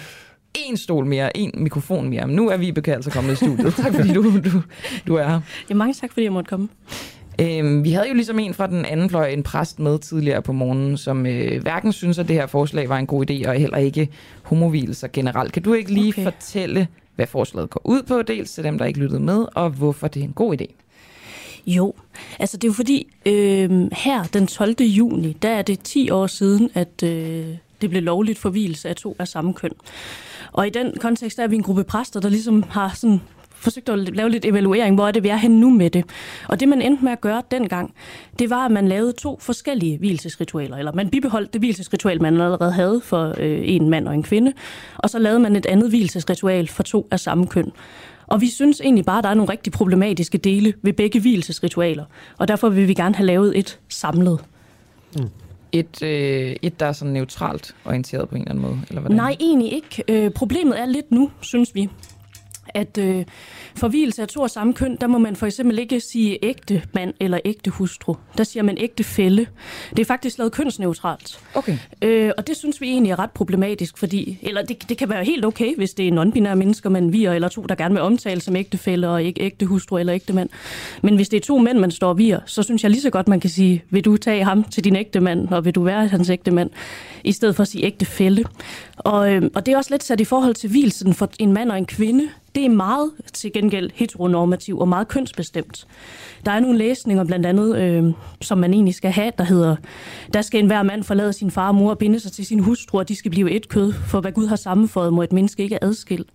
én stol mere, én mikrofon mere. Men nu er Vibeke altså kommet i studiet. Tak fordi du, du, du er her. Ja, mange tak, fordi jeg måtte komme. Øhm, vi havde jo ligesom en fra den anden fløj, en præst med tidligere på morgenen, som øh, hverken synes, at det her forslag var en god idé, og heller ikke homovilser generelt. Kan du ikke lige. Okay. fortælle, hvad forslaget går ud på, dels til dem, der ikke lyttede med, og hvorfor det er en god idé? Jo, altså det er jo fordi, øh, her den 12. juni, der er det 10 år siden, at øh, det blev lovligt for hvilelse af to af samme køn. Og i den kontekst der er vi en gruppe præster, der ligesom har sådan forsøgt at lave lidt evaluering, hvor er det, vi er henne nu med det. Og det, man endte med at gøre dengang, det var, at man lavede to forskellige hvilesesritualer, eller man bibeholdt det hvilesesritual, man allerede havde for øh, en mand og en kvinde, og så lavede man et andet hvilesesritual for to af samme køn. Og vi synes egentlig bare, at der er nogle rigtig problematiske dele ved begge hvilesesritualer, og derfor vil vi gerne have lavet et samlet. Mm. Et, øh, et der er sådan neutralt orienteret på en eller anden måde, eller hvordan? Nej, egentlig ikke. Øh, problemet er lidt nu, synes vi, at øh, for hvilelse af to af samme køn, der må man for eksempel ikke sige ægte mand eller ægte hustru. Der siger man ægte fælle. Det er faktisk lavet kønsneutralt. Okay. Øh, og det synes vi egentlig er ret problematisk, fordi, eller det, det kan være helt okay, hvis det er non-binære mennesker, man virer, eller to, der gerne vil omtale som ægte fælle og ikke ægte hustru eller ægte mand. Men hvis det er to mænd, man står og virer, så synes jeg lige så godt, man kan sige, vil du tage ham til din ægte mand, og vil du være hans ægte mand, i stedet for at sige ægte fælle. Og, øh, og det er også lidt sat i forhold til hvilsen for en mand og en kvinde. Det er meget til gengæld heteronormativ og meget kønsbestemt. Der er nogle læsninger blandt andet, øh, som man egentlig skal have, der hedder, der skal enhver mand forlade sin far og mor og binde sig til sin hustru, og de skal blive et kød, for hvad Gud har sammenføjet, må et menneske ikke adskille.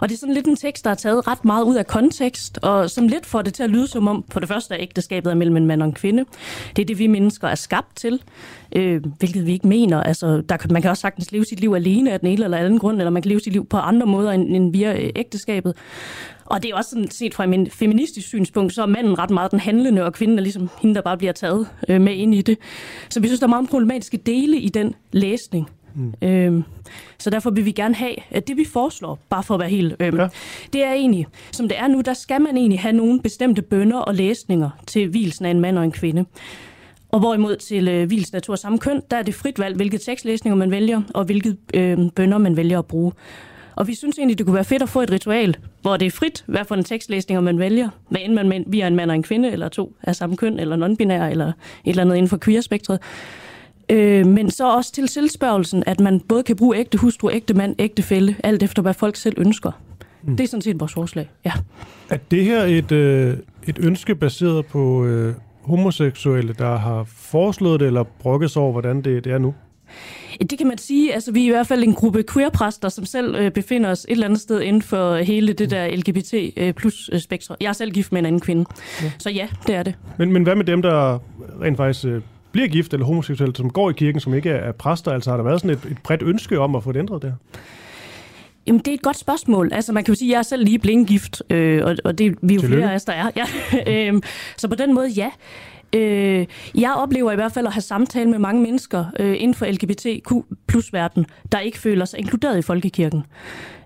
Og det er sådan lidt en tekst, der er taget ret meget ud af kontekst, og som lidt får det til at lyde som om, for det første er ægteskabet er mellem en mand og en kvinde. Det er det, vi mennesker er skabt til, øh, hvilket vi ikke mener. Altså, der, kan- man kan også sagtens leve sit liv alene af den ene eller anden grund, eller man kan leve sit liv på andre måder end, end via øh, ægteskabet. Og det er også sådan set fra en feministisk synspunkt, så er manden ret meget den handlende, og kvinden er ligesom hende, der bare bliver taget øh, med ind i det. Så vi synes, der er meget problematiske dele i den læsning. Mm. Øhm, så derfor vil vi gerne have, at det vi foreslår, bare for at være helt øhm, ja. det er egentlig, som det er nu, der skal man egentlig have nogle bestemte bønder og læsninger til hvilsen af en mand og en kvinde. Og hvorimod til øh, hvilsen af to samme køn, der er det frit valg, hvilke tekstlæsninger man vælger, og hvilke øh, bønder man vælger at bruge. Og vi synes egentlig, det kunne være fedt at få et ritual, hvor det er frit, hvad for en tekstlæsninger man vælger. Hvad end man men- vi er en mand og en kvinde, eller to af samme køn, eller non-binær, eller et eller andet inden for queer-spektret. Øh, men så også til selvspørgelsen, at man både kan bruge ægte hustru, ægte mand, ægte fælde, alt efter hvad folk selv ønsker. Mm. Det er sådan set vores forslag, ja. Er det her et, øh, et ønske baseret på øh, homoseksuelle, der har foreslået det, eller brokket sig over, hvordan det, det er nu? Det kan man sige. Altså, vi er i hvert fald en gruppe queer-præster, som selv øh, befinder os et eller andet sted inden for hele det der LGBT øh, plus øh, spektrum. Jeg er selv gift med en anden kvinde. Ja. Så ja, det er det. Men, men hvad med dem, der rent faktisk øh, bliver gift eller homoseksuelle, som går i kirken, som ikke er, er præster? Altså har der været sådan et, et bredt ønske om at få det ændret der? Jamen, det er et godt spørgsmål. Altså, man kan jo sige, at jeg er selv lige blindgift, øh, og, og det vi er jo flere af os, der er. Ja. øhm, så på den måde, ja. Øh, jeg oplever i hvert fald at have samtale med mange mennesker øh, inden for LGBTQ plus verden, der ikke føler sig inkluderet i folkekirken.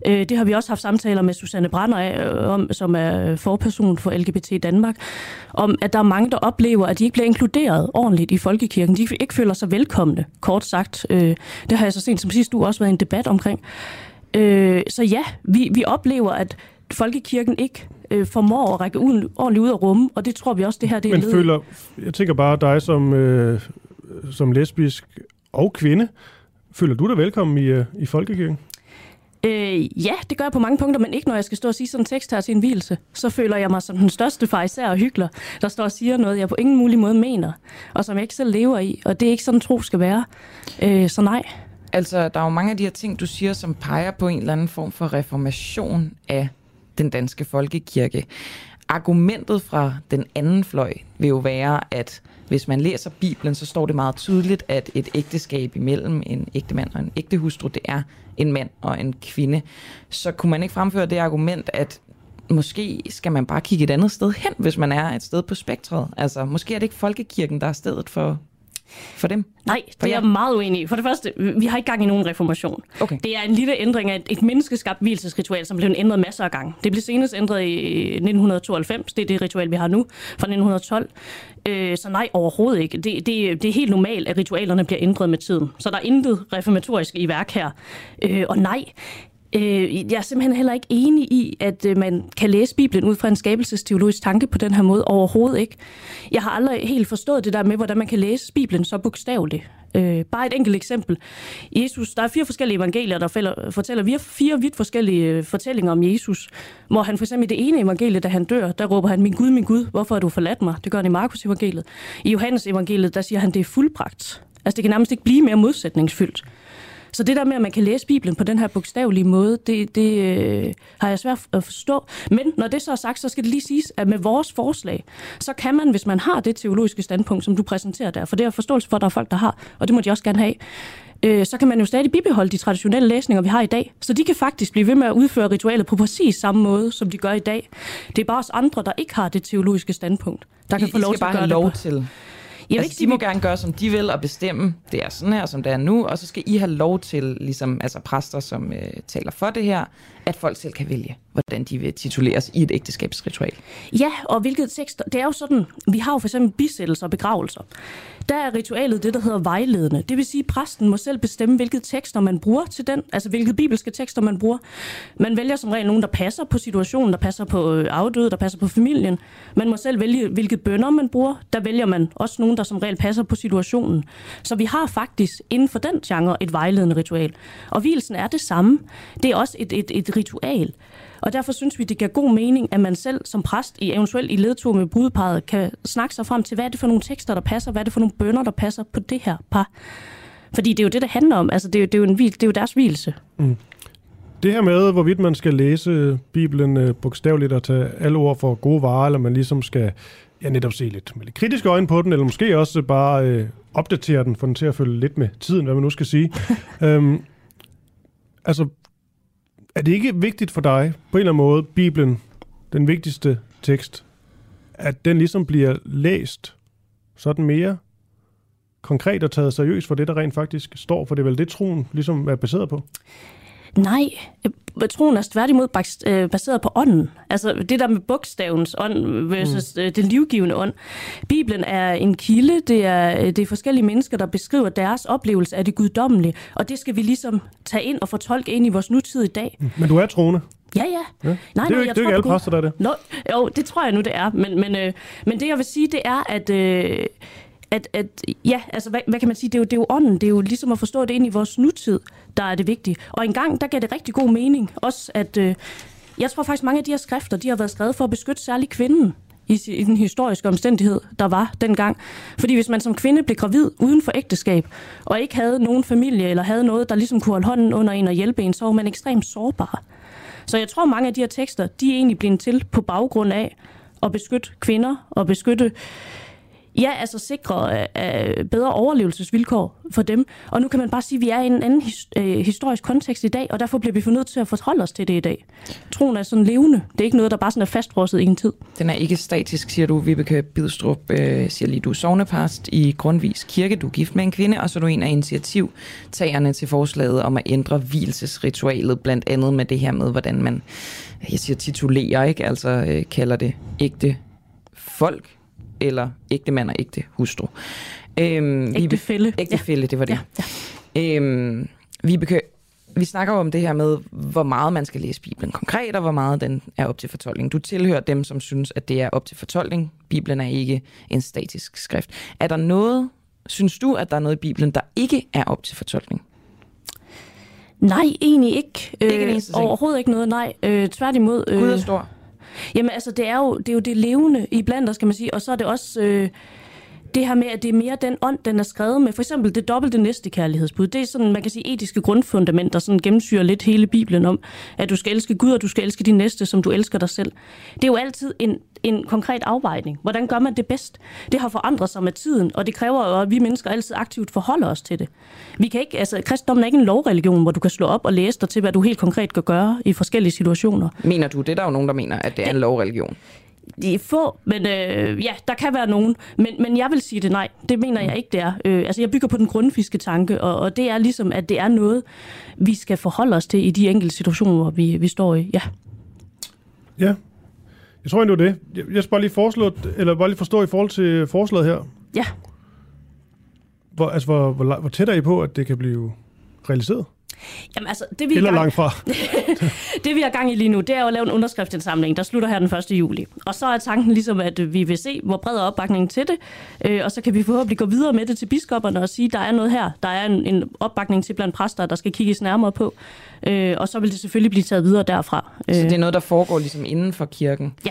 Øh, det har vi også haft samtaler med Susanne Brander af, øh, om, som er forperson for LGBT Danmark, om at der er mange, der oplever, at de ikke bliver inkluderet ordentligt i folkekirken. De ikke føler sig velkomne, kort sagt. Øh, det har jeg så sent som sidst du også været en debat omkring. Øh, så ja, vi, vi oplever, at folkekirken ikke øh, formår at række ud, ordentligt ud af rummet, og det tror vi også, det her det er Men led. føler, jeg tænker bare dig som, øh, som lesbisk og kvinde, føler du dig velkommen i, øh, i folkekirken? Øh, ja, det gør jeg på mange punkter, men ikke når jeg skal stå og sige sådan en tekst her til en hvilelse. Så føler jeg mig som den største fejser og hyggelig, der står og siger noget, jeg på ingen mulig måde mener, og som jeg ikke selv lever i, og det er ikke sådan, tro skal være. Øh, så nej. Altså, der er jo mange af de her ting, du siger, som peger på en eller anden form for reformation af den danske folkekirke. Argumentet fra den anden fløj vil jo være, at hvis man læser Bibelen, så står det meget tydeligt, at et ægteskab imellem en ægte mand og en ægte hustru, det er en mand og en kvinde. Så kunne man ikke fremføre det argument, at måske skal man bare kigge et andet sted hen, hvis man er et sted på spektret. Altså, måske er det ikke folkekirken, der er stedet for for dem? Nej, det er jeg meget uenig i. For det første, vi har ikke gang i nogen reformation. Okay. Det er en lille ændring af et menneskeskabt hvilesesritual, som blev ændret masser af gange. Det blev senest ændret i 1992. Det er det ritual, vi har nu fra 1912. Øh, så nej, overhovedet ikke. Det, det, det er helt normalt, at ritualerne bliver ændret med tiden. Så der er intet reformatorisk i værk her. Øh, og nej, Øh, jeg er simpelthen heller ikke enig i, at øh, man kan læse Bibelen ud fra en skabelsesteologisk tanke på den her måde. Overhovedet ikke. Jeg har aldrig helt forstået det der med, hvordan man kan læse Bibelen så bogstaveligt. Øh, bare et enkelt eksempel. Jesus, der er fire forskellige evangelier, der fælder, fortæller vi har fire vidt forskellige øh, fortællinger om Jesus. Hvor han for eksempel i det ene evangelie, da han dør, der råber han, min Gud, min Gud, hvorfor har du forladt mig? Det gør han i Markus evangeliet. I Johannes evangeliet, der siger han, det er fuldbragt. Altså det kan nærmest ikke blive mere modsætningsfyldt. Så det der med, at man kan læse Bibelen på den her bogstavelige måde, det, det øh, har jeg svært at forstå. Men når det så er sagt, så skal det lige siges, at med vores forslag, så kan man, hvis man har det teologiske standpunkt, som du præsenterer der, for det er forståelse for, at der er folk, der har, og det må de også gerne have, øh, så kan man jo stadig bibeholde de traditionelle læsninger, vi har i dag. Så de kan faktisk blive ved med at udføre ritualet på præcis samme måde, som de gør i dag. Det er bare os andre, der ikke har det teologiske standpunkt, der kan I, få lov I til bare at gøre lov det. På. til Jeg altså, de må gerne gøre, som de vil, og bestemme, det er sådan her, som det er nu, og så skal I have lov til, ligesom altså præster, som øh, taler for det her, at folk selv kan vælge, hvordan de vil tituleres i et ægteskabsritual. Ja, og hvilket tekster. Det er jo sådan, vi har jo for eksempel bisættelser og begravelser. Der er ritualet det, der hedder vejledende. Det vil sige, at præsten må selv bestemme, hvilke tekster man bruger til den, altså hvilke bibelske tekster man bruger. Man vælger som regel nogen, der passer på situationen, der passer på øh, afdøde, der passer på familien. Man må selv vælge, hvilke bønder man bruger. Der vælger man også nogen, der som regel passer på situationen. Så vi har faktisk inden for den genre et vejledende ritual. Og hvilsen er det samme. Det er også et, et, et ritual. Og derfor synes vi, det giver god mening, at man selv som præst, i eventuelt i ledtog med brudeparet, kan snakke sig frem til, hvad er det for nogle tekster, der passer, hvad er det for nogle bønder, der passer på det her par. Fordi det er jo det, det handler om. Altså, det er jo, det er jo, en, det er jo deres hvilelse. Mm. Det her med, hvorvidt man skal læse Bibelen øh, bogstaveligt og tage alle ord for gode varer, eller man ligesom skal ja, netop se lidt med lidt kritiske øjne på den, eller måske også bare øh, opdatere den, for den til at følge lidt med tiden, hvad man nu skal sige. øhm, altså, er det ikke vigtigt for dig, på en eller anden måde, Bibelen, den vigtigste tekst, at den ligesom bliver læst sådan mere konkret og taget seriøst for det, der rent faktisk står, for det er vel det, troen ligesom er baseret på? Nej, øh, troen er tværtimod øh, baseret på ånden. Altså det der med bogstavens ånd versus mm. den livgivende ånd. Bibelen er en kilde, det er, det er forskellige mennesker, der beskriver deres oplevelse af det guddommelige, og det skal vi ligesom tage ind og fortolke ind i vores nutid i dag. Men du er troende? Ja, ja. ja. Nej, det er jo ikke, det er ikke alle præster, der er det. Nå, jo, det tror jeg nu, det er. Men, men, øh, men det jeg vil sige, det er, at... Øh, at, at ja, altså hvad, hvad kan man sige, det er, jo, det er jo ånden, det er jo ligesom at forstå det ind i vores nutid, der er det vigtige. Og engang, der gav det rigtig god mening, også at, øh, jeg tror faktisk mange af de her skrifter, de har været skrevet for at beskytte særligt kvinden i, i den historiske omstændighed, der var dengang. Fordi hvis man som kvinde blev gravid uden for ægteskab, og ikke havde nogen familie, eller havde noget, der ligesom kunne holde hånden under en og hjælpe en, så var man ekstremt sårbar. Så jeg tror, mange af de her tekster, de er egentlig blevet til på baggrund af at beskytte kvinder og beskytte Ja, altså sikre øh, øh, bedre overlevelsesvilkår for dem. Og nu kan man bare sige, at vi er i en anden his, øh, historisk kontekst i dag, og derfor bliver vi for nødt til at forholde os til det i dag. Troen er sådan levende. Det er ikke noget, der bare sådan er fastfrosset i en tid. Den er ikke statisk, siger du, Vibeke Bidstrup, øh, siger lige, du er sovnepast i Grundvis Kirke, du er gift med en kvinde, og så er du en af initiativtagerne til forslaget om at ændre hvilesesritualet, blandt andet med det her med, hvordan man, jeg siger titulerer, ikke? altså øh, kalder det ægte folk, eller ægte mand og ægte hustru. Øhm, ægte fælde. Ægte fælde, det var det. Ja, ja. Øhm, Vibeke, vi snakker jo om det her med, hvor meget man skal læse Bibelen konkret, og hvor meget den er op til fortolkning. Du tilhører dem, som synes, at det er op til fortolkning. Bibelen er ikke en statisk skrift. Er der noget, synes du, at der er noget i Bibelen, der ikke er op til fortolkning? Nej, egentlig ikke. Ikke øh? Overhovedet ikke noget, nej. Øh, tværtimod. Øh, Gud er stor. Jamen altså, det er jo det, er jo det levende i blandt os, skal man sige. Og så er det også øh, det her med, at det er mere den ånd, den er skrevet med. For eksempel det dobbelte næste kærlighedsbud. Det er sådan, man kan sige, etiske grundfundamenter, sådan gennemsyrer lidt hele Bibelen om, at du skal elske Gud, og du skal elske din næste, som du elsker dig selv. Det er jo altid en, en konkret afvejning. Hvordan gør man det bedst? Det har forandret sig med tiden, og det kræver jo, at vi mennesker altid aktivt forholder os til det. Vi kan ikke, altså, kristendommen er ikke en lovreligion, hvor du kan slå op og læse dig til, hvad du helt konkret kan gøre i forskellige situationer. Mener du, det er der jo nogen, der mener, at det er en lovreligion? De er få, men øh, ja, der kan være nogen. Men, men jeg vil sige det nej. Det mener jeg ikke, det er. Øh, altså, jeg bygger på den grundfiske tanke, og, og det er ligesom, at det er noget, vi skal forholde os til i de enkelte situationer, vi, vi står i. Ja. Ja. Jeg tror egentlig, det var det. Jeg, jeg skal bare lige, foreslå, eller bare lige forstå i forhold til forslaget her. Ja. Hvor, altså, hvor, hvor, hvor tæt er I på, at det kan blive realiseret? Jamen altså, det vi, er Eller gang, langt fra? det vi er i gang i lige nu, det er jo at lave en underskriftsindsamling, der slutter her den 1. juli. Og så er tanken ligesom, at øh, vi vil se, hvor bred er opbakningen til det, øh, og så kan vi forhåbentlig gå videre med det til biskopperne og sige, at der er noget her. Der er en, en opbakning til blandt præster, der skal kigges nærmere på. Øh, og så vil det selvfølgelig blive taget videre derfra. Så det er noget, der foregår ligesom inden for kirken? Ja.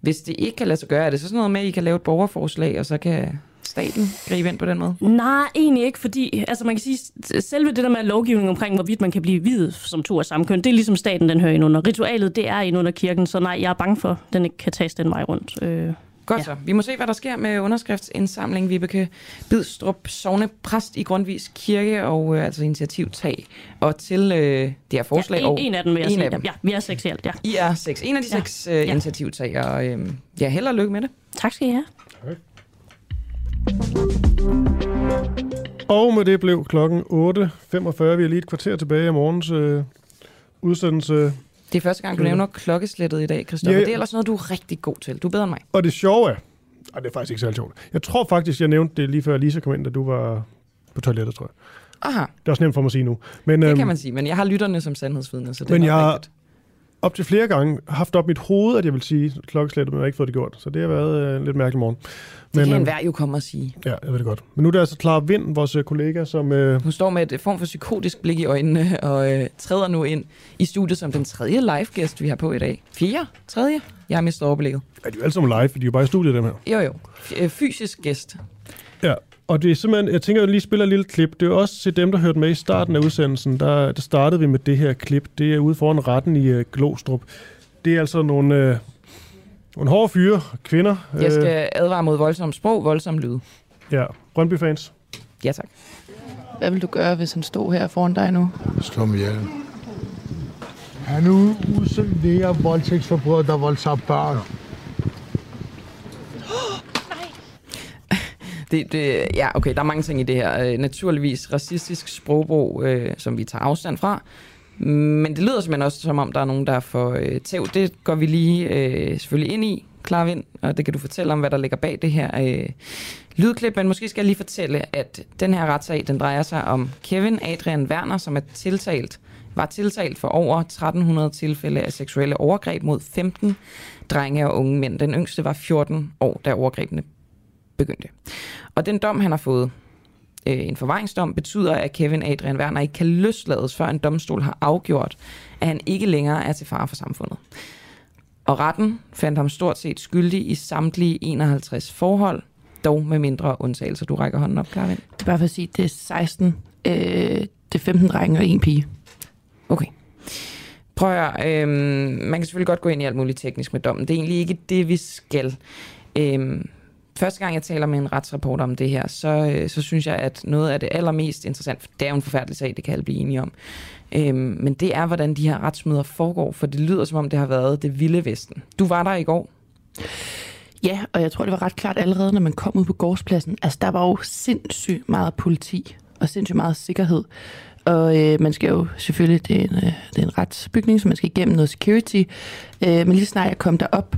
Hvis det ikke kan lade sig gøre, er det så sådan noget med, at I kan lave et borgerforslag, og så kan staten gribe ind på den måde? Nej, egentlig ikke, fordi altså man kan sige, selve det der med lovgivning omkring, hvorvidt man kan blive videt som to af samme køn, det er ligesom staten, den hører ind under. Ritualet, det er ind under kirken, så nej, jeg er bange for, at den ikke kan tages den vej rundt. Øh, Godt ja. så. Vi må se, hvad der sker med underskriftsindsamling. Vibeke Bidstrup, sovnepræst i Grundvis Kirke, og øh, altså initiativtag. Og til øh, det her forslag. Ja, en, og en af dem vil jeg en sige. af dem. Ja, vi er seks i alt, ja. I er seks. En af de Ja. seks øh, Ja. initiativtagere. Øh, ja, held og lykke med det. Tak skal I have. Og med det blev klokken 8.45. Vi er lige et kvarter tilbage af morgens øh, udsendelse. Det er første gang, du nævner klokkeslættet i dag, Christoffer. Ja. Det er ellers noget, du er rigtig god til. Du er bedre end mig. Og det sjove er... Ej, det er faktisk ikke særlig sjovt. Jeg tror faktisk, jeg nævnte det lige før Lisa kom ind, da du var på toilettet, tror jeg. Aha, Det er også nemt for mig at sige nu. Men, det øhm, kan man sige. Men jeg har lytterne som sandhedsvidne, så det men er jeg rigtigt. Op til flere gange haft op mit hoved, at jeg vil sige klokkeslættet, men jeg har ikke fået det gjort. Så det har været øh, en lidt mærkelig morgen. Det kan øhm, enhver jo komme og sige. Ja, jeg ved det godt. Men nu er det altså Clara Vind, vores øh, kollega, som... Øh, Hun står med et form for psykotisk blik i øjnene og øh, træder nu ind i studiet som den tredje live-gæst, vi har på i dag. Fire? Tredje? Jeg har mistet overblikket. er de jo alle sammen live, for de er jo bare i studiet, dem her. Jo jo. F- øh, fysisk gæst. Og det er simpelthen, jeg tænker, at jeg lige spiller et lille klip. Det er også til dem, der hørte med i starten af udsendelsen. Der, der startede vi med det her klip. Det er ude foran retten i uh, Glostrup. Det er altså nogle, øh, nogle hårde fyre, kvinder. Jeg skal advare mod voldsom sprog, voldsom lyd. ja, Brøndby-fans. Ja tak. Hvad vil du gøre, hvis han stod her foran dig nu? Slå ham ihjel. Han er usædvanlig voldtægtsforbryder, der voldtager børn. Det, det, ja, okay, der er mange ting i det her. Øh, naturligvis racistisk sprogbrug, øh, som vi tager afstand fra. Men det lyder simpelthen også, som om der er nogen, der er for øh, tæv. Det går vi lige øh, selvfølgelig ind i, Clara vind, og det kan du fortælle om, hvad der ligger bag det her øh, lydklip. Men måske skal jeg lige fortælle, at den her retssag, den drejer sig om Kevin Adrian Werner, som er tiltalt, var tiltalt for over 1300 tilfælde af seksuelle overgreb mod 15 drenge og unge mænd. Den yngste var 14 år, da overgrebene begyndte. Og den dom, han har fået, øh, en forvaringsdom, betyder, at Kevin Adrian Werner ikke kan løslades, før en domstol har afgjort, at han ikke længere er til fare for samfundet. Og retten fandt ham stort set skyldig i samtlige 51 forhold, dog med mindre undtagelser. Du rækker hånden op, Klarvind. Det er bare for at sige, det er 16, øh, det er 15 drenge og en pige. Okay. Prøv at høre, øhm, man kan selvfølgelig godt gå ind i alt muligt teknisk med dommen. Det er egentlig ikke det, vi skal. Øhm, første gang, jeg taler med en retsreporter om det her, så, øh, så synes jeg, at noget af det allermest interessant, for det er jo en forfærdelig sag, det kan alle blive enige om, øhm, men det er, hvordan de her retsmøder foregår, for det lyder som om, det har været det vilde vesten. Du var der i går. Ja, og jeg tror, det var ret klart allerede, når man kom ud på gårdspladsen. Altså, der var jo sindssygt meget politi og sindssygt meget sikkerhed. Og øh, man skal jo selvfølgelig, det er, en, øh, det er en retsbygning, så man skal igennem noget security. Øh, men lige snart jeg kom derop,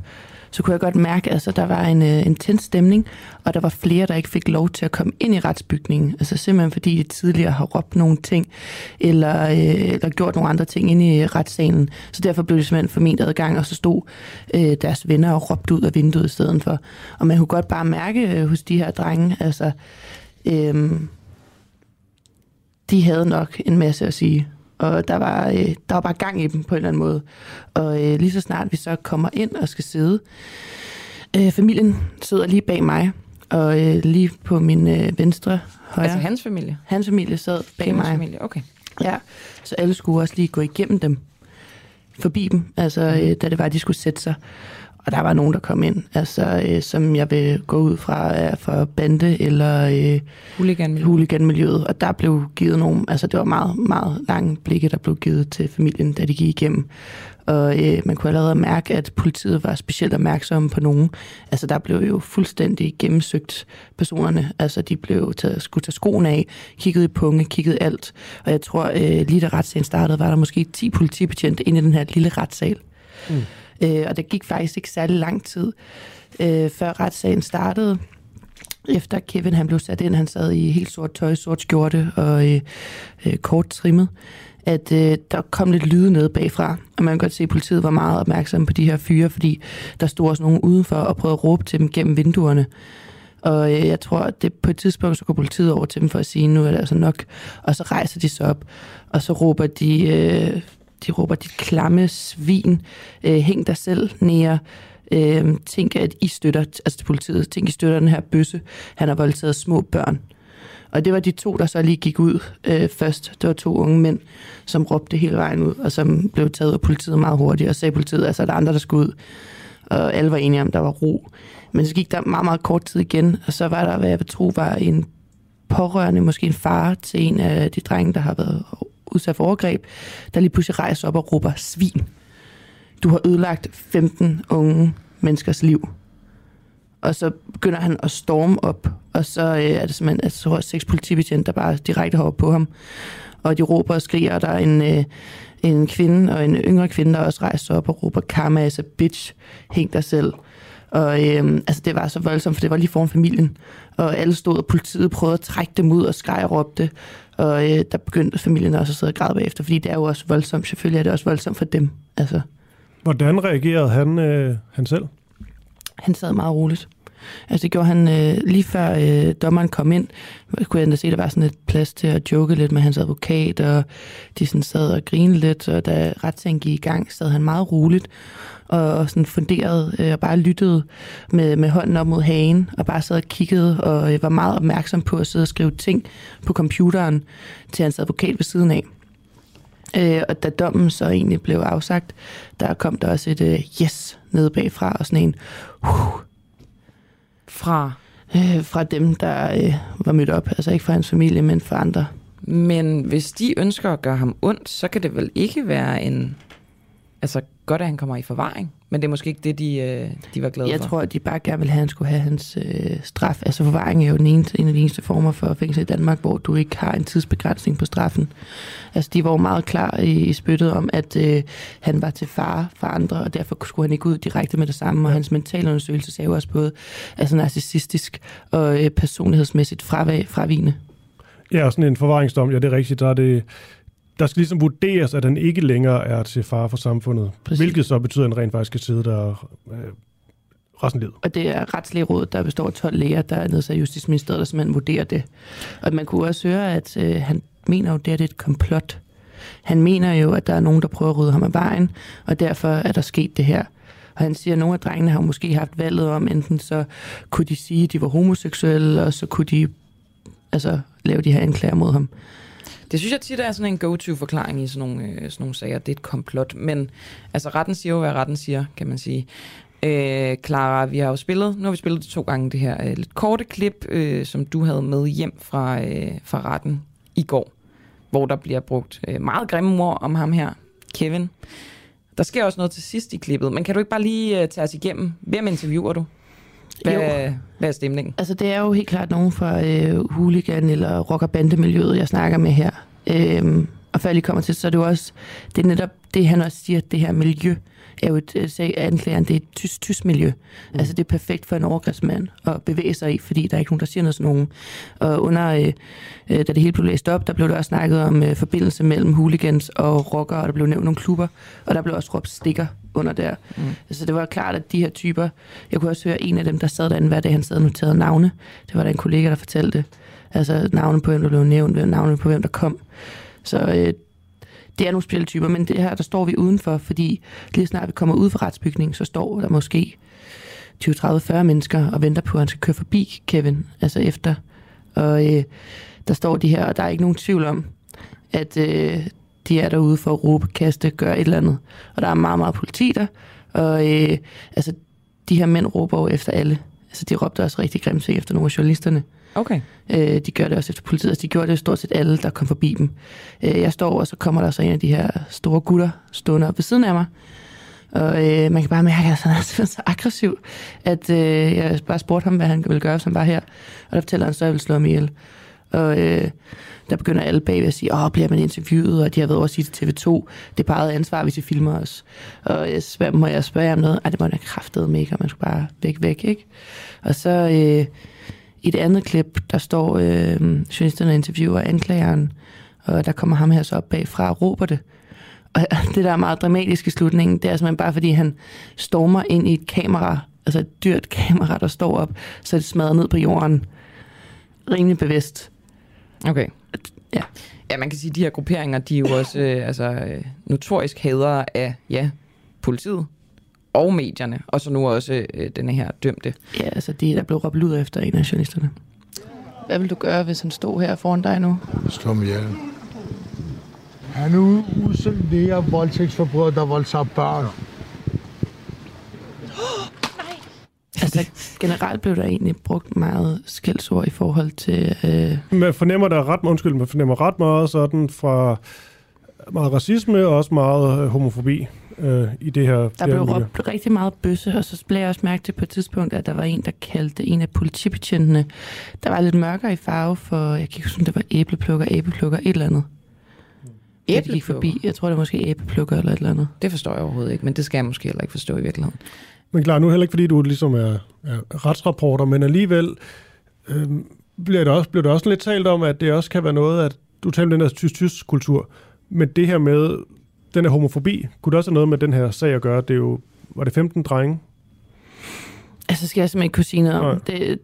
så kunne jeg godt mærke, at altså, der var en, øh, en stemning, og der var flere, der ikke fik lov til at komme ind i retsbygningen. Altså simpelthen fordi de tidligere har råbt nogle ting, eller, øh, eller gjort nogle andre ting inde i øh, retssalen. Så derfor blev det simpelthen forment adgang, og så stod øh, deres venner og råbte ud af vinduet i stedet for. Og man kunne godt bare mærke øh, hos de her drenge, altså... Øh, de havde nok en masse at sige. Og der var, øh, der var bare gang i dem på en eller anden måde. Og øh, lige så snart vi så kommer ind og skal sidde, øh, familien sidder lige bag mig, og øh, lige på min øh, venstre højre. Altså hans familie? Hans familie sad bag Hendes mig. familie, okay. Ja, så alle skulle også lige gå igennem dem, forbi dem, altså øh, da det var, at de skulle sætte sig. Og der var nogen, der kom ind, altså, øh, som jeg vil gå ud fra er fra bande eller øh, Hooliganmiljøet. hooliganmiljøet. Og der blev givet nogle, altså det var meget, meget lange blikke, der blev givet til familien, da de gik igennem. Og øh, man kunne allerede mærke, at politiet var specielt opmærksomme på nogen. Altså der blev jo fuldstændig gennemsøgt personerne. Altså de blev taget, skulle tage skoene af, kiggede i punge, kiggede alt. Og jeg tror, øh, lige da retssagen startede, var der måske 10 politibetjente inde i den her lille retssal. Mm. Øh, og det gik faktisk ikke særlig lang tid, øh, før retssagen startede. Efter Kevin han blev sat ind, han sad i helt sort tøj, sort skjorte og øh, øh, kort trimmet, at øh, der kom lidt lyde nede bagfra. Og man kan godt se, at politiet var meget opmærksom på de her fyre, fordi der stod også nogen udenfor og prøvede at råbe til dem gennem vinduerne. Og øh, jeg tror, at det på et tidspunkt, så går politiet over til dem for at sige, nu er det altså nok. Og så rejser de sig op, og så råber de, øh, de råber, dit klamme svin, øh, hæng dig selv nære. Øh, tænk, at I støtter, altså til politiet, tænk, I støtter den her bøsse. Han har voldtaget små børn. Og det var de to, der så lige gik ud øh, først. Det var to unge mænd, som råbte hele vejen ud, og som blev taget af politiet meget hurtigt, og sagde politiet, altså der er andre, der skulle ud. Og alle var enige om, der var ro. Men så gik der meget, meget kort tid igen, og så var der, hvad jeg vil tro, var en pårørende, måske en far til en af de drenge, der har været udsat for overgreb, der lige pludselig rejser op og råber, svin. Du har ødelagt 15 unge menneskers liv. Og så begynder han at storme op, og så øh, er det simpelthen altså, så seks politibetjente, der bare direkte hopper på ham. Og de råber og skriger, og der er en, øh, en kvinde og en yngre kvinde, der også rejser op og råber, karma is a bitch, hæng dig selv. Og øh, altså, det var så voldsomt, for det var lige foran familien. Og alle stod, og politiet prøvede at trække dem ud og skreg og råbte. Og øh, der begyndte familien også at sidde og græde bagefter, fordi det er jo også voldsomt. Selvfølgelig er det også voldsomt for dem. Altså, Hvordan reagerede han, øh, han selv? han sad meget roligt. Altså det gjorde han øh, lige før øh, dommeren kom ind, kunne jeg endda se, at der var sådan et plads til at joke lidt med hans advokat, og de sådan sad og grinede lidt, og da retssagen gik i gang, sad han meget roligt og, og sådan funderede øh, og bare lyttede med, med hånden op mod hagen, og bare sad og kiggede, og øh, var meget opmærksom på at sidde og skrive ting på computeren til hans advokat ved siden af. Øh, og da dommen så egentlig blev afsagt, der kom der også et øh, yes nede bagfra, og sådan en uh, Fra? Øh, fra dem, der øh, var mødt op. Altså ikke fra hans familie, men fra andre. Men hvis de ønsker at gøre ham ondt, så kan det vel ikke være en... Altså godt, at han kommer i forvaring, men det er måske ikke det, de, øh, de var glade Jeg for. tror, at de bare gerne ville have, at han skulle have hans øh, straf. Altså forvaring er jo den eneste, en af de eneste former for fængsel i Danmark, hvor du ikke har en tidsbegrænsning på straffen. Altså de var jo meget klar i, i spyttet om, at øh, han var til fare for andre, og derfor skulle han ikke ud direkte med det samme. Og hans mentale undersøgelse sagde jo også både altså narcissistisk og øh, personlighedsmæssigt fravag, fravigende. Ja, og sådan en forvaringsdom, ja, det er rigtigt. Der, er det, der skal ligesom vurderes, at han ikke længere er til fare for samfundet. Præcis. Hvilket så betyder, at han rent faktisk skal sidde der øh, resten af livet. Og det er retslige råd, der består af 12 læger, der er nedsat Justitsministeriet, der simpelthen vurderer det. Og man kunne også høre, at øh, han mener jo, det er et komplot. Han mener jo, at der er nogen, der prøver at rydde ham af vejen, og derfor er der sket det her. Og han siger, at nogle af drengene har måske haft valget om, enten så kunne de sige, at de var homoseksuelle, og så kunne de altså, lave de her anklager mod ham. Det synes jeg tit er sådan en go-to-forklaring i sådan nogle, øh, sådan nogle sager. Det er et komplot. Men altså, retten siger jo, hvad retten siger, kan man sige. Øh, Clara, vi har jo spillet, nu har vi spillet det to gange, det her øh, lidt korte klip, øh, som du havde med hjem fra, øh, fra retten i går, hvor der bliver brugt øh, meget grimme ord om ham her, Kevin. Der sker også noget til sidst i klippet, men kan du ikke bare lige øh, tage os igennem? Hvem interviewer du? Hvad, Jo. hvad er stemningen? Altså, det er jo helt klart nogen fra øh, hooligan- eller rock- og bandemiljøet, jeg snakker med her. Øhm, og før jeg lige kommer til, så er det jo også, det er netop det, han også siger, det her miljø er jo et, øh, sag anklageren, det er et tysk, tysk miljø. Mm. Altså, det er perfekt for en overgrebsmand at bevæge sig i, fordi der er ikke nogen, der siger noget sådan nogen. Og under, øh, øh, da det hele blev læst op, der blev der også snakket om øh, forbindelse mellem hooligans og rockere, og der blev nævnt nogle klubber, og der blev også råbt stikker under der. Mm. Så det var klart, at de her typer, jeg kunne også høre en af dem, der sad derinde hver dag, han sad og noterede navne. Det var der en kollega, der fortalte. Altså navne på, hvem der blev nævnt, navne på, hvem der kom. Så øh, det er nogle specielle typer, men det her, der står vi udenfor, fordi lige snart vi kommer ud fra retsbygningen, så står der måske 20, 30, 40 mennesker og venter på, at han skal køre forbi Kevin, altså efter. Og øh, der står de her, og der er ikke nogen tvivl om, at øh, de er derude for at råbe, kaste, gøre et eller andet. Og der er meget, meget politi der, og øh, altså, de her mænd råber jo efter alle. Altså, de råbte også rigtig grimt efter nogle af journalisterne. Okay. Øh, de gør det også efter politiet. Altså, de gjorde det stort set alle, der kom forbi dem. Øh, jeg står, og så kommer der så en af de her store gutter stående op ved siden af mig. Og øh, man kan bare mærke, at han er så aggressiv, at øh, jeg bare spurgte ham, hvad han ville gøre, hvis han var her. Og der fortæller han så, at jeg vil slå ham ihjel. Og øh, der begynder alle bagved at sige, åh, bliver man interviewet, og de har været over at sige til TV2, det er bare et ansvar, hvis I filmer os. Og jeg spørger, må jeg spørge om noget? Ej, det må jeg kraftede mega, man skulle bare væk, væk, ikke? Og så øh, i det andet klip, der står øh, journalisterne og interviewer anklageren, og der kommer ham her så op bagfra og råber det. Og det, der er meget dramatisk i slutningen, det er simpelthen bare, fordi han stormer ind i et kamera, altså et dyrt kamera, der står op, så det smadrer ned på jorden. Rimelig bevidst. Okay. Ja. Ja, man kan sige, at de her grupperinger, de er jo også øh, altså, øh, notorisk hadere af, ja, politiet og medierne, og så nu også øh, denne her dømte. Ja, altså det der blev råbt ud efter en af journalisterne. Hvad vil du gøre, hvis han stod her foran dig nu? Slå ham ihjel. Han er usel læger voldtægtsforbryder, der voldtager børn. Altså generelt blev der egentlig brugt meget skældsord i forhold til... Øh, Man fornemmer der ret, undskyld, man fornemmer ret meget sådan fra meget racisme og også meget øh, homofobi øh, i det her der det her blev miljø. råbt rigtig meget bøsse, og så blev jeg også mærke til på et tidspunkt, at der var en, der kaldte en af politibetjentene, der var lidt mørkere i farve for, jeg kan ikke huske, det var æbleplukker, æbleplukker, et eller andet. De gik forbi. Jeg tror, det var måske æbleplukker eller et eller andet. Det forstår jeg overhovedet ikke, men det skal jeg måske heller ikke forstå i virkeligheden. Men klar, nu er heller ikke, fordi du ligesom er, er retsrapporter, men alligevel øh, bliver, det også, bliver det også lidt talt om, at det også kan være noget, at du taler om den her tysk-tysk kultur, men det her med den her homofobi, kunne det også have noget med den her sag at gøre? Det er jo, var det 15 drenge? Altså skal jeg simpelthen ikke kunne sige noget om. Det,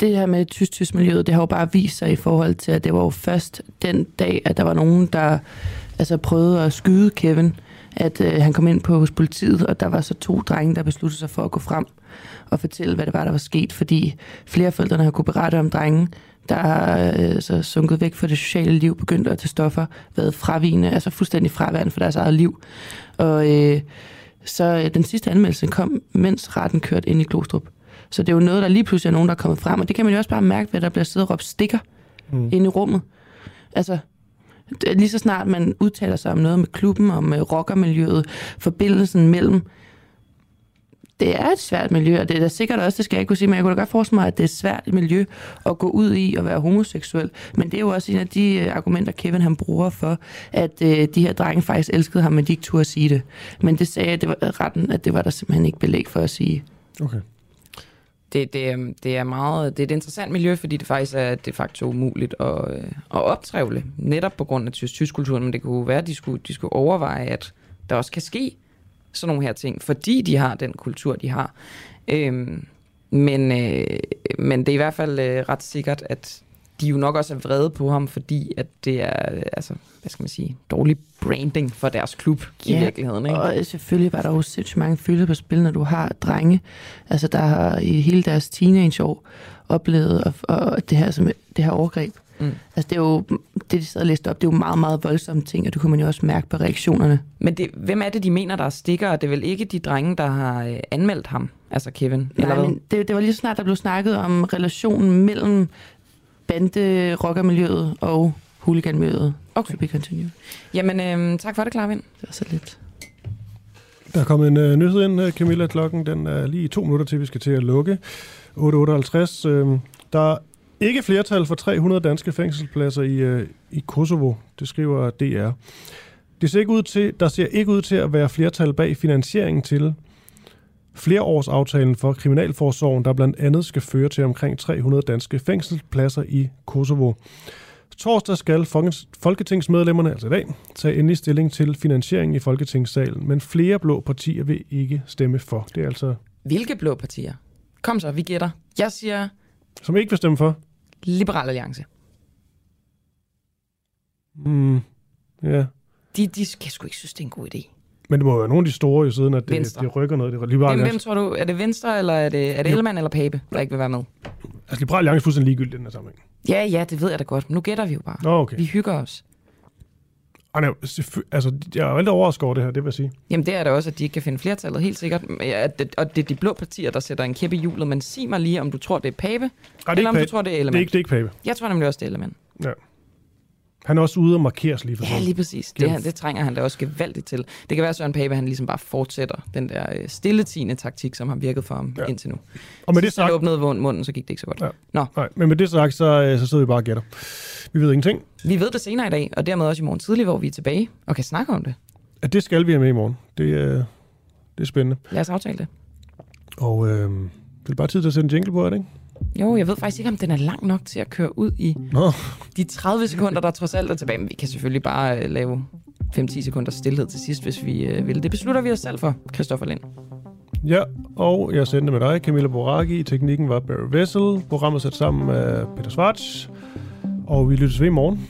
det her med tysk-tysk miljøet, det har jo bare vist sig i forhold til, at det var jo først den dag, at der var nogen, der altså, prøvede at skyde Kevin, at øh, han kom ind på hos politiet, og der var så to drenge, der besluttede sig for at gå frem og fortælle, hvad det var, der var sket, fordi flere af forældrene har kunne berette om drenge, der øh, så sunket væk fra det sociale liv, begyndt at tage stoffer, været fravigende, altså fuldstændig fraværende for deres eget liv. Og øh, så øh, den sidste anmeldelse kom, mens retten kørte ind i Glostrup. Så det er jo noget, der lige pludselig er nogen, der er kommet frem, og det kan man jo også bare mærke ved, at der bliver siddet og råbt stikker mm. inde i rummet. Altså, lige så snart man udtaler sig om noget med klubben, om rockermiljøet, forbindelsen mellem det er et svært miljø, og det er da sikkert også, det skal jeg ikke kunne sige, men jeg kunne da godt forestille mig, at det er et svært miljø at gå ud i og være homoseksuel. Men det er jo også en af de øh, argumenter, Kevin han bruger for, at øh, de her drenge faktisk elskede ham, men de ikke turde sige det. Men det sagde det var retten, at det var der simpelthen ikke belæg for at sige. Okay. Det, det, øhm, det er meget, det er et interessant miljø, fordi det faktisk er de facto umuligt at, øh, at optrævle, netop på grund af tysk, tysk kulturen, men det kunne være, at de skulle, de skulle overveje, at der også kan ske sådan nogle her ting, fordi de har den kultur, de har. Øhm, men, øh, men det er i hvert fald øh, ret sikkert, at de jo nok også er vrede på ham, fordi at det er, altså, hvad skal man sige, dårlig branding for deres klub i virkeligheden. Ikke? og selvfølgelig var der jo sindssygt mange følelser på spil, når du har drenge, altså der har i hele deres teenageår oplevet og, og det her som det her overgreb. Mm. Altså det er jo, det de sad og læste op, det er jo meget, meget voldsomme ting, og det kunne man jo også mærke på reaktionerne. Men det, hvem er det, de mener, der er stikker? Det er vel ikke de drenge, der har øh, anmeldt ham, altså Kevin? Nej, eller hvad? men det, det var lige så snart, der blev snakket om relationen mellem bande rockermiljøet og hooliganmiljøet. Okay. To be continued. Jamen, øh, tak for det, Klarvind. Det var så lidt. Der er kommet en uh, nyhed ind, uh, Camilla. Klokken den er lige to minutter til, vi skal til at lukke. 8.58. Uh, der er ikke flertal for 300 danske fængselspladser i, uh, i Kosovo, det skriver DR. Det ser ikke ud til, der ser ikke ud til at være flertal bag finansieringen til flereårsaftalen for Kriminalforsorgen, der blandt andet skal føre til omkring 300 danske fængselspladser i Kosovo. Torsdag skal folketingsmedlemmerne, altså i dag, tage endelig stilling til finansiering i Folketingssalen, men flere blå partier vil ikke stemme for. Det er altså... Hvilke blå partier? Kom så, vi gætter. Jeg siger Som ikke vil stemme for? Liberal Alliance. Mm, ja. De, de kan sgu ikke synes, det er en god idé. Men det må være nogle af de store, jo siden at det, Venstre. det rykker noget. Det er Liberal Hvem, hvem tror du, er det Venstre, eller er det, er det. Ellemann eller Pape, der ikke vil være med? altså Liberal Alliance er fuldstændig ligegyldigt i den her sammenhæng. Ja, ja, det ved jeg da godt. Nu gætter vi jo bare. Nå, okay. Vi hygger os. Nej, selvfø- altså, jeg er rigtig overrasket over det her, det vil jeg sige. Jamen det er det også, at de ikke kan finde flertallet, helt sikkert. Ja, det, og det er de blå partier, der sætter en kæppe i hjulet. Men sig mig lige, om du tror, det er Pape, Ej, det er eller om ikke du tror, det er Det Ellemann. er ikke, det er ikke Pape. Jeg tror nemlig også, det er Ellemann. Ja. Han er også ude og markeres lige for Ja, lige præcis. Det, ham- det trænger han da også gevaldigt til. Det kan være, at Søren Pape, han ligesom bare fortsætter den der øh, stilletigende taktik, som har virket for ham ja. indtil nu. Og med det han sagt- åbnede vund- munden, så gik det ikke så godt. Ja. Nå, Nej, men med det sagt, så, øh, så sidder vi bare og gætter. Vi ved ingenting. vi ved det senere i dag, og dermed også i morgen tidlig, hvor vi er tilbage og kan snakke om det. At det skal vi have med i morgen. Det, øh, det er spændende. Lad os aftale det. Og øh, det er bare tid til at sætte en jingle på, er det ikke? Jo, jeg ved faktisk ikke, om den er lang nok til at køre ud i Nå. de 30 sekunder, der trods alt er tilbage. Men vi kan selvfølgelig bare øh, lave 5-10 sekunder stillhed til sidst, hvis vi øh, vil. Det beslutter vi os selv for, Christoffer Lind. Ja, og jeg sendte med dig, Camilla Boraki. Teknikken var Barry Vessel. Programmet sat sammen af Peter Svarts. Og vi lyttes ved i morgen.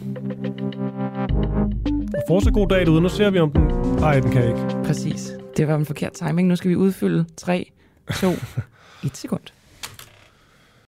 Og fortsat god dag derude. Nu ser vi, om den... Ej, den kan ikke. Præcis. Det var en forkert timing. Nu skal vi udfylde 3, 2, 1 sekund.